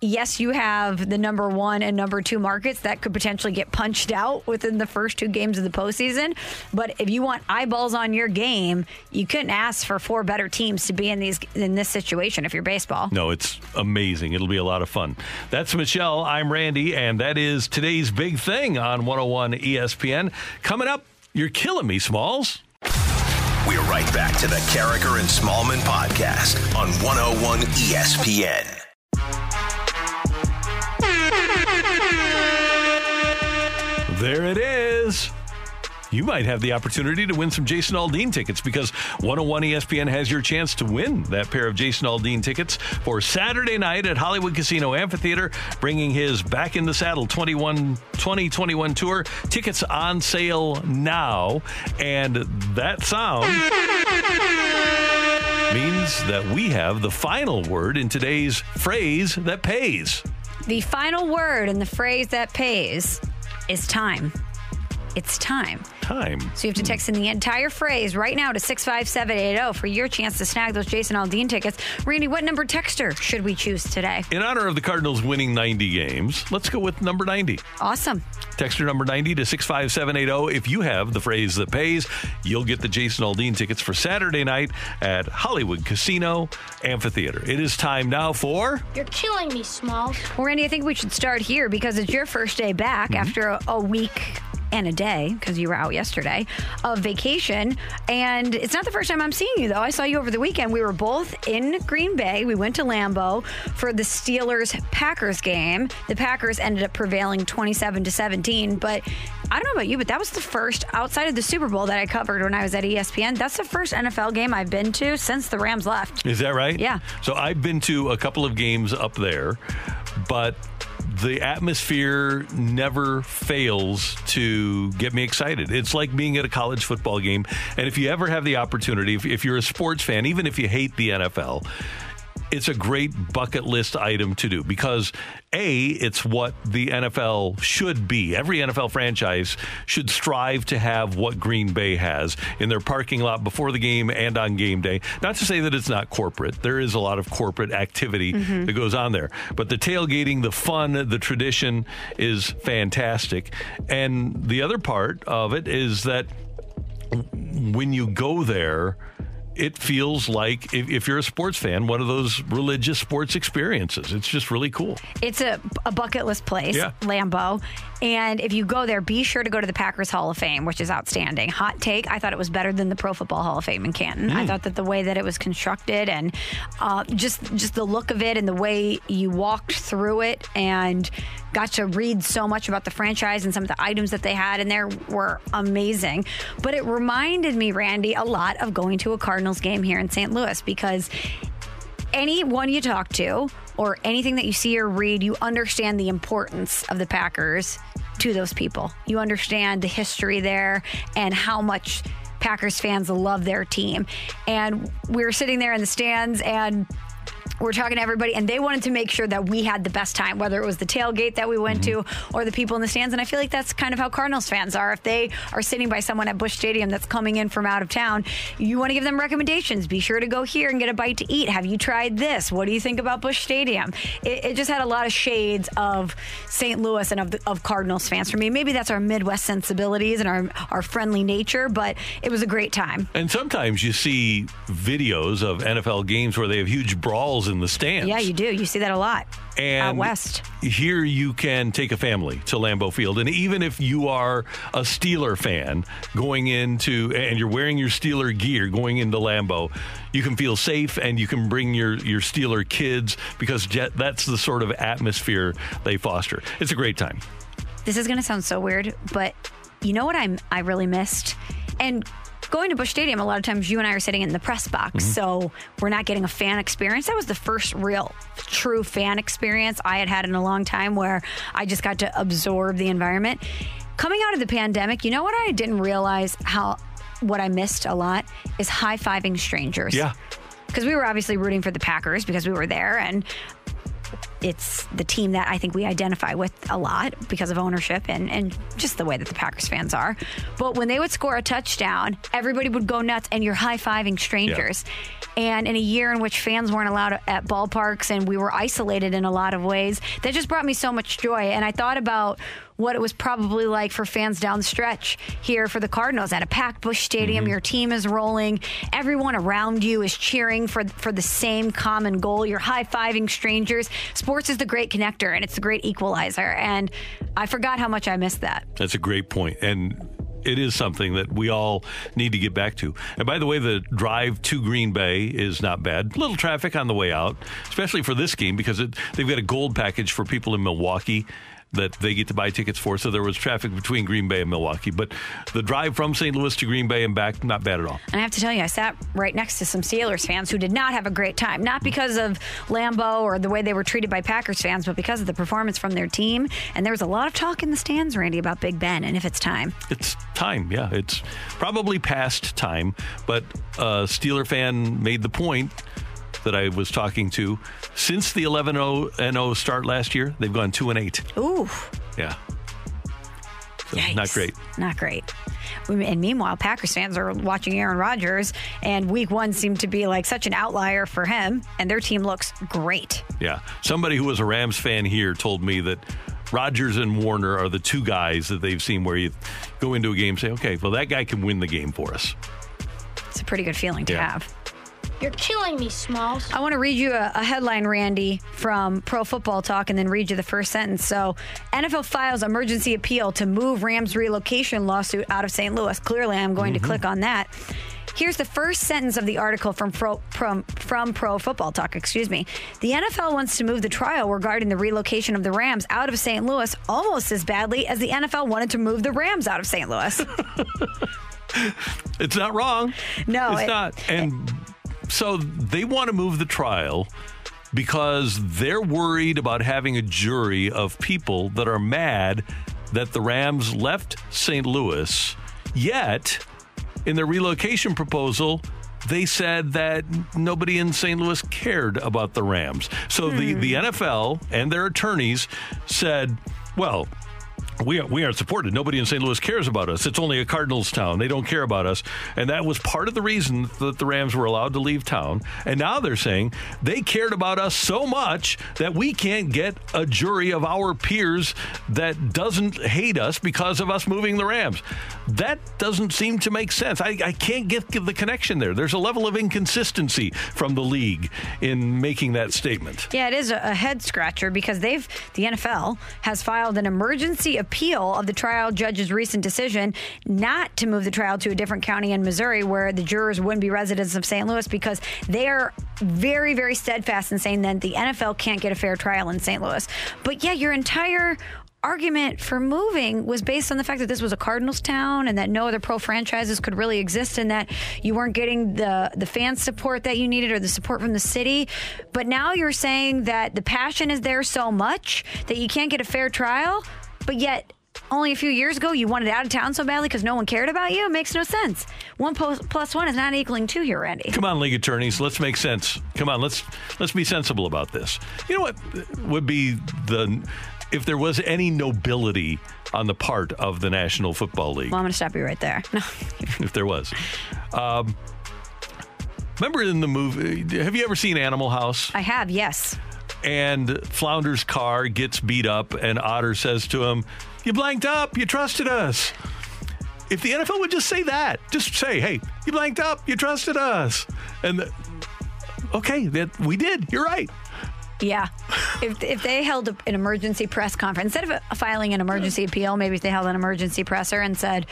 [SPEAKER 3] yes, you have the number one and number two markets that could potentially get punched out within the first two games of the postseason. But if you want eyeballs on your game, you couldn't ask for four better teams to be in these in this situation if you're baseball.
[SPEAKER 2] No, it's amazing. It'll be a lot of fun. That's Michelle. I'm Randy, and that is today's big thing on 101 ESPN. Coming up, you're killing me, Smalls.
[SPEAKER 4] We're right back to the Karraker and Smallman podcast on 101 ESPN.
[SPEAKER 2] There it is. You might have the opportunity to win some Jason Aldean tickets because 101 ESPN has your chance to win that pair of Jason Aldean tickets for Saturday night at Hollywood Casino Amphitheater, bringing his Back in the Saddle 21, 2021 tour. Tickets on sale now. And that sound means that we have the final word in today's phrase that pays.
[SPEAKER 3] The final word in the phrase that pays is time. It's time.
[SPEAKER 2] Time.
[SPEAKER 3] So you have to text in the entire phrase right now to 65780 for your chance to snag those Jason Aldean tickets. Randy, what number texter should we choose today?
[SPEAKER 2] In honor of the Cardinals winning 90 games, let's go with number 90.
[SPEAKER 3] Awesome.
[SPEAKER 2] Texter number 90 to 65780. If you have the phrase that pays, you'll get the Jason Aldean tickets for Saturday night at Hollywood Casino Amphitheater. It is time now for.
[SPEAKER 3] You're killing me, Smalls. Well, Randy, I think we should start here because it's your first day back mm-hmm. after a, a week and a day because you were out yesterday of vacation. And it's not the first time i'm seeing you though. I saw you over the weekend. We were both in green bay. We went to lambeau for the steelers packers game. The packers ended up prevailing 27 to 17 but i don't know about you but that was the first outside of the super bowl that i covered when i was at espn that's the first nfl game i've been to since the rams left.
[SPEAKER 2] Is that right?
[SPEAKER 3] Yeah.
[SPEAKER 2] So I've been to a couple of games up there, but the atmosphere never fails to get me excited. It's like being at a college football game. And if you ever have the opportunity, if, if you're a sports fan, even if you hate the NFL, it's a great bucket list item to do because a it's what the NFL should be. Every NFL franchise should strive to have what Green Bay has in their parking lot before the game and on game day. Not to say that it's not corporate. There is a lot of corporate activity
[SPEAKER 15] Mhm.
[SPEAKER 2] that goes on there. But the tailgating, the fun, the tradition is fantastic. And the other part of it is that when you go there, it feels like if, if you're a sports fan, one of those religious sports experiences. It's just really cool.
[SPEAKER 3] It's a, a bucket list place,
[SPEAKER 2] Yeah.
[SPEAKER 3] Lambeau. And if you go there, be sure to go to the Packers Hall of Fame, which is outstanding. Hot take, I thought it was better than the Pro Football Hall of Fame in Canton. I
[SPEAKER 15] Mm.
[SPEAKER 3] thought that the way that it was constructed and uh, just just the look of it and the way you walked through it and got to read so much about the franchise and some of the items that they had in there were amazing. But it reminded me, Randy, a lot of going to a Cardinals game here in St. Louis because anyone you talk to or anything that you see or read, you understand the importance of the Packers to those people. You understand the history there and how much Packers fans love their team. And we were sitting there in the stands and we're talking to everybody, and they wanted to make sure that we had the best time, whether it was the tailgate that we went to mm-hmm. or the people in the stands. And I feel like that's kind of how Cardinals fans are. If they are sitting by someone at Busch Stadium that's coming in from out of town, you want to give them recommendations. Be sure to go here and get a bite to eat. Have you tried this? What do you think about Busch Stadium? It, it just had a lot of shades of St. Louis and of, the, of Cardinals fans for me. Maybe that's our Midwest sensibilities and our, our friendly nature, but it was a great time.
[SPEAKER 2] And sometimes you see videos of NFL games where they have huge brawls in the stands.
[SPEAKER 3] Yeah, you do. You see that a lot
[SPEAKER 2] and
[SPEAKER 3] out west.
[SPEAKER 2] Here you can take a family to Lambeau Field, and even if you are a Steeler fan going into and you're wearing your Steeler gear going into Lambeau, you can feel safe and you can bring your your Steeler kids because jet, that's the sort of atmosphere they foster. It's a great time.
[SPEAKER 3] This is going to sound so weird, but you know what I'm I really missed? And going to Busch Stadium, a lot of times you and I are sitting in the press box,
[SPEAKER 2] Mm-hmm.
[SPEAKER 3] so we're not getting a fan experience. That was the first real, true fan experience I had had in a long time where I just got to absorb the environment. Coming out of the pandemic, you know what I didn't realize how what I missed a lot is high fiving strangers.
[SPEAKER 2] Yeah.
[SPEAKER 3] Because we were obviously rooting for the Packers because we were there and it's the team that I think we identify with a lot because of ownership and, and just the way that the Packers fans are. But when they would score a touchdown, everybody would go nuts and you're high fiving strangers. And in a year in which fans weren't allowed at ballparks and we were isolated in a lot of ways, that just brought me so much joy. And I thought about what it was probably like for fans down the stretch here for the Cardinals at a packed Busch Stadium. Mm-hmm. Your team is rolling. Everyone around you is cheering for for the same common goal. You're high fiving strangers. Sports is the great connector and it's the great equalizer. And I forgot how much I missed that.
[SPEAKER 2] That's a great point. And it is something that we all need to get back to. And by the way, the drive to Green Bay is not bad. Little traffic on the way out, especially for this game because it, they've got a gold package for people in Milwaukee that they get to buy tickets for. So there was traffic between Green Bay and Milwaukee. But the drive from St. Louis to Green Bay and back, not bad at all.
[SPEAKER 3] And I have to tell you, I sat right next to some Steelers fans who did not have a great time. Not because of Lambeau or the way they were treated by Packers fans, but because of the performance from their team. And there was a lot of talk in the stands, Randy, about Big Ben and if it's time.
[SPEAKER 2] It's time, yeah. It's probably past time, but a Steeler fan made the point that I was talking to. Since the 11 0 0 start last year, they've gone 2 and 8.
[SPEAKER 3] Ooh.
[SPEAKER 2] Yeah. So not great.
[SPEAKER 3] Not great. And meanwhile, Packers fans are watching Aaron Rodgers, and week one seemed to be like such an outlier for him, and their team looks great.
[SPEAKER 2] Yeah. Somebody who was a Rams fan here told me that Rodgers and Warner are the two guys that they've seen where you go into a game and say, okay, well, that guy can win the game for us.
[SPEAKER 3] It's a pretty good feeling to
[SPEAKER 2] Yeah.
[SPEAKER 3] have.
[SPEAKER 15] You're killing me, Smalls.
[SPEAKER 3] I want to read you a, a headline, Randy, from Pro Football Talk, and then read you the first sentence. So, NFL files emergency appeal to move Rams relocation lawsuit out of St. Louis. Clearly, I'm going to mm-hmm. click on that. Here's the first sentence of the article from Pro, from, from Pro Football Talk. Excuse me. The NFL wants to move the trial regarding the relocation of the Rams out of St. Louis almost as badly as the NFL wanted to move the Rams out of St. Louis.
[SPEAKER 2] It's not wrong.
[SPEAKER 3] No,
[SPEAKER 2] it's
[SPEAKER 3] it-
[SPEAKER 2] not. And so they want to move the trial because they're worried about having a jury of people that are mad that the Rams left St. Louis. Yet, in their relocation proposal, they said that nobody in St. Louis cared about the Rams. So the, hmm. the NFL and their attorneys said, well, we, are, we aren't supported. Nobody in St. Louis cares about us. It's only a Cardinals town. They don't care about us. And that was part of the reason that the Rams were allowed to leave town. And now they're saying they cared about us so much that we can't get a jury of our peers that doesn't hate us because of us moving the Rams. That doesn't seem to make sense. I, I can't get the connection there. There's a level of inconsistency from the league in making that statement.
[SPEAKER 3] Yeah, it is a, head scratcher because they've the NFL has filed an emergency appeal of the trial judge's recent decision not to move the trial to a different county in Missouri where the jurors wouldn't be residents of St. Louis because they are very, very steadfast in saying that the NFL can't get a fair trial in St. Louis. But yeah, your entire argument for moving was based on the fact that this was a Cardinals town and that no other pro franchises could really exist and that you weren't getting the the fan support that you needed or the support from the city. But now you're saying that the passion is there so much that you can't get a fair trial, but yet only a few years ago you wanted out of town so badly because no one cared about you. It makes no sense. One plus, plus one is not equaling two here, Randy.
[SPEAKER 2] Come on, league attorneys, let's make sense. Come on, let's let's be sensible about this. You know what would be the if there was any nobility on the part of the National Football League,
[SPEAKER 3] Well, I'm going to stop you right there. No.
[SPEAKER 2] if there was. Um, remember in the movie? Have you ever seen Animal House?
[SPEAKER 3] I have, yes.
[SPEAKER 2] And Flounder's car gets beat up, and Otter says to him, "You blanked up. You trusted us." If the NFL would just say that, just say, "Hey, you blanked up. You trusted us," and the, okay, that we did. You're right.
[SPEAKER 3] Yeah. if, if they held an emergency press conference, instead of filing an emergency appeal, maybe if they held an emergency presser and said,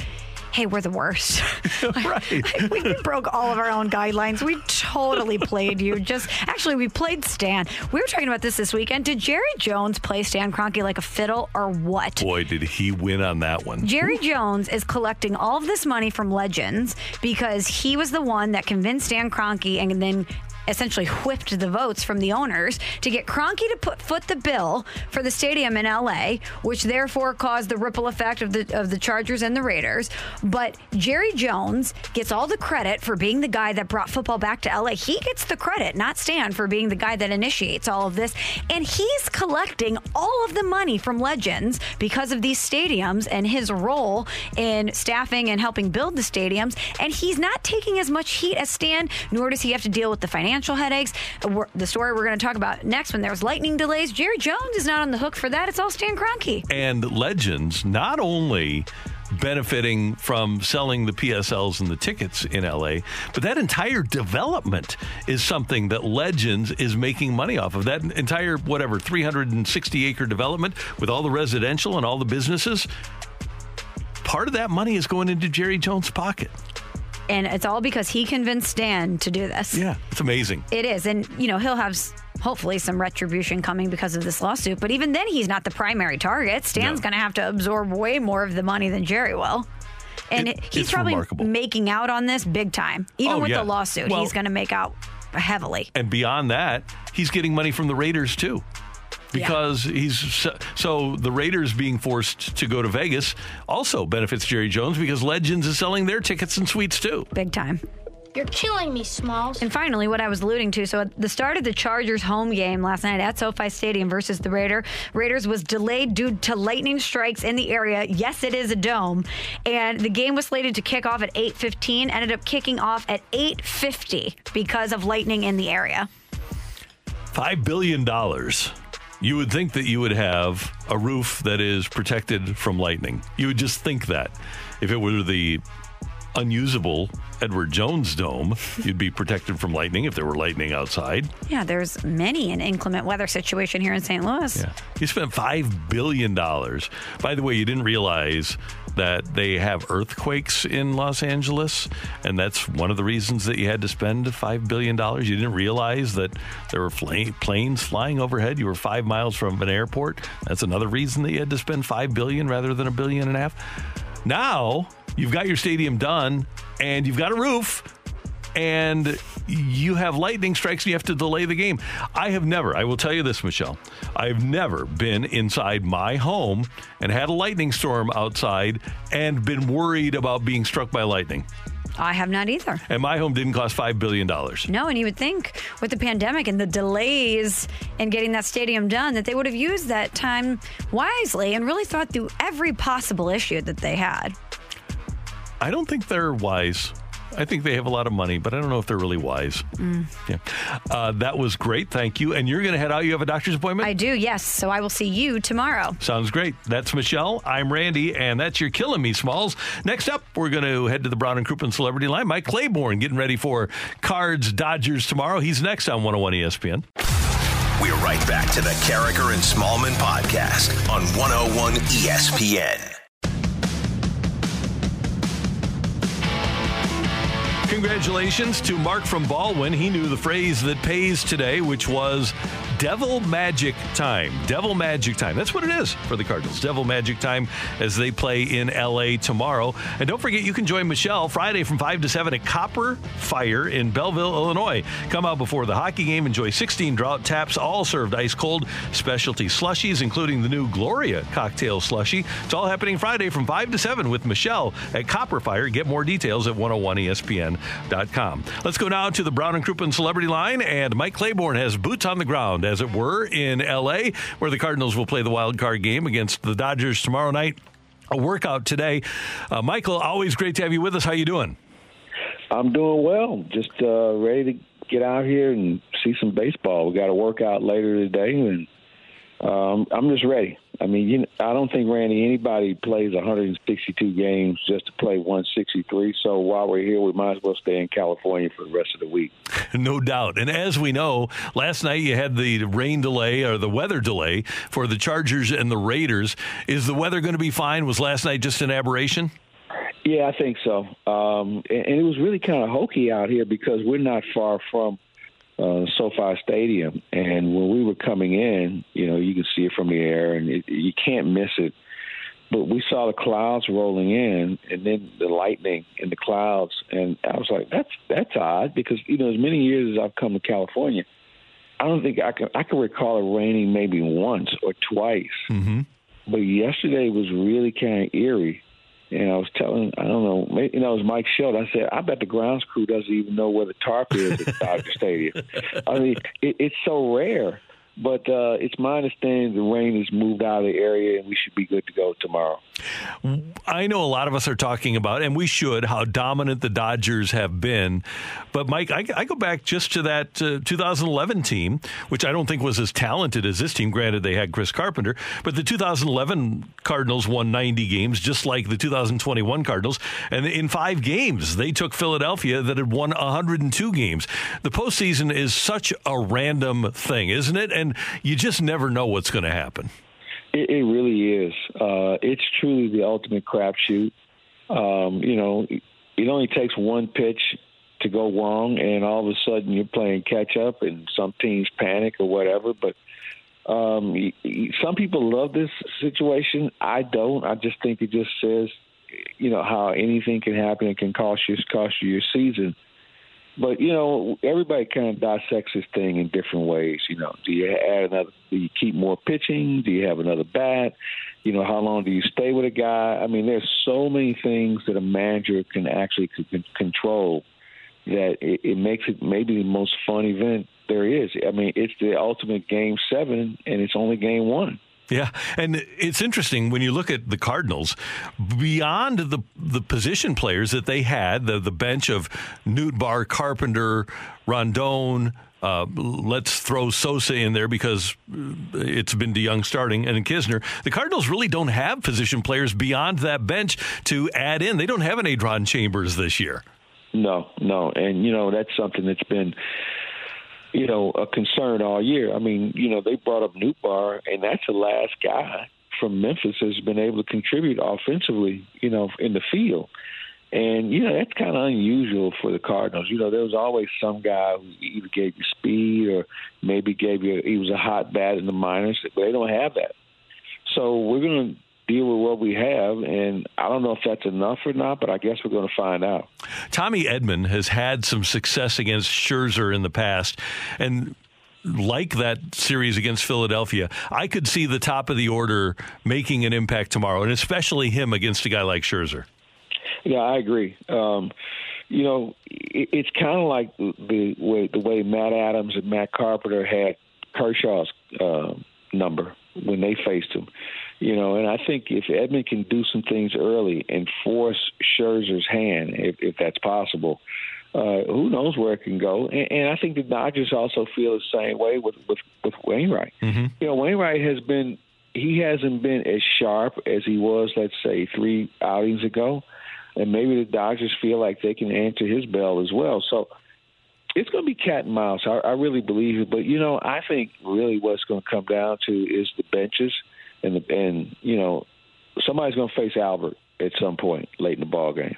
[SPEAKER 3] hey, we're the worst.
[SPEAKER 2] right.
[SPEAKER 3] we, we broke all of our own guidelines. We totally played you. Just actually, we played Stan. We were talking about this this weekend. Did Jerry Jones play Stan Kroenke like a fiddle or what?
[SPEAKER 2] Boy, did he win on that one.
[SPEAKER 3] Jerry Jones is collecting all of this money from Legends because he was the one that convinced Stan Kroenke and then essentially whipped the votes from the owners to get Kroenke to put foot the bill for the stadium in LA, which therefore caused the ripple effect of the of the Chargers and the Raiders. But Jerry Jones gets all the credit for being the guy that brought football back to LA. He gets the credit, not Stan, for being the guy that initiates all of this. And he's collecting all of the money from Legends because of these stadiums and his role in staffing and helping build the stadiums. And he's not taking as much heat as Stan, nor does he have to deal with the financial headaches. We're, the story we're going to talk about next, when there's lightning delays, Jerry Jones is not on the hook for that. It's all Stan Kroenke.
[SPEAKER 2] And Legends not only benefiting from selling the PSLs and the tickets in LA, but that entire development is something that Legends is making money off of. That entire, whatever, 360 acre development with all the residential and all the businesses, part of that money is going into Jerry Jones' pocket.
[SPEAKER 3] And it's all because he convinced Dan to do this.
[SPEAKER 2] Yeah, it's amazing.
[SPEAKER 3] It is. And, you know, he'll have hopefully some retribution coming because of this lawsuit. But even then, he's not the primary target. Stan's
[SPEAKER 2] No.
[SPEAKER 3] going to have to absorb way more of the money than Jerry will. And
[SPEAKER 2] It-
[SPEAKER 3] he's probably
[SPEAKER 2] remarkable.
[SPEAKER 3] making out on this big time. Even
[SPEAKER 2] Oh,
[SPEAKER 3] with
[SPEAKER 2] yeah.
[SPEAKER 3] the lawsuit,
[SPEAKER 2] Well-
[SPEAKER 3] he's going to make out heavily.
[SPEAKER 2] And beyond that, he's getting money from the Raiders too. Because he's so, so the Raiders being forced to go to Vegas also benefits Jerry Jones because Legends is selling their tickets and suites too.
[SPEAKER 3] Big time.
[SPEAKER 15] You're killing me, Smalls.
[SPEAKER 3] And finally, what I was alluding to, so at the start of the Chargers home game last night at SoFi Stadium versus the Raider, Raiders was delayed due to lightning strikes in the area. Yes, it is a dome, and the game was slated to kick off at 8:15. Ended up kicking off at 8:50 because of lightning in the area.
[SPEAKER 2] Five billion dollars. You would think that you would have a roof that is protected from lightning. You would just think that. If it were the unusable Edward Jones dome, you'd be protected from lightning if there were lightning outside.
[SPEAKER 3] Yeah, there's many an inclement weather situation here in St. Louis.
[SPEAKER 2] Yeah. You spent $5 billion. By the way, you didn't realize that they have earthquakes in Los Angeles, and that's one of the reasons that you had to spend $5 billion. You didn't realize that there were fla- planes flying overhead. You were five miles from an airport. That's another reason that you had to spend 5 billion rather than a billion and a half. Now, you've got your stadium done, and you've got a roof and you have lightning strikes and you have to delay the game. I have never, I will tell you this, Michelle, I've never been inside my home and had a lightning storm outside and been worried about being struck by lightning.
[SPEAKER 3] I have not either.
[SPEAKER 2] And my home didn't cost $5 billion.
[SPEAKER 3] No, and you would think with the pandemic and the delays in getting that stadium done that they would have used that time wisely and really thought through every possible issue that they had.
[SPEAKER 2] I don't think they're wise. I think they have a lot of money, but I don't know if they're really wise.
[SPEAKER 3] Mm.
[SPEAKER 2] Yeah. Uh, that was great. Thank you. And you're going to head out. You have a doctor's appointment?
[SPEAKER 3] I do, yes. So I will see you tomorrow.
[SPEAKER 2] Sounds great. That's Michelle. I'm Randy, and that's You're Killing Me, Smalls. Next up, we're going to head to the Brown and Crouppen Celebrity Line. Mike Claiborne getting ready for Cards Dodgers tomorrow. He's next on 101 ESPN.
[SPEAKER 4] We're right back to the Karraker and Smallman podcast on 101 ESPN.
[SPEAKER 2] Congratulations to Mark from Baldwin. He knew the phrase that pays today, which was Devil Magic Time. Devil Magic Time. That's what it is for the Cardinals. Devil Magic Time as they play in LA tomorrow. And don't forget, you can join Michelle Friday from 5 to 7 at Copper Fire in Belleville, Illinois. Come out before the hockey game, enjoy 16 drought taps, all served ice cold, specialty slushies, including the new Gloria cocktail slushie. It's all happening Friday from 5 to 7 with Michelle at Copper Fire. Get more details at 101ESPN.com. Let's go now to the Brown and Crouppen Celebrity Line, and Mike Claiborne has boots on the ground, as it were, in LA, where the Cardinals will play the wild card game against the Dodgers tomorrow night. A workout today. Uh, Michael, always great to have you with us. How you doing?
[SPEAKER 16] I'm doing well. Just uh, ready to get out here and see some baseball. We got a workout later today, and um, I'm just ready. I mean, you know, I don't think Randy anybody plays 162 games just to play 163. So while we're here, we might as well stay in California for the rest of the week.
[SPEAKER 2] No doubt. And as we know, last night you had the rain delay or the weather delay for the Chargers and the Raiders. Is the weather going to be fine? Was last night just an aberration?
[SPEAKER 16] Yeah, I think so. Um, and, and it was really kind of hokey out here because we're not far from uh, SoFi Stadium, and when we were coming in, you know, you could see it from the air, and it, you can't miss it. But we saw the clouds rolling in, and then the lightning in the clouds, and I was like, "That's that's odd," because you know, as many years as I've come to California, I don't think I can I can recall it raining maybe once or twice.
[SPEAKER 2] Mm-hmm.
[SPEAKER 16] But yesterday was really kind of eerie. And I was telling, I don't know, maybe, you know, it was Mike Shildt. I said, I bet the grounds crew doesn't even know where the tarp is at Dodger Stadium. I mean, it, it's so rare. But uh, it's my understanding the rain has moved out of the area and we should be good to go tomorrow.
[SPEAKER 2] I know a lot of us are talking about, and we should, how dominant the Dodgers have been. But, Mike, I, I go back just to that uh, 2011 team, which I don't think was as talented as this team. Granted, they had Chris Carpenter, but the 2011 Cardinals won 90 games, just like the 2021 Cardinals. And in five games, they took Philadelphia that had won 102 games. The postseason is such a random thing, isn't it? And you just never know what's going to happen.
[SPEAKER 16] It, it really is. Uh, it's truly the ultimate crapshoot. Um, you know, it only takes one pitch to go wrong, and all of a sudden you're playing catch up, and some teams panic or whatever. But um, some people love this situation. I don't. I just think it just says, you know, how anything can happen and can cost you cost you your season. But you know, everybody kind of dissects this thing in different ways. You know, do you add another? Do you keep more pitching? Do you have another bat? You know, how long do you stay with a guy? I mean, there's so many things that a manager can actually c- control that it, it makes it maybe the most fun event there is. I mean, it's the ultimate game seven, and it's only game one.
[SPEAKER 2] Yeah, and it's interesting when you look at the Cardinals beyond the the position players that they had, the the bench of Nootbaar, Carpenter, Rondon. Uh, let's throw Sosa in there because it's been DeJong starting and Knizner. The Cardinals really don't have position players beyond that bench to add in. They don't have an Adron Chambers this year.
[SPEAKER 16] No, no, and you know that's something that's been you know, a concern all year. I mean, you know, they brought up Nootbaar, and that's the last guy from Memphis has been able to contribute offensively, you know, in the field. And, you know, that's kind of unusual for the Cardinals. You know, there was always some guy who either gave you speed or maybe gave you, he was a hot bat in the minors, but they don't have that. So we're going to deal with what we have. And I don't know if that's enough or not, but I guess we're going to find out.
[SPEAKER 2] Tommy Edman has had some success against Scherzer in the past. And like that series against Philadelphia, I could see the top of the order making an impact tomorrow, and especially him against a guy like Scherzer.
[SPEAKER 16] Yeah, I agree. Um, you know, it, it's kind of like the, the way the way Matt Adams and Matt Carpenter had Kershaw's uh, number when they faced him. You know, and I think if Edman can do some things early and force Scherzer's hand, if, if that's possible, uh, who knows where it can go? And, and I think the Dodgers also feel the same way with with, with Wainwright.
[SPEAKER 2] Mm-hmm.
[SPEAKER 16] You know, Wainwright has been he hasn't been as sharp as he was, let's say, three outings ago, and maybe the Dodgers feel like they can answer his bell as well. So it's going to be cat and mouse. I, I really believe it. But you know, I think really what's going to come down to is the benches and the, and you know somebody's going to face Albert at some point late in the ball game,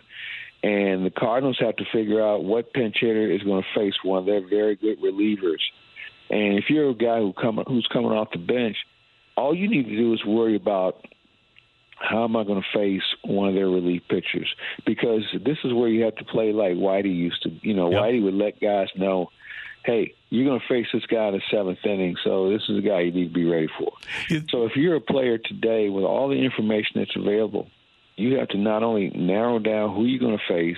[SPEAKER 16] and the Cardinals have to figure out what pinch hitter is going to face one of their very good relievers. And if you're a guy who come who's coming off the bench, all you need to do is worry about how am I going to face one of their relief pitchers? Because this is where you have to play like Whitey used to. You know, yep. Whitey would let guys know, hey, you're going to face this guy in the seventh inning, so this is a guy you need to be ready for. So if you're a player today with all the information that's available, you have to not only narrow down who you're going to face,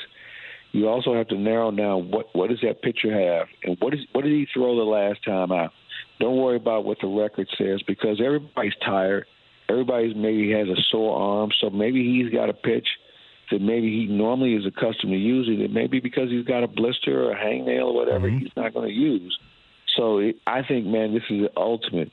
[SPEAKER 16] you also have to narrow down what what does that pitcher have and what is what did he throw the last time out. Don't worry about what the record says because everybody's tired. Everybody's maybe has a sore arm, so maybe he's got a pitch that maybe he normally is accustomed to using it. Maybe because he's got a blister or a hangnail or whatever, mm-hmm. he's not going to use. So it, I think, man, this is the ultimate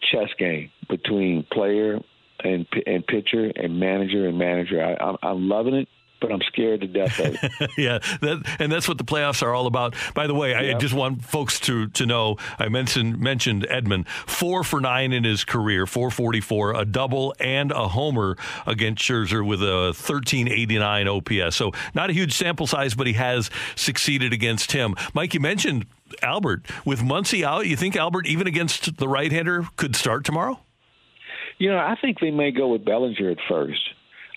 [SPEAKER 16] chess game between player and and pitcher and manager and manager. I, I'm, I'm loving it. But I'm scared to death of it.
[SPEAKER 2] yeah, that, and that's what the playoffs are all about. By the way, I just want folks to to know. I mentioned mentioned Edman four for nine in his career, four forty four, a double and a homer against Scherzer with a thirteen eighty nine OPS. So not a huge sample size, but he has succeeded against him. Mike, you mentioned Albert with Muncy out. You think Albert, even against the right hander, could start tomorrow?
[SPEAKER 16] You know, I think they may go with Bellinger at first,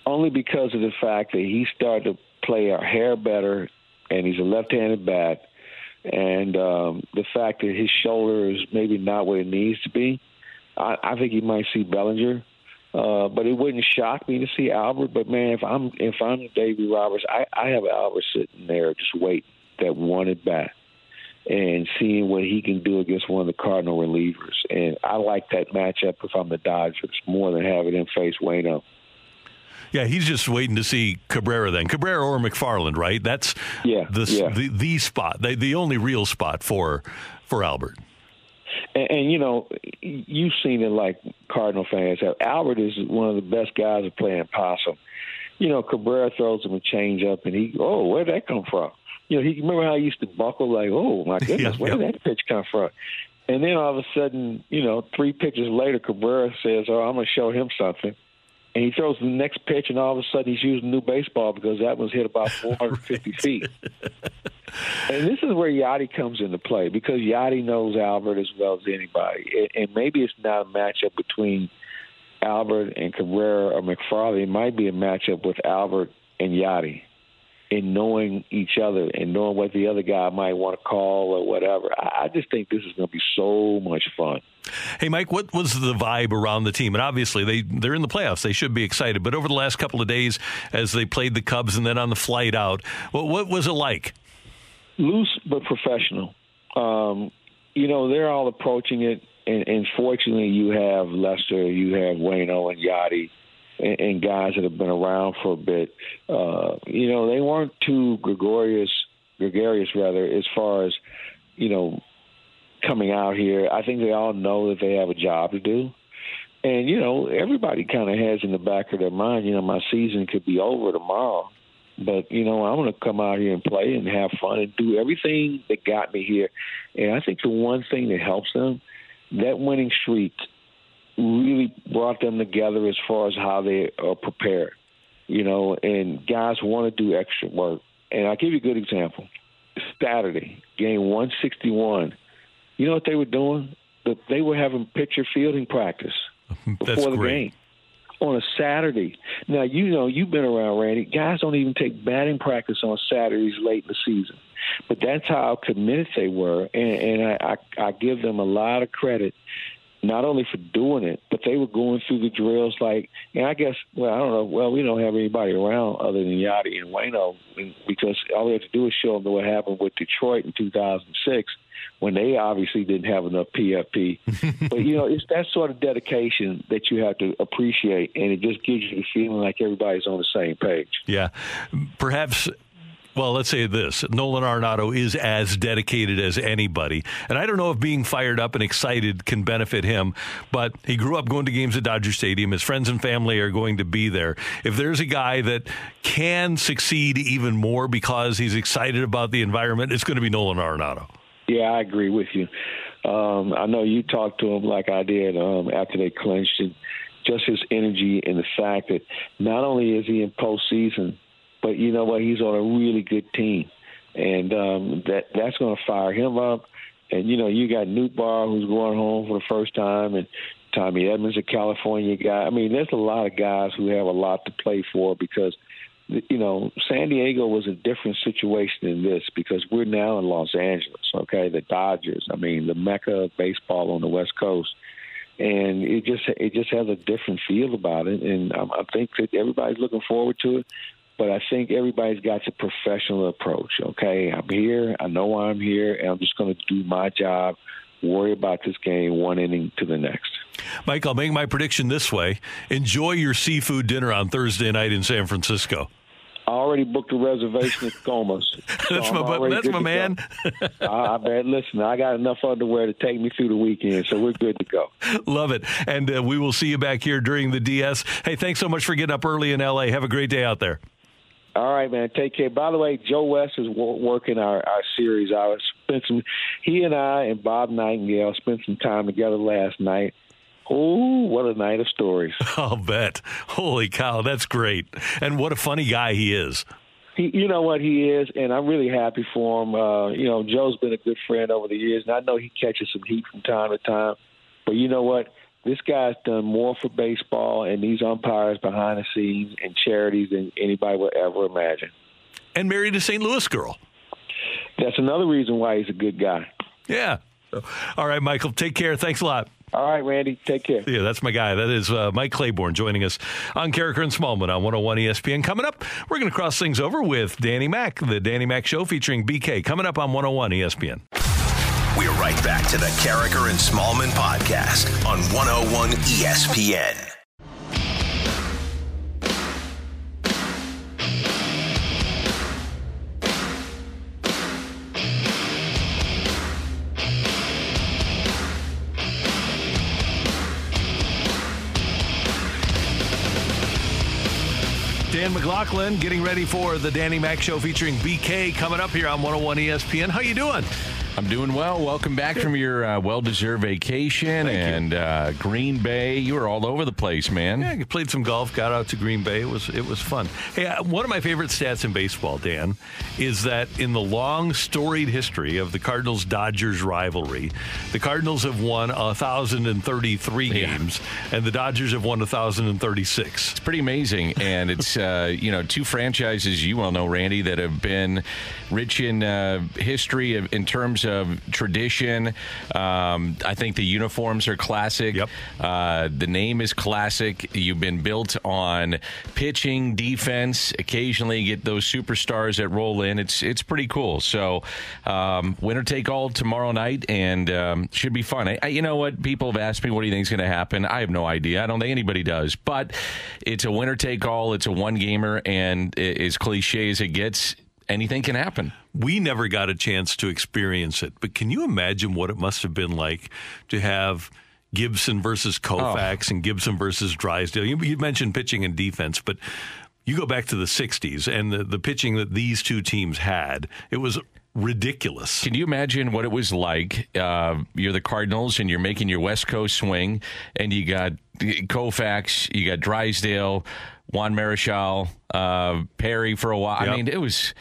[SPEAKER 16] only because of the fact that he started to play a hair better, and he's a left-handed bat, and um, the fact that his shoulder is maybe not what it needs to be. I, I think you might see Bellinger, uh, but it wouldn't shock me to see Albert. But man, if I'm if I'm Davey Roberts, I, I have Albert sitting there just waiting that one at bat and seeing what he can do against one of the Cardinal relievers. And I like that matchup if I'm the Dodgers more than having him face Wayno.
[SPEAKER 2] Yeah, he's just waiting to see Cabrera then. Cabrera or McFarland, right? That's
[SPEAKER 16] Yeah,
[SPEAKER 2] the
[SPEAKER 16] yeah.
[SPEAKER 2] the, the spot, the, the only real spot for for Albert.
[SPEAKER 16] And, and you know, you've seen it like Cardinal fans have. Albert is one of the best guys at playing possum. You know, Cabrera throws him a change up, and he, oh, where'd that come from? You know, he remember how he used to buckle like, oh my goodness,
[SPEAKER 2] Yeah,
[SPEAKER 16] where
[SPEAKER 2] yeah.
[SPEAKER 16] did that pitch come from? And then all of a sudden, you know, three pitches later, Cabrera says, "Oh, I'm going to show him something." And he throws the next pitch, and all of a sudden he's using new baseball because that one's hit about 450 feet. And this is where Yadi comes into play because Yadi knows Albert as well as anybody. And- maybe it's not a matchup between Albert and Cabrera or McFarland. It might be a matchup with Albert and Yadi in knowing each other and knowing what the other guy might want to call or whatever. I just think this is going to be so much fun.
[SPEAKER 2] Hey, Mike, what was the vibe around the team? And obviously, they they're in the playoffs; they should be excited. But over the last couple of days, as they played the Cubs and then on the flight out, what what was it like?
[SPEAKER 16] loose but professional. Um, you know, they're all approaching it, and, and fortunately, you have Lester, you have Wayno and Yadi, and, and guys that have been around for a bit. Uh, you know, they weren't too gregarious, gregarious rather, as far as you know, coming out here. I think they all know that they have a job to do. And, you know, everybody kind of has in the back of their mind, you know, my season could be over tomorrow. But, you know, I'm going to come out here and play and have fun and do everything that got me here. And I think the one thing that helps them, that winning streak really brought them together as far as how they are prepared. You know, and guys want to do extra work. And I'll give you a good example. Saturday, game 161. You know what they were doing? They were having pitcher fielding practice before the
[SPEAKER 2] great.
[SPEAKER 16] game on a Saturday. Now you know you've been around Randy. Guys don't even take batting practice on Saturdays late in the season, but that's how committed they were, and, and I, I, I give them a lot of credit. Not only for doing it, but they were going through the drills like, and I guess, well, I don't know. Well, we don't have anybody around other than Yadi and Wayno because all we have to do is show them what happened with Detroit in 2006 when they obviously didn't have enough PFP. but you know, it's that sort of dedication that you have to appreciate, and it just gives you the feeling like everybody's on the same page.
[SPEAKER 2] Yeah, perhaps. Well, let's say this: Nolan Arenado is as dedicated as anybody, and I don't know if being fired up and excited can benefit him. But he grew up going to games at Dodger Stadium. His friends and family are going to be there. If there's a guy that can succeed even more because he's excited about the environment, it's going to be Nolan Arenado.
[SPEAKER 16] Yeah, I agree with you. Um, I know you talked to him like I did um, after they clinched, and just his energy and the fact that not only is he in postseason, but you know what, he's on a really good team, and um, that that's going to fire him up. And you know, you got Nootbaar who's going home for the first time, and Tommy Edman's, a California guy. I mean, there's a lot of guys who have a lot to play for because you know, San Diego was a different situation than this because we're now in Los Angeles, okay? The Dodgers, I mean, the mecca of baseball on the West Coast, and it just it just has a different feel about it, and I, I think that everybody's looking forward to it. But I think everybody's got a professional approach. Okay, I'm here. I know why I'm here, and I'm just going to do my job. Worry about this game one inning to the next.
[SPEAKER 2] Mike, I'll make my prediction this way: Enjoy your seafood dinner on Thursday night in San Francisco.
[SPEAKER 16] I already booked a reservation at Comas.
[SPEAKER 2] That's
[SPEAKER 16] so
[SPEAKER 2] my
[SPEAKER 16] I'm
[SPEAKER 2] bu- that's my man.
[SPEAKER 16] I, I bet. Listen, I got enough underwear to take me through the weekend, so we're good to go.
[SPEAKER 2] Love it. And uh, we will see you back here during the DS. Hey, thanks so much for getting up early in LA. Have a great day out there.
[SPEAKER 16] All right, man. Take care. By the way, Joe West is wo- working our, our series. I spent some. He and I and Bob Nightingale spent some time together last night. Oh, what a night of stories!
[SPEAKER 2] I'll bet. Holy cow, that's great. And what a funny guy he is.
[SPEAKER 16] He, you know what he is, and I'm really happy for him. Uh, you know, Joe's been a good friend over the years, and I know he catches some heat from time to time. But you know what? This guy's done more for baseball and these umpires behind the scenes and charities than anybody would ever imagine.
[SPEAKER 2] And married a St. Louis girl.
[SPEAKER 16] That's another reason why he's a good guy.
[SPEAKER 2] Yeah. All right, Michael. Take care. Thanks a lot.
[SPEAKER 16] All right, Randy. Take care.
[SPEAKER 2] Yeah, that's my guy. That is uh, Mike Claiborne joining us on Karraker and Smallman on 101 ESPN. Coming up, we're going to cross things over with Danny Mac, the Danny Mac Show featuring BK. Coming up on 101 ESPN.
[SPEAKER 4] We're right back to the Karraker and Smallman podcast on 101 ESPN.
[SPEAKER 2] Dan McLaughlin getting ready for the Danny Mac Show featuring BK coming up here on 101 ESPN. How you doing?
[SPEAKER 17] I'm doing well. Welcome back from your uh, well-deserved vacation and uh, Green Bay. You were all over the place, man.
[SPEAKER 2] Yeah, I played some golf. Got out to Green Bay. It was it was fun. Hey, uh, one of my favorite stats in baseball, Dan, is that in the long storied history of the Cardinals Dodgers rivalry, the Cardinals have won thousand and thirty three
[SPEAKER 17] Yeah.
[SPEAKER 2] games, and the Dodgers have won thousand and thirty six.
[SPEAKER 17] It's pretty amazing, and it's uh, you know two franchises you well know, Randy, that have been rich in uh, history of, in terms of tradition. Um, I think the uniforms are classic. Yep. Uh, the name is classic. You've been built on pitching, defense. Occasionally, get those superstars that roll in. It's it's pretty cool. So, um, winner take all tomorrow night, and um, should be fun. I, I, you know what? People have asked me, what do you think is going to happen? I have no idea. I don't think anybody does. But it's a winner take all. It's a one gamer, and as cliche as it gets, anything can happen.
[SPEAKER 2] We never got a chance to experience it, but can you imagine what it must have been like to have Gibson versus Koufax and Gibson versus Drysdale? You, you mentioned pitching and defense, but you go back to the 60s and the, the pitching that these two teams had, it was ridiculous.
[SPEAKER 17] Can you imagine what it was like? Uh, you're the Cardinals and you're making your West Coast swing, and you got Koufax, you got Drysdale, Juan Marichal, uh, Perry for a while.
[SPEAKER 2] Yep.
[SPEAKER 17] I mean, it was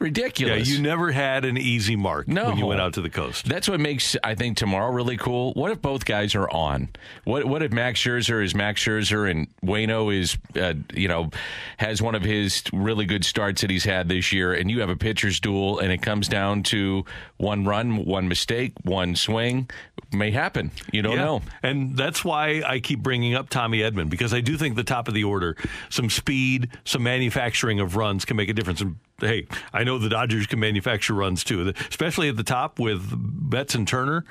[SPEAKER 2] Yeah,
[SPEAKER 17] ridiculous.
[SPEAKER 2] you never had an easy mark
[SPEAKER 17] No.
[SPEAKER 2] when you went out to the coast.
[SPEAKER 17] That's what makes I think tomorrow really cool. What if both guys are on? What what if Max Scherzer is Max Scherzer and Wayno is uh, you know has one of his really good starts that he's had this year, and you have a pitcher's duel, and it comes down to one run, one mistake, one swing may happen. You don't
[SPEAKER 2] Yeah.
[SPEAKER 17] know.
[SPEAKER 2] And that's why I keep bringing up Tommy Edman because I do think the top of the order, some speed, some manufacturing of runs can make a difference. And hey, I know the Dodgers can manufacture runs too, especially at the top with Betts and Turner,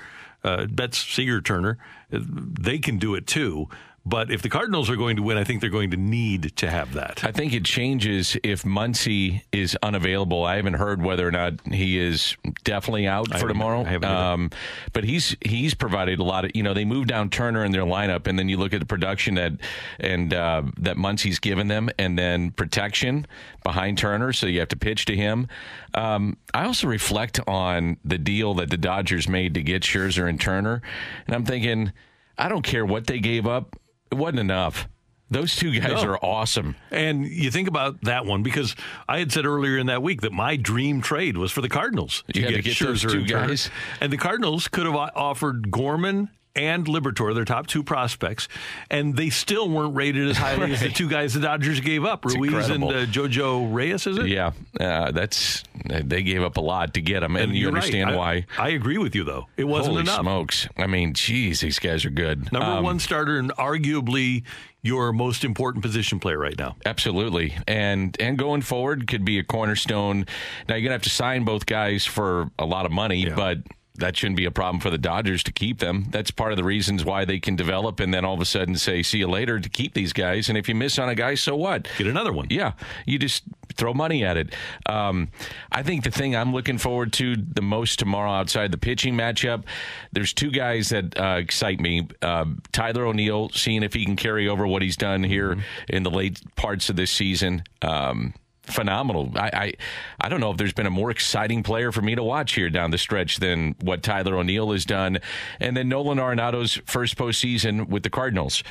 [SPEAKER 2] uh, Betts, Seager, Turner. Uh, They can do it too. But if the Cardinals are going to win, I think they're going to need to have that.
[SPEAKER 17] I think it changes if Muncy is unavailable. I haven't heard whether or not he is definitely out
[SPEAKER 2] I
[SPEAKER 17] for tomorrow.
[SPEAKER 2] I
[SPEAKER 17] um, but he's he's provided a lot of you know they moved down Turner in their lineup, and then you look at the production that and uh, that Muncy's given them, and then protection behind Turner, so you have to pitch to him. Um, I also reflect on the deal that the Dodgers made to get Scherzer and Turner, and I'm thinking, I don't care what they gave up, it wasn't enough. Those two guys
[SPEAKER 2] No.
[SPEAKER 17] are awesome.
[SPEAKER 2] And you think about that one because I had said earlier in that week that my dream trade was for the Cardinals
[SPEAKER 17] You had to get those two
[SPEAKER 2] and
[SPEAKER 17] guys.
[SPEAKER 2] And the Cardinals could have offered Gorman and Liberatore, their top two prospects, and they still weren't rated as highly as the two guys the Dodgers gave up,
[SPEAKER 17] It's
[SPEAKER 2] Ruiz and uh, JoJo Reyes, is it?
[SPEAKER 17] Yeah, uh, that's they gave up a lot to get him, and, you
[SPEAKER 2] you're right.
[SPEAKER 17] understand
[SPEAKER 2] I-
[SPEAKER 17] why.
[SPEAKER 2] I agree with you, though. It wasn't
[SPEAKER 17] Holy
[SPEAKER 2] enough.
[SPEAKER 17] smokes! I mean, geez, these guys are good.
[SPEAKER 2] Number
[SPEAKER 17] Um,
[SPEAKER 2] one starter and arguably your most important position player right now.
[SPEAKER 17] Absolutely, and and going forward could be a cornerstone. Now you're gonna have to sign both guys for a lot of money, but that shouldn't be a problem for the Dodgers to keep them. That's part of the reasons why they can develop and then all of a sudden say, "See you later" to keep these guys. And if you miss on a guy, so what?
[SPEAKER 2] Get another one.
[SPEAKER 17] Yeah, you just throw money at it. Um, I think the thing I'm looking forward to the most tomorrow outside the pitching matchup, there's two guys that uh, excite me. Uh, Tyler O'Neill, seeing if he can carry over what he's done here in the late parts of this season. Um, phenomenal. I, I I don't know if there's been a more exciting player for me to watch here down the stretch than what Tyler O'Neill has done, and then Nolan Arenado's first postseason with the Cardinals.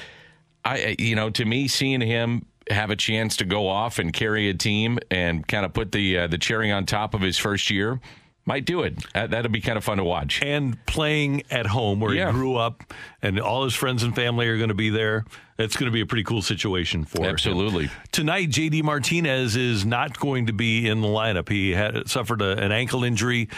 [SPEAKER 17] I you know to me seeing him have a chance to go off and carry a team and kind of put the uh, the cherry on top of his first year might do it. That, that'd be kind of fun to watch.
[SPEAKER 2] And playing at home where
[SPEAKER 17] Yeah.
[SPEAKER 2] he grew up and all his friends and family are going to be there. It's going to be a pretty cool situation for him.
[SPEAKER 17] Absolutely.
[SPEAKER 2] Tonight, JD Martinez is not going to be in the lineup. He had suffered a, an ankle injury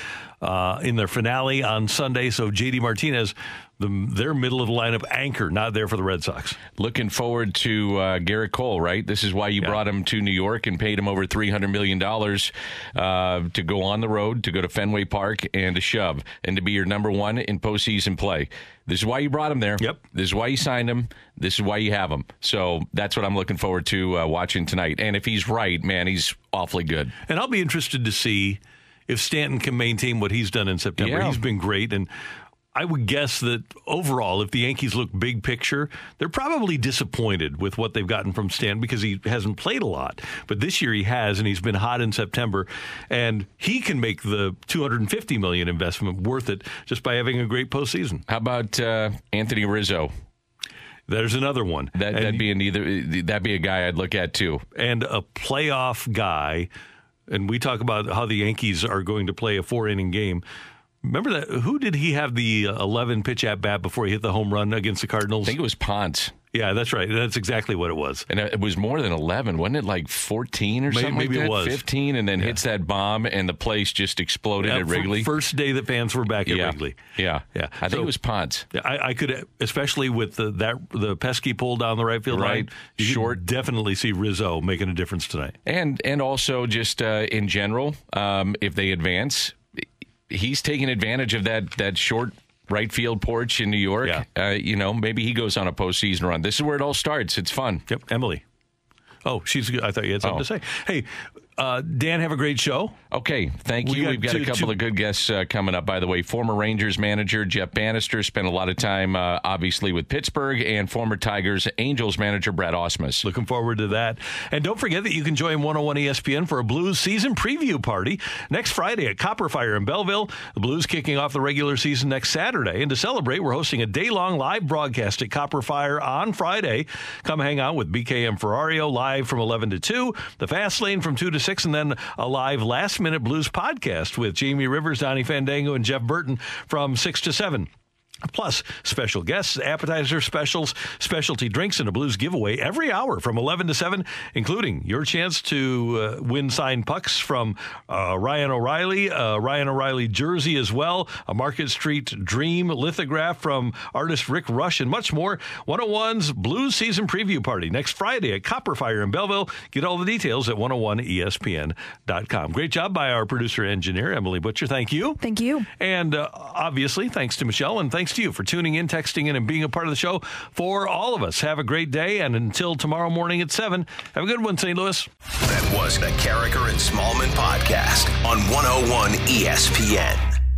[SPEAKER 2] uh, in their finale on Sunday. So JD Martinez, the, their middle of the lineup anchor, not there for the Red Sox.
[SPEAKER 17] Looking forward to uh, Gerrit Cole, right? This is why you brought him to New York and paid him over $300 million uh, to go on the road, to go to Fenway Park, and to shove, and to be your number one in postseason play. This is why you brought him there. Yep. This is why you signed him. This is why you have him. So that's what I'm looking forward to uh, watching tonight. And if he's right, man, he's awfully good.
[SPEAKER 2] And I'll be interested to see if Stanton can maintain what he's done in September.
[SPEAKER 17] Yeah.
[SPEAKER 2] He's been great. And I would guess that overall, if the Yankees look big picture, they're probably disappointed with what they've gotten from Stan because he hasn't played a lot. But this year he has, and he's been hot in September. And he can make the 250 million investment worth it just by having a great postseason.
[SPEAKER 17] How about uh, Anthony Rizzo?
[SPEAKER 2] There's another one.
[SPEAKER 17] That, that'd be an either. That'd be a guy I'd look at too.
[SPEAKER 2] and a playoff guy. And we talk about how the Yankees are going to play a four inning game. Remember that? Who did he have the uh, 11 pitch at bat before he hit the home run against the Cardinals?
[SPEAKER 17] I think it was Ponce.
[SPEAKER 2] Yeah, that's right. That's exactly what it was.
[SPEAKER 17] And it was more than 11, wasn't it? Like 14 or
[SPEAKER 2] Maybe-
[SPEAKER 17] something
[SPEAKER 2] maybe
[SPEAKER 17] like
[SPEAKER 2] it was.
[SPEAKER 17] 15, and then hits that bomb, and the place just exploded
[SPEAKER 2] Yeah,
[SPEAKER 17] at Wrigley.
[SPEAKER 2] First day that fans were back at
[SPEAKER 17] Yeah.
[SPEAKER 2] Wrigley.
[SPEAKER 17] Yeah,
[SPEAKER 2] Yeah,
[SPEAKER 17] I think it was Ponce.
[SPEAKER 2] I, I could, especially with the that the pesky pull down the right field
[SPEAKER 17] Right.
[SPEAKER 2] line, you
[SPEAKER 17] Short.
[SPEAKER 2] definitely see Rizzo making a difference tonight.
[SPEAKER 17] And and also just uh, in general, um, if they advance, he's taking advantage of that that short right field porch in New York. Uh, you know, maybe he goes on a postseason run. This is where it all starts. It's fun.
[SPEAKER 2] Yep, Emily. Oh, she's. good. I thought you had something
[SPEAKER 17] Oh.
[SPEAKER 2] to say. Hey, uh, Dan, have a great show.
[SPEAKER 17] Okay, thank
[SPEAKER 2] We
[SPEAKER 17] you.
[SPEAKER 2] got
[SPEAKER 17] We've got a couple
[SPEAKER 2] two-
[SPEAKER 17] of good guests uh, coming up, by the way. Former Rangers manager Jeff Banister spent a lot of time, uh, obviously, with Pittsburgh, and former Tigers Angels manager Brad Ausmus.
[SPEAKER 2] Looking forward to that. And don't forget that you can join 101 ESPN for a Blues season preview party next Friday at Copperfire in Belleville. The Blues kicking off the regular season next Saturday. And to celebrate, we're hosting a day long live broadcast at Copperfire on Friday. Come hang out with BKM Ferrario live from 11 to 2, the Fast Lane from 2 to 6, and then a live last minute blues podcast with Jamie Rivers, Donnie Fandango, and Jeff Burton from 6 to 7. Plus, special guests, appetizer specials, specialty drinks, and a blues giveaway every hour from 11 to 7, including your chance to uh, win signed pucks from uh, Ryan O'Reilly, uh, Ryan O'Reilly jersey as well, a Market Street Dream lithograph from artist Rick Rush, and much more. 101's Blues Season Preview Party next Friday at Copperfire in Belleville. Get all the details at 101ESPN.com. Great job by our producer engineer, Emily Butcher. Thank you.
[SPEAKER 8] Thank you.
[SPEAKER 2] And uh, obviously, thanks to Michelle and thanks to you for tuning in, texting in, and being a part of the show. For all of us, have a great day. And until tomorrow morning at 7, have a good one, St. Louis.
[SPEAKER 4] That was the Karraker and Smallman podcast on 101 ESPN.